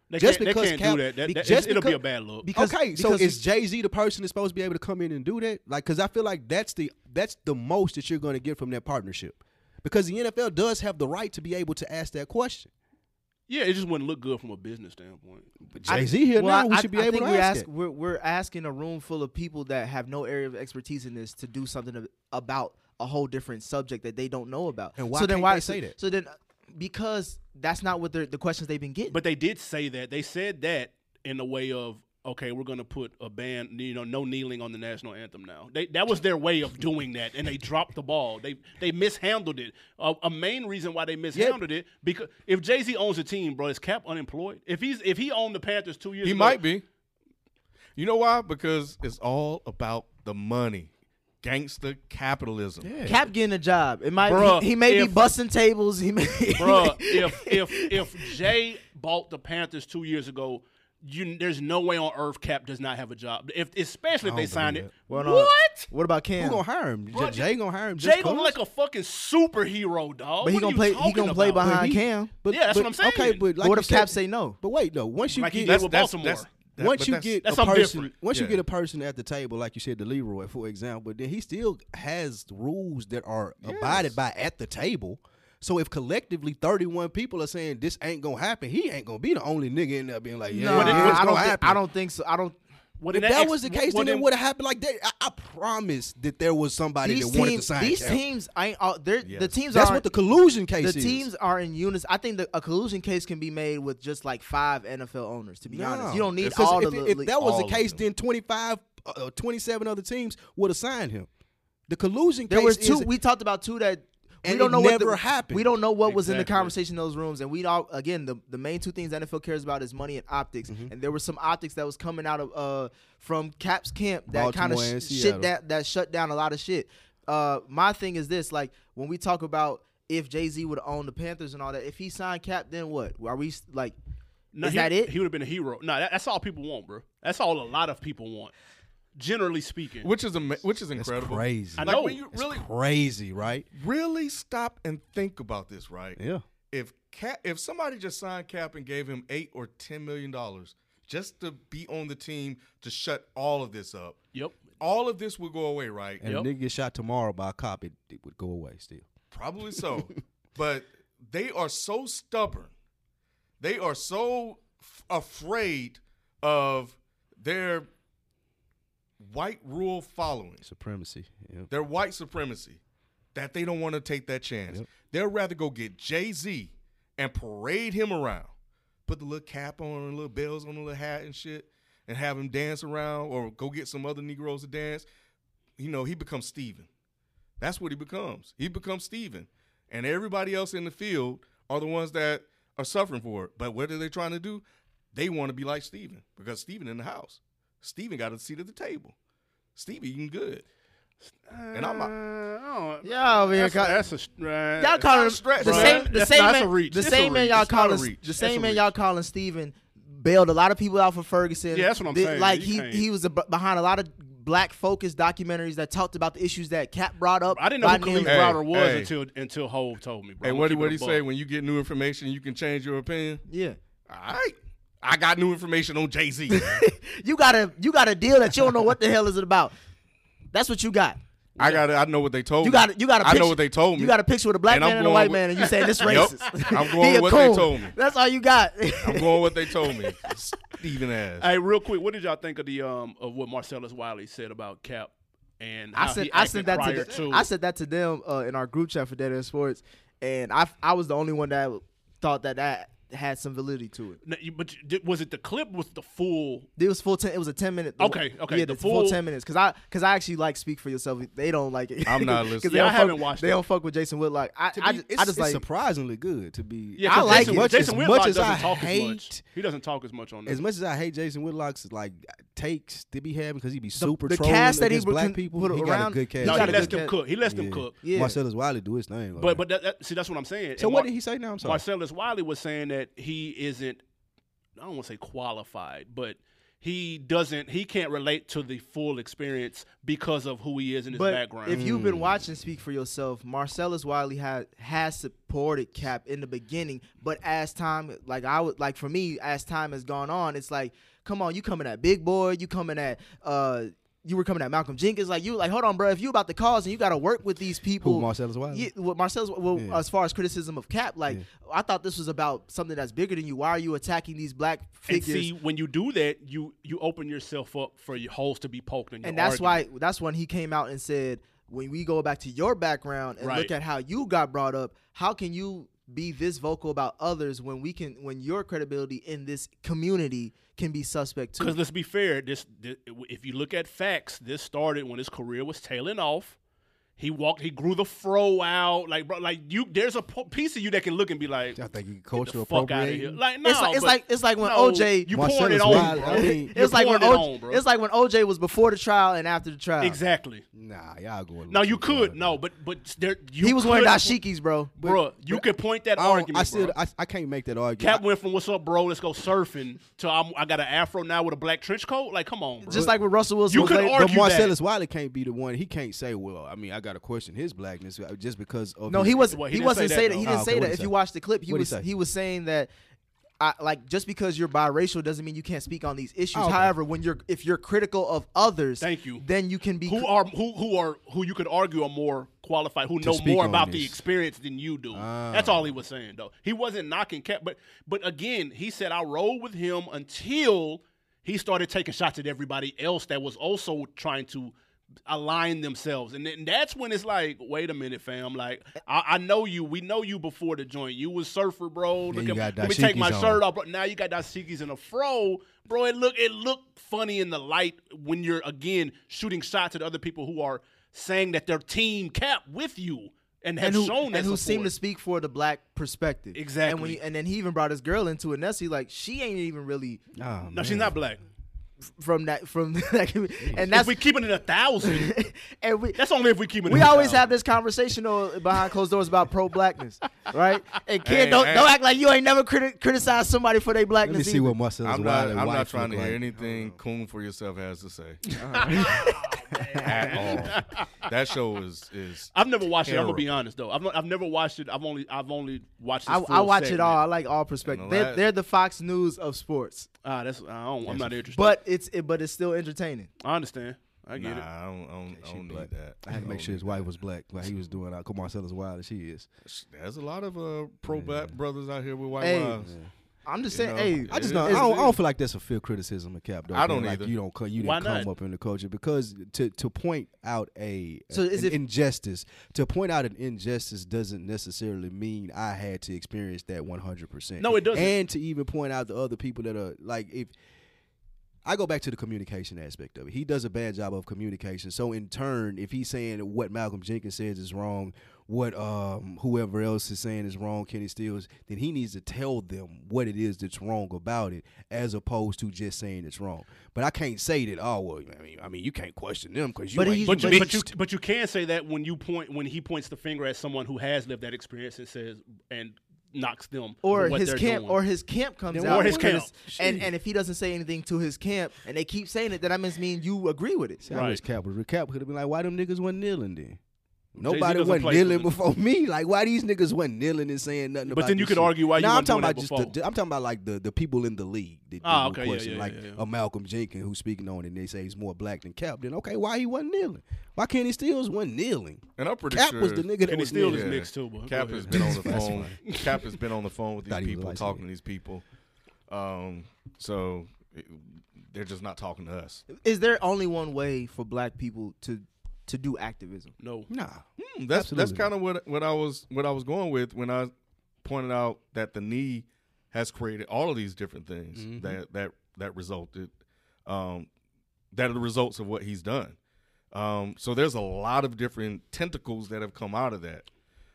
They Just can't, because they can't Cap- do that. that, that- just it'll be a bad look. Because- okay, so because is Jay Z the person that's supposed to be able to come in and do that? Like, because I feel like that's the that's the most that you're going to get from that partnership. Because the NFL does have the right to be able to ask that question. yeah, it just wouldn't look good from a business standpoint. But Jay Z here Well, now, we I- should be I able think to we're ask ask- it. We're, we're asking a room full of people that have no area of expertise in this to do something about a whole different subject that they don't know about. And why so then can't why they say that? So then, because that's not what the questions they've been getting. But they did say that. They said that in the way of okay, we're going to put a ban, you know, no kneeling on the national anthem now. They, that was their way of doing that, and they dropped the ball. They they mishandled it. A, a main reason why they mishandled it because if Jay Z owns a team, bro, is Cap unemployed? If he's if he owned the Panthers two years, He ago, might be. You know why? Because it's all about the money. Gangster capitalism. Cap getting a job. It might Bruh, he, he may if- be busting tables. He may, Bruh, if if if Jay bought the Panthers two years ago, you there's no way on earth Cap does not have a job. If especially if they signed believe it. Well, no, what? What about Cam? Who Cam? gonna hire him? Bro, Jay gonna hire him? Jay just gonna 'cause? look like a fucking superhero, dog. But he What gonna play. He gonna play behind But he- Cam. But, Yeah, that's but, what I'm saying. Okay, saying. but like but what you if Cap say no? But wait, no. Once you Like he get did with Baltimore. That- once you get a person, different. once you get a person at the table, like you said, the Leroy, for example, then he still has rules that are abided by at the table. So if collectively thirty one people are saying this ain't gonna happen, he ain't gonna be the only nigga in there being like, yeah, No, yeah, I don't. Think. I don't think so. I don't. What If in that ex- was the case, then it would have happened like that. I, I promise that there was somebody These that wanted to teams. sign. These Cap. teams. ain't. all they're, The teams That's what the collusion case is. the is. teams are in unison. I think the, a collusion case can be made with just like five NFL owners. To be honest, you don't need all if, the. if le- that was the case, then 25, uh, 27 other teams would have signed him. The collusion there case was two. is we talked about two that. We don't it know what the, happened. We don't know what was in the conversation in those rooms, and we all again the, the main two things NFL cares about is money and optics, Mm-hmm. and there was some optics that was coming out of uh from Cap's camp that kind of sh- shit that that shut down a lot of shit. Uh, my thing is this: like when we talk about if Jay Z would own the Panthers and all that, if he signed Cap, then what? Are we like? No, is he, that it? He would have been a hero. No, that, that's all people want, bro. That's all a lot of people want. Generally speaking. which is ama- which is That's incredible. crazy. I Like know. when you It's really crazy, right? really stop and think about this, right? Yeah. If Cap, if somebody just signed Cap and gave him eight or ten million dollars just to be on the team to shut all of this up, Yep. all of this would go away, right? And Yep. a nigga get shot tomorrow by a cop, it, it would go away still. Probably so. but they are so stubborn. They are so f- afraid of their white rule following, Supremacy. Yeah. their white supremacy, that they don't want to take that chance. Yep. They'll rather go get Jay Z and parade him around, put the little cap on and little bells on the little hat and shit, and have him dance around, or go get some other Negroes to dance. You know, he becomes Steven. That's what he becomes. He becomes Steven. And everybody else in the field are the ones that are suffering for it. But what are they trying to do? They want to be like Steven because Steven in the house. Steven got a seat at the table. Steve eating good. And I'm Uh, a- oh, Yeah, over that's, call- that's a uh, y'all that's calling a stretch, the same the That's same not- man, reach. the It's same man y'all It's calling reach. the same man y'all calling Steven bailed a lot of people out for Ferguson. Yeah, that's what I'm Did- saying. Like You he can't- he was a, behind a lot of black focused documentaries that talked about the issues that Cap brought up. I didn't know by who Kalief name- Hey, Browder was hey. until until Hove told me. Bro. Hey, I'm what gonna did what keep he say? When you get new information, you can change your opinion. Yeah, All right. I got new information on Jay Z. you got a you got a deal that you don't know what the hell is it about. That's what you got. I got. I know what they told You me. got a- you got a I picture, know what they told me. You got a picture with a black And I'm man and a going white with- man, and you saying this Yep. racist. I'm going with what they told me. That's all you got. I'm going what they told me. Steven ass. Hey, real quick, what did y'all think of the um of what Marcellus Wiley said about Cap and I said I acted said that prior to, to I said that to them uh, in our group chat for Dead End Sports, and I I was the only one that thought that that had some validity to it. No, you- But you- did- was it the clip with the full? It was full ten. It was a ten minute. Okay, okay, Yeah, the the, full, full- ten minutes. Cause I cause I actually like speak for yourself. They don't like it. I'm not 'Cause listening. they Yeah, I don't fuck- haven't watched They it. don't fuck with Jason Whitlock. I To I, be- just, it's, I just it's like. surprisingly good to be. Yeah, I 'cause like Jason, it. Much- Jason as Whitlock much as doesn't I talk as hate- much. He doesn't talk as much on As much as I hate Jason Whitlock's like takes to be having because he be super the trolling cast that he against would black con- people. put he got a around- good cast. no, he he got a lets good them cat- cook. He lets them Yeah. cook. Yeah. Marcellus Wiley do his thing. But but that, that, see, that's what I'm saying. so And what Mar- did he say now? I'm sorry. Marcellus Wiley was saying that he isn't. I don't want to say qualified, but he doesn't. He can't relate to the full experience because of who he is in his But background. if you've been watching Speak for Yourself, Marcellus Wiley had has supported Cap in the beginning, but as time like I would like for me, as time has gone on, it's like, come on, you coming at Big Boy, you coming at uh you were coming at Malcolm Jenkins, like you like, hold on, bro, if you about the cause and you gotta work with these people Who, Marcellus Wiley? Yeah, well, Marcellus. Well, Yeah. as far as criticism of Cap, like Yeah. I thought this was about something that's bigger than you. Why are you attacking these black figures? and see, when you do that, you you open yourself up for your holes to be poked in. Your and that's argument. why that's when he came out and said when we go back to your background and Right. look at how you got brought up how can you be this vocal about others when we can when your credibility in this community can be suspect too Because let's be fair, this, this if you look at facts, this started when his career was tailing off. He walked. He grew the fro out. Like, bro, like you. There's a po- piece of you that can look and be like, I think you "Get cultural the fuck out of here." Like, no, It's like- it's like- it's like when no, OJ You pouring it on, Wiley, bro. I mean- it's like when it OJ, on, bro. it's like when OJ was before the trial and after the trial. exactly. Nah, y'all going. No, you too far. could no, but but there you he was wearing could- dashikis, bro. bro. You could point that I, argument. I still, bro. I, I can't make that argument. Cap went from "What's up, bro? Let's go surfing" to I'm, I got an afro now with a black trench coat. Like, come on, bro. Just like with Russell Wilson. You could late- argue but that. Marcellus Wiley can't be the one. He can't say, "Well, I mean, I got to question his blackness uh, just because of." No, his- he was. Well, he he, didn't wasn't say say that, that. He didn't okay, say what'd that. If say? you watch the clip, he What'd was say? he was saying that. I, like just because you're biracial doesn't mean you can't speak on these issues. Oh, okay. However, when you're if you're critical of others, Thank you. Then you can be who are who who are who you could argue are more qualified, who know more on about the experience than you do. Ah. That's all he was saying, though. He wasn't knocking Cap, but but again, he said I rolled with him until he started taking shots at everybody else that was also trying to align themselves, and then that's when it's like, wait a minute, fam. Like I, I know you, we know you before the joint. You was surfer, bro. Look you at, got let me take my on. shirt off. Bro. Now you got dashikis and a fro, bro. It look it looked funny in the light when you're again shooting shots at other people who are saying that they're team cap with you and have and who, shown that and who seem to speak for the black perspective. Exactly. And when he, and then he even brought his girl into it. Nessa, like she ain't even really Oh, No, she's not black. From that from that. commu- And If that's we keeping it a thousand, and we that's only if we keep it. we always thousand. have this conversation behind closed doors about pro blackness, right? And kid, Hey, don't hey. don't act like you ain't never criti- criticized somebody for their blackness Let blackness. me see either. what Marcellus I'm not. I'm not trying to look hear like. anything coon for yourself has to say at all. That show is is. I've never watched it. I'm gonna be honest though. I've, not- I've never watched it. I've only I've only watched. This I, full I watch it all. I like all perspectives. The They're, they're the Fox News of sports, Ah, that's I don't, I'm not interested. but it's it, but it's still entertaining. I understand. I get Nah, it. I don't. I don't, I don't need that. I had to make sure his need wife that. was black while he was doing out. Come Marcellus as she is. There's a lot of uh, pro black brothers out here with white Hey, wives. I'm just You saying, know, hey, I just don't, I don't. I don't feel like that's a fair criticism of Cap. Though, I don't man. like. You don't. co- You Why didn't come not? up in the culture because to to point out a So is an it- injustice. To point out an injustice doesn't necessarily mean I had to experience that 100. percent No, it doesn't. And to even point out the other people that are like if. I go back to the communication aspect of it. He does a bad job of communication. So in turn, if he's saying what Malcolm Jenkins says is wrong, what um, whoever else is saying is wrong, Kenny Stills, then he needs to tell them what it is that's wrong about it, as opposed to just saying it's wrong. But I can't say that. Oh well, I mean, I mean, you can't question them because you But ain't he- But you, bitched. but you but you can say that when you point when he points the finger at someone who has lived that experience and says and knocks them or what his camp doing. or his camp comes Then out or his and camp. it's- and and if he doesn't say anything to his camp and they keep saying it then that must mean you agree with it See, I Right. wish Cap was. Cap could have been like, why them niggas wasn't kneeling then? Jay-Z Nobody doesn't wasn't kneeling before me. Like, why these niggas wasn't kneeling and saying nothing. But about then you this could shit? argue why you Nah, I'm talking about just before. the, I'm talking about like the, the people in the league that Ah, okay, yeah, question, yeah, like yeah, yeah. a Malcolm Jenkins who's speaking on it and they say he's more black than Cap. Then okay, why he wasn't kneeling? Why Kenny Stills wasn't kneeling? And I'm pretty Cap sure was the nigga that Kenny was Steele kneeling. is mixed too, but Cap has been on the phone. Cap has been on the phone with these Thought he was people, talking to these people. Um, so they're just not talking to us. is there only one way for black people to to do activism no. Nah, Hmm, that's that's kind of what what I was what I was going with when I pointed out that the knee has created all of these different things Mhm. that that that resulted um, that are the results of what he's done. Um, so there's a lot of different tentacles that have come out of that.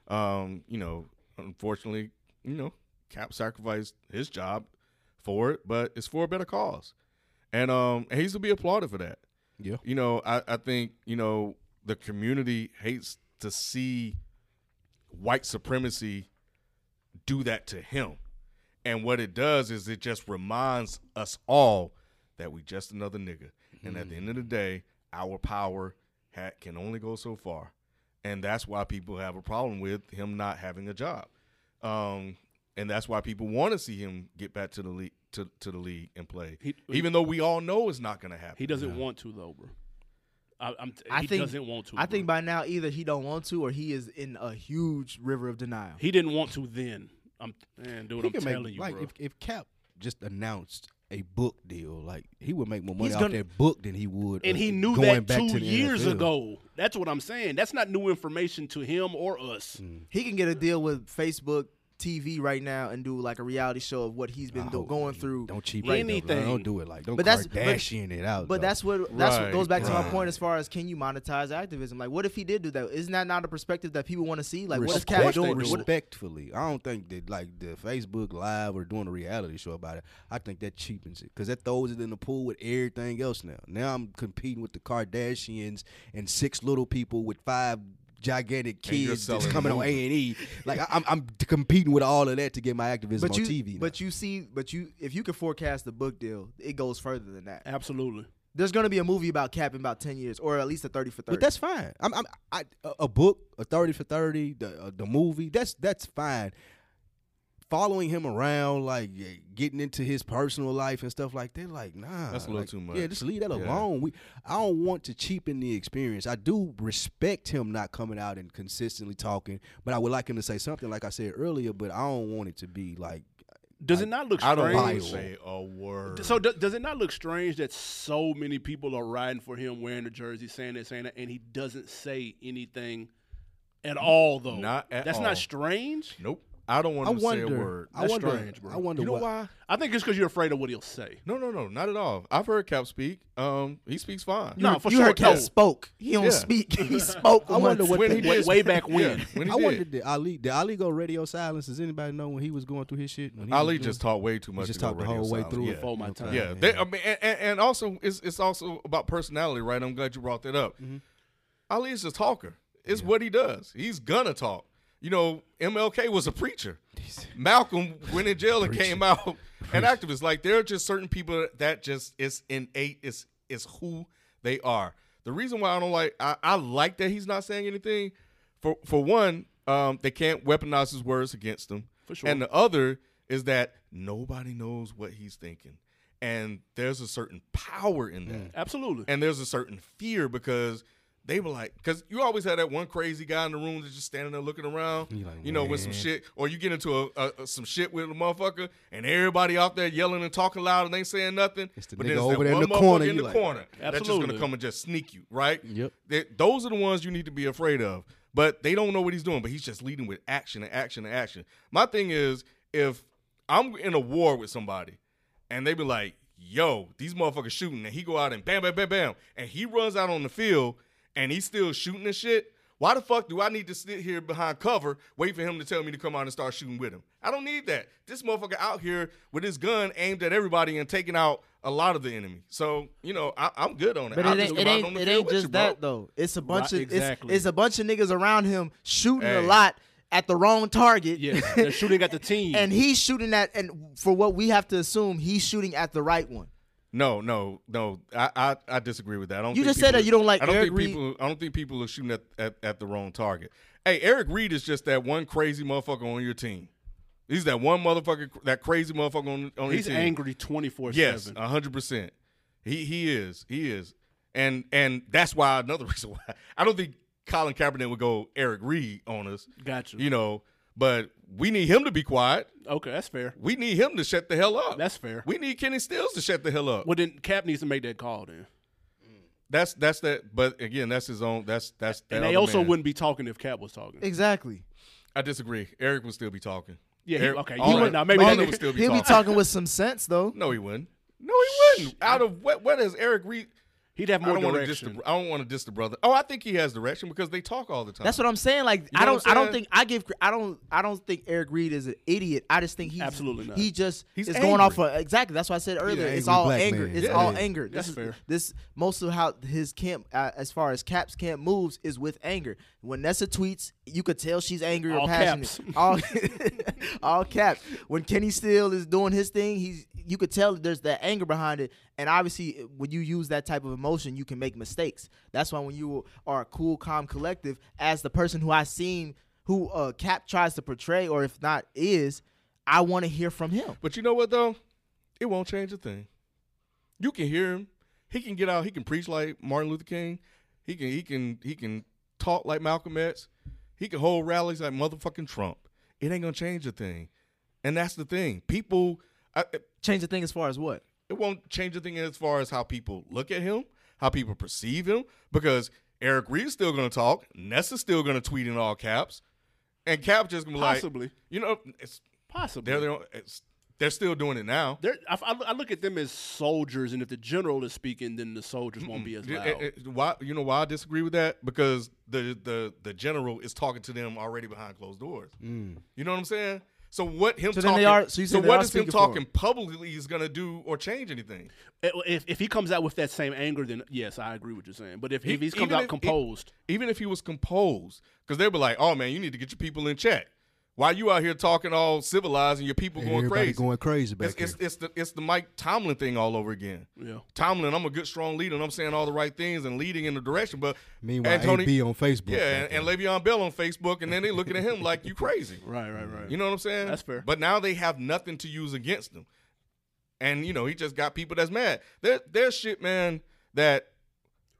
Um, you know, unfortunately, you know, Cap sacrificed his job for it, but it's for a better cause, and um, and he's to be applauded for that yeah. you know, I, I think, you know, the community hates to see white supremacy do that to him. And what it does is it just reminds us all that we just another nigga. And at the end of the day, our power ha- can only go so far. And that's why people have a problem with him not having a job. Um, and that's why people want to see him get back to the league to, to the league and play. He- even though we all know it's not going to happen. He doesn't want to though, bro. I, I'm t- I he think- doesn't want to. i bro. think by now either he don't want to or he is in a huge river of denial he didn't want to then. I'm man, dude. He I'm telling make you, like bro. if, if Cap just announced a book deal, like he would make more money He's off gonna- that book than he would. and uh, he knew going that back two years NFL. ago. That's what I'm saying. That's not new information to him or us. Mm. he can get a deal with facebook TV right now and do like a reality show of what he's been do- going you- through. Don't cheap Anything. anything. Don't do it like don't But that's- but- it out. But though. that's what that's what goes back to my point as far as can you monetize activism? Like, what if he did do that? Isn't that not a perspective that people want to see? Like, what is Respect- Cat doing? Respectfully. I don't think that like the Facebook Live or doing a reality show about it. I think that cheapens it because that throws it in the pool with everything else. Now, now I'm competing with the Kardashians and six little people with five gigantic kids that's coming on. A and E. Like I- I'm, I'm competing with all of that to get my activism but on you, TV. now. but you see, but you, if you can forecast the book deal, it goes further than that. Absolutely. There's gonna be a movie about Cap in about ten years, or at least a thirty for thirty. But that's fine. I'm, I'm I, a- a book, a thirty for thirty, the uh, the movie. That's that's fine. Following him around, like getting into his personal life and stuff like that, like nah, That's a little like, too much. Yeah, just leave that Yeah. alone. We, I don't want to cheapen the experience. I do respect him not coming out and consistently talking, but I would like him to say something, like I said earlier. But I don't want it to be like Does it not look strange? I don't strange? say a word. So do, does it not look strange that so many people are riding for him wearing the jersey, saying that, saying that, and he doesn't say anything at all? Though Not at that's all. not strange. nope. I don't want I to say a wonder. word. I That's wonder. strange, bro. I wonder You know what. why? I think it's because you're afraid of what he'll say. No, no, no, not at all. I've heard Cap speak. Um, he speaks fine. No, for you sure. heard Cap no. spoke. He don't Yeah. speak. He spoke. I wonder once. what when he did, way back when. Yeah, when he I did. wonder did Ali did Ali go radio silence? Does anybody know when he was going through his shit? When he Ali just talked way too much. He just to talked the whole way silent. through Yeah. Before my Okay. time. Yeah, they, I mean, and, and, and also it's it's also about personality, right? I'm glad you brought that up. Mm-hmm. Ali is a talker. It's what he does. He's gonna talk. You know, MLK was a preacher. Malcolm went in jail and came out an activist. Like there are just certain people that just is innate. Is is who they are. The reason why I don't like I, I like that he's not saying anything. For for one, um, they can't weaponize his words against him. For sure. And the other is that nobody knows what he's thinking. And there's a certain power in that. Absolutely. And there's a certain fear because they were like, because you always had that one crazy guy in the room that's just standing there looking around, You like, you know, with some shit, or you get into a, a, a- some shit with a motherfucker, and everybody out there yelling and talking loud and ain't saying nothing. It's the but nigga then over there in the corner, in the like, corner that's just gonna come and just sneak you, right? Yep. They- those are the ones you need to be afraid of. But they don't know what he's doing, but he's just leading with action and action and action. My thing is, if I'm in a war with somebody and they be like, yo, these motherfuckers shooting, and he go out and bam, bam, bam, bam, and he runs out on the field and he's still shooting and shit. Why the fuck do I need to sit here behind cover, wait for him to tell me to come out and start shooting with him? I don't need that. This motherfucker out here with his gun aimed at everybody and taking out a lot of the enemy. So you know, I, I'm good on it. But I'll it ain't, it ain't, it ain't just you, that though. It's a bunch Right, of exactly. it's, it's a bunch of niggas around him shooting a lot at the wrong target. Yeah, they're shooting at the team. And he's shooting at and for what we have to assume, he's shooting at the right one. No, no, no. I, I, I disagree with that. I don't You think just said people- that you don't like I don't Eric think Reid. people. I don't think people are shooting at, at, at the wrong target. Hey, Eric Reid is just that one crazy motherfucker on your team. He's that one motherfucker, that crazy motherfucker on, on he's your team. angry twenty four seven. Yes, seven. hundred percent. He he is. He is. And and that's why another reason why I don't think Colin Kaepernick would go Eric Reid on us. Got you. You know, but we need him to be quiet. Okay, that's fair. We need him to shut the hell up. That's fair. we need Kenny Stills to shut the hell up. Well, then Cap needs to make that call then. That's that's that. But again, that's his own. That's that's. that And they also man. wouldn't be talking if Cap was talking. Exactly. I disagree. Eric would still be talking. Yeah, he- Eric, okay, all you would- now maybe all that that would still be He'll talking. be talking with some sense though. No, he wouldn't. No, he wouldn't. Out of what? What has Eric Reid? He'd have I more don't diss direction. the. I don't want to diss the brother. Oh, I think he has direction because they talk all the time. That's what I'm saying. Like You I don't I'm don't think I give I don't I don't think Eric Reid is an idiot. I just think he's Absolutely not. He just He's is going off angry. of exactly. That's why I said earlier. It's all anger. man. It's Yeah. all Yeah. anger. That's this fair. Is, this most of how his camp uh, as far as Cap's camp moves is with anger. When Nessa tweets, you could tell she's angry or All passionate. caps. All all caps. When Kenny Steele is doing his thing, he's you could tell there's that anger behind it. And obviously, when you use that type of emotion, you can make mistakes. That's why when you are a cool, calm, collective, as the person who I seen who uh, Cap tries to portray, or if not is, I want to hear from him. But you know what though? It won't change a thing. You can hear him. He can get out. He can preach like Martin Luther King. He can. He can. He can talk like Malcolm X. He can hold rallies like motherfucking Trump. It ain't gonna change a thing. And that's the thing. People. I, Change the thing as far as what? it won't change the thing as far as how people look at him, how people perceive him, because Eric Reid's still going to talk. Nessa's still going to tweet in all caps. and Cap just gonna be like, Possibly. you know, it's Possibly. they're they're, it's, they're still doing it now. They're, I, I, I look at them as soldiers, and if the general is speaking, then the soldiers won't be as loud. eh, eh, Why you know why I disagree with that? Because the the the general is talking to them already behind closed doors. You know what I'm saying? So what him So talking? they are- so you say they what are is him talking him. publicly is gonna do or change anything? Eh, If, if he comes out with that same anger, then yes, I agree with you're saying. But if, if he comes out if- composed, even if he was composed, because they'd be like, "Oh man, you need to get your people in check." Why you out here talking all civilized and your people going Everybody crazy? going crazy back it's, it's, here. it's the it's the Mike Tomlin thing all over again. yeah. Tomlin, I'm a good strong leader, and I'm saying all the right things and leading in the direction. But Meanwhile, Anthony, AB on Facebook. yeah, and, there. and Le'Veon Bell on Facebook, and then they looking at him like you crazy. Right, right, right. You know what I'm saying? That's fair. But now they have nothing to use against him, and you know he just got people that's mad. There, there's shit, man, that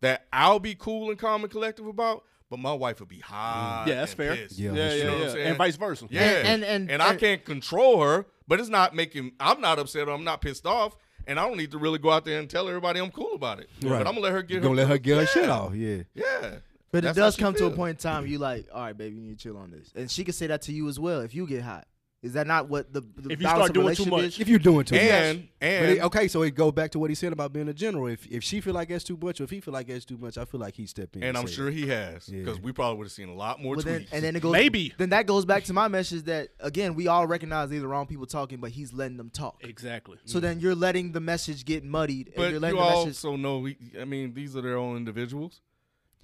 that I'll be cool and calm and collective about, but my wife would be hot. yeah, that's and fair. pissed. Yeah, yeah, yeah, true. You know what I'm yeah. and vice versa. Yeah, And- and- and- I and- can't control her, but it's not making. I'm not upset or I'm not pissed off, and I don't need to really go out there and tell everybody I'm cool about it. Right. But I'm gonna let her get. You her gonna let her get her shit off? Yeah. Yeah, But That's it does she come to a point in time you like, all right, baby, you need to chill on this, and she can say that to you as well if you get hot. Is that not what the, the If you start doing too much? Is? If you're doing too much. and But and it- okay, so it go back to what he said about being a general. If if she feel like that's too much, or if he feel like that's too much, I feel like he step in. and I'm say sure he has Yeah. because we probably would have seen a lot more Well, then, tweets. and then it goes Maybe. Then that goes back to my message that again we all recognize they're wrong people talking, but he's letting them talk. Exactly. So then mm-hmm. you're letting the message get muddied, and but you're letting you the message. also know, we, I mean, these are their own individuals.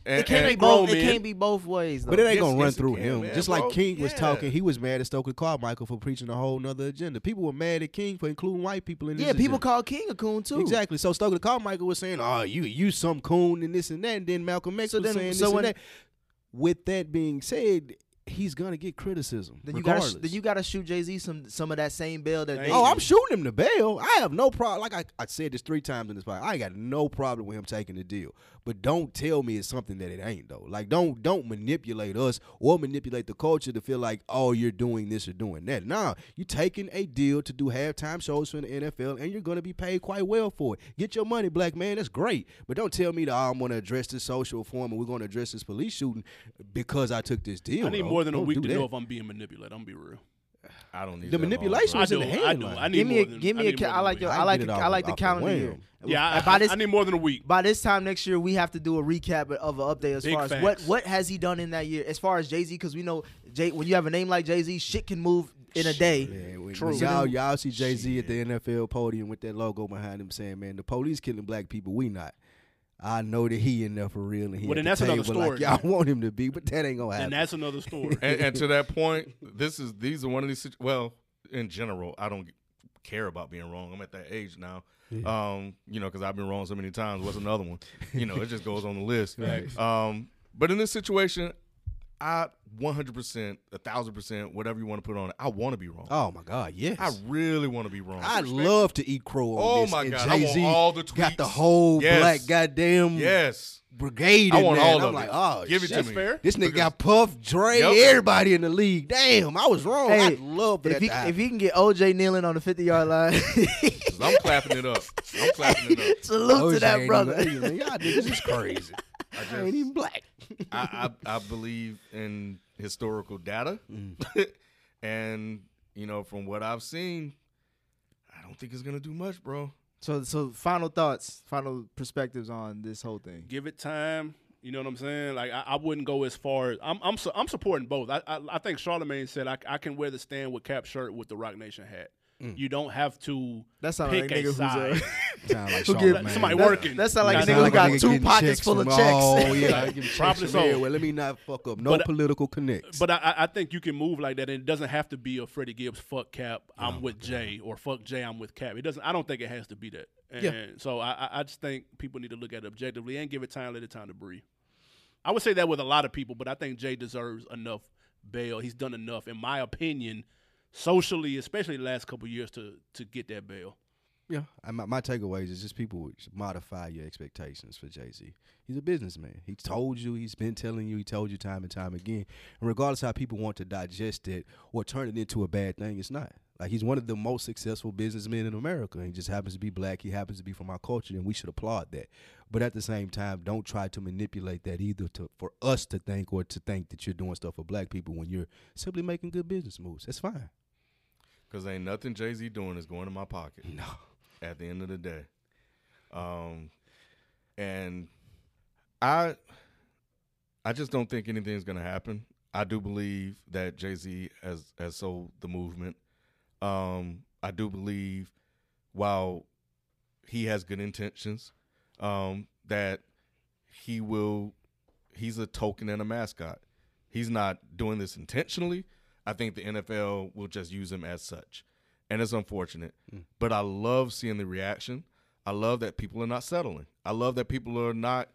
And, It can't and- be both. It can't be both ways. Though. But it ain't Yes, gonna run yes, it through can, him. man, Just like bro. King was Yeah. talking, he was mad at Stokely Carmichael for preaching a whole nother agenda. People were mad at King for including white people in this yeah, people agenda. call King a coon too. Exactly. So Stokely Carmichael was saying, "Oh, you you some coon and this and that." And then Malcolm X So was then- saying so this when- and that. With that being said, he's gonna get criticism. Then you gotta sh- then you gotta shoot Jay Z some some of that same bail that. Thank They, Oh, I'm shooting him the bail. I have no problem. Like I, I said this three times in this podcast. I got no problem with him taking the deal. But don't tell me it's something that it ain't though. Like don't don't manipulate us or manipulate the culture to feel like oh you're doing this or doing that. Nah, you taking a deal to do halftime shows for the NFL and you're gonna be paid quite well for it. Get your money, black man. That's great. But don't tell me that oh, I'm gonna address this social form and we're gonna address this police shooting because I took this deal. I need bro. more than a week to that. know if I'm being manipulated. I'm gonna be real. I don't need The manipulation bro. I was in do. the I do. I need give me more a than, give me a. need ca- I like a the. I I like get the, I like the off calendar year. Yeah, I, by this I need more than a week. by this time next year, we have to do a recap of an update as Big far as what what has he done in that year as far as Jay Z because we know Jay when you have a name like Jay Z, shit can move in a day. Man, when, True. when y'all y'all see Jay Z at the NFL podium with that logo behind him saying, "Man, the police killing black people, we not." I know that he in there for real, and he Well, at then the that's another table like story. y'all want him to be, but that ain't gonna happen. And that's another story. and, and to that point, this is these are one of these. Well, in general, I don't care about being wrong. I'm at that age now. Um, you know, because I've been wrong so many times. What's another one? You know, it just goes on the list. Um, but in this situation, I 100, percent a thousand percent, whatever you want to put on it, I want to be wrong. oh my God, yes. I really want to be wrong. I'd love to eat crow on Oh this. my and God, I want Jay-Z all the got the whole Yes. black goddamn yes, brigade I want there. all and I'm of like, it. oh, Give it shit. to That's me. fair. This nigga Because- got Puff, Dre, Yep. everybody in the league. Damn, I was wrong. Hey, I'd love for If that he if he can get OJ kneeling on the 50 yard line, I'm clapping it up. I'm clapping it up. salute OJ to that brother. even- man, y'all niggas is crazy. I I ain't even black. I, I, I believe in historical data, mm. and you know, from what I've seen, I don't think it's gonna do much, bro. So so final thoughts, final perspectives on this whole thing. Give it time. You know what I'm saying? Like I, I wouldn't go as far. As, I'm I'm su- I'm supporting both. I, I I think Charlemagne said I, I can wear the stand with cap shirt with the Roc Nation hat. Mm. You don't have to That sound pick like a nigga a who's side. a, Sound like Who give- somebody that, working. That sound like a nigga who sound got like two pockets full of checks. Oh yeah, I give checks Probably so. everywhere. Let me not fuck up. No But, political connects. But I, I think you can move like that, and it doesn't have to be a Freddie Gibbs fuck Cap. Oh, I'm with Jay, or fuck Jay. I'm with Cap. It doesn't. I don't think it has to be that. And Yeah. so I, I- I just think people need to look at it objectively and give it time, let it time to breathe. I would say that with a lot of people, but I think Jay deserves enough bail. He's done enough, in my opinion, socially, especially the last couple years, to to get that bail. Yeah, I, my, my takeaways is just people should modify your expectations for Jay Z. He's a businessman. He told you. He's been telling you. He told you time and time again. And regardless how people want to digest it or turn it into a bad thing, it's not. Like he's one of the most successful businessmen in America. He just happens to be black. He happens to be from our culture, and we should applaud that. But at the same time, don't try to manipulate that either to for us to think or to think that you're doing stuff for black people when you're simply making good business moves. That's fine. Because ain't nothing Jay Z doing is going in my pocket. No. At the end of the day, um, and I, I just don't think anything's gonna happen. I do believe that Jay Z has has sold the movement. Um, I do believe, while he has good intentions, um, that he will. He's a token and a mascot. He's not doing this intentionally. I think the NFL will just use him as such, and it's unfortunate. But I love seeing the reaction. I love that people are not settling. I love that people are not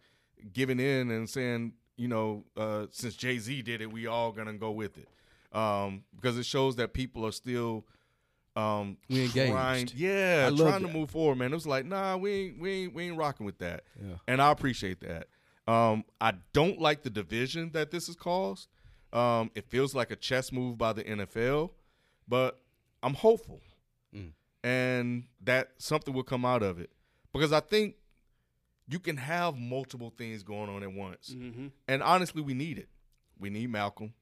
giving in and saying, you know, uh, since Jay Z did it, we all gonna go with it, um, because it shows that people are still um, We engaged. trying, yeah, trying to move forward. Man, it was like, nah, we ain't, we ain't, we ain't rocking with that, Yeah. and I appreciate that. Um, I don't like the division that this has caused. Um, it feels like a chess move by the NFL, but I'm hopeful, Mm. and that something will come out of it because I think you can have multiple things going on at once, Mm-hmm. and honestly, we need it. We need Malcolm.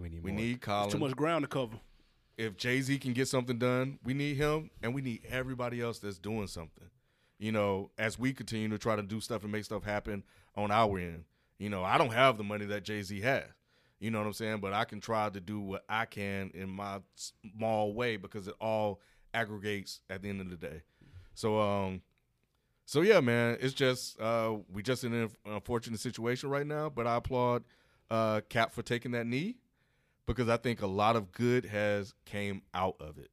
We need We more. need Colin. Too much ground to cover. If Jay Z can get something done, we need him, and we need everybody else that's doing something. You know, as we continue to try to do stuff and make stuff happen on our end. You know, I don't have the money that Jay Z has. You know what I'm saying? But I can try to do what I can in my small way because it all aggregates at the end of the day. So, um, so yeah, man, it's just uh, we just in an unfortunate situation right now. But I applaud uh, Cap for taking that knee because I think a lot of good has came out of it,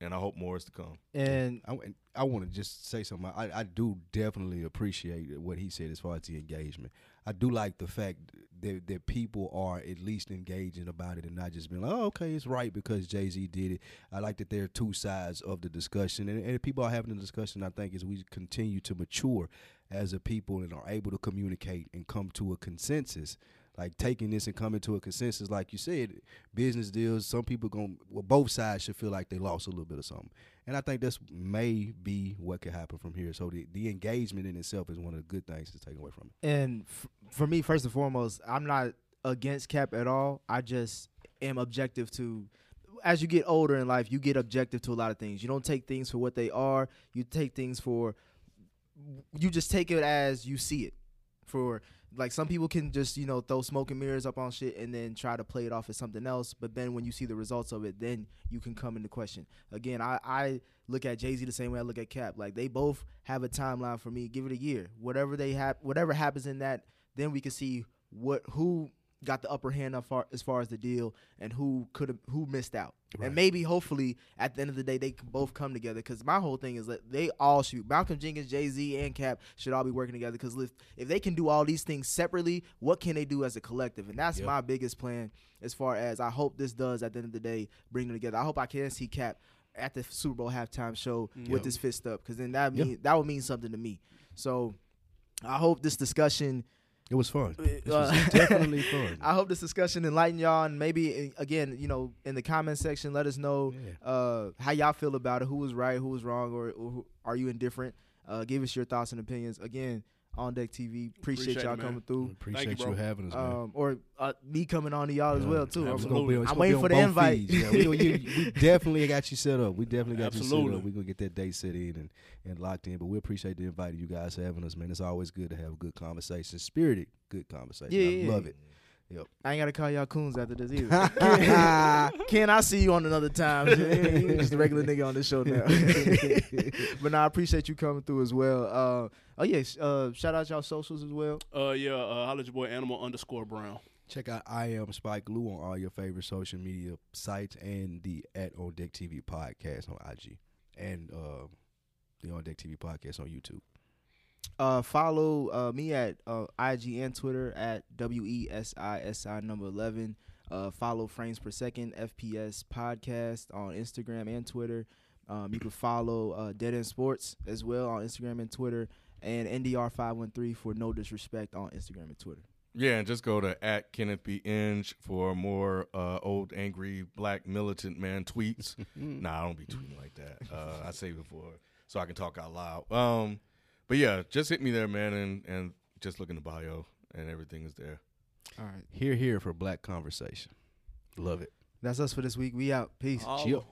and I hope more is to come. And I, I want to just say something. I, I do definitely appreciate what he said as far as the engagement. I do like the fact that, that people are at least engaging about it and not just being like, oh, okay, it's right because Jay Z did it. I like that there are two sides of the discussion. And, and people are having the discussion, I think, as we continue to mature as a people and are able to communicate and come to a consensus. Like taking this and coming to a consensus, like you said, business deals. Some people going well, both sides should feel like they lost a little bit of something, and I think that's may be what could happen from here. So the, the engagement in itself is one of the good things to take away from it. and f- for me, first and foremost, I'm not against Cap at all. I just am objective to. As you get older in life, you get objective to a lot of things. You don't take things for what they are. You take things for. You just take it as you see it. For like some people can just you know throw smoke and mirrors up on shit and then try to play it off as something else. But then when you see the results of it, then you can come into question. Again, I I look at Jay Z the same way I look at Cap. Like they both have a timeline for me. Give it a year. Whatever they have, whatever happens in that, then we can see what who got the upper hand as far, as far as the deal and who could have who missed out. And maybe hopefully at the end of the day they can both come together. Because my whole thing is that they all should. Malcolm Jenkins, Jay Z, and Cap should all be working together. Because if if they can do all these things separately, what can they do as a collective? And that's Yep. my biggest plan. As far as I hope this does at the end of the day bring them together. I hope I can see Cap at the Super Bowl halftime show mm-hmm. with Yep. his fist up. Because then that mean that would mean something to me. So I hope this discussion It was fun. This was uh, definitely fun. I hope this discussion enlighten y'all, and maybe uh, again, you know, in the comment section, let us know Yeah. uh, how y'all feel about it. Who was right, who was wrong, or, or are you indifferent? Uh, give us your thoughts and opinions. Again, on deck TV. Appreciate, Appreciate y'all it, coming through. Appreciate you, bro. having us, man. Um, or uh, me coming on to y'all as well too. Absolutely. gonna be- I'm waiting for the both invite. Yeah, we, we, we definitely got you set up. We definitely got you set up. We're gonna get that date set in and, and locked in. But we appreciate the invite of you guys having us, man. It's always good to have a good conversation, spirited, good conversation. Yeah, I yeah, love yeah. It. I ain't gotta call y'all coons after this either. Ken, Ken, I see you on another time. you just a regular nigga on this show now. but nah, I appreciate you coming through as well. Uh, oh yeah, uh, shout out y'all socials as well. Uh, yeah, uh, holla at your boy Animal underscore Brown. Check out I am Spike Lou on all your favorite social media sites and the at On Deck TV podcast on IG and uh, the On Deck TV podcast on YouTube. Uh, follow uh, me at uh, IG and Twitter at W E S I S I number eleven. Uh, follow Frames Per Second FPS podcast on Instagram and Twitter. Um, you can follow uh, Dead End Sports as well on Instagram and Twitter, and NDR five one three for no disrespect on Instagram and Twitter. Yeah, and just go to at Kenneth B. Inge for more uh, old, angry, black militant man tweets. nah, I don't be tweeting like that. Uh, I save it for so I can talk out loud. Um, but yeah, just hit me there, man, and and just look in the bio, and everything is there. All right. Here, here for black conversation. Love it. That's us for this week. We out. Peace. All Chill.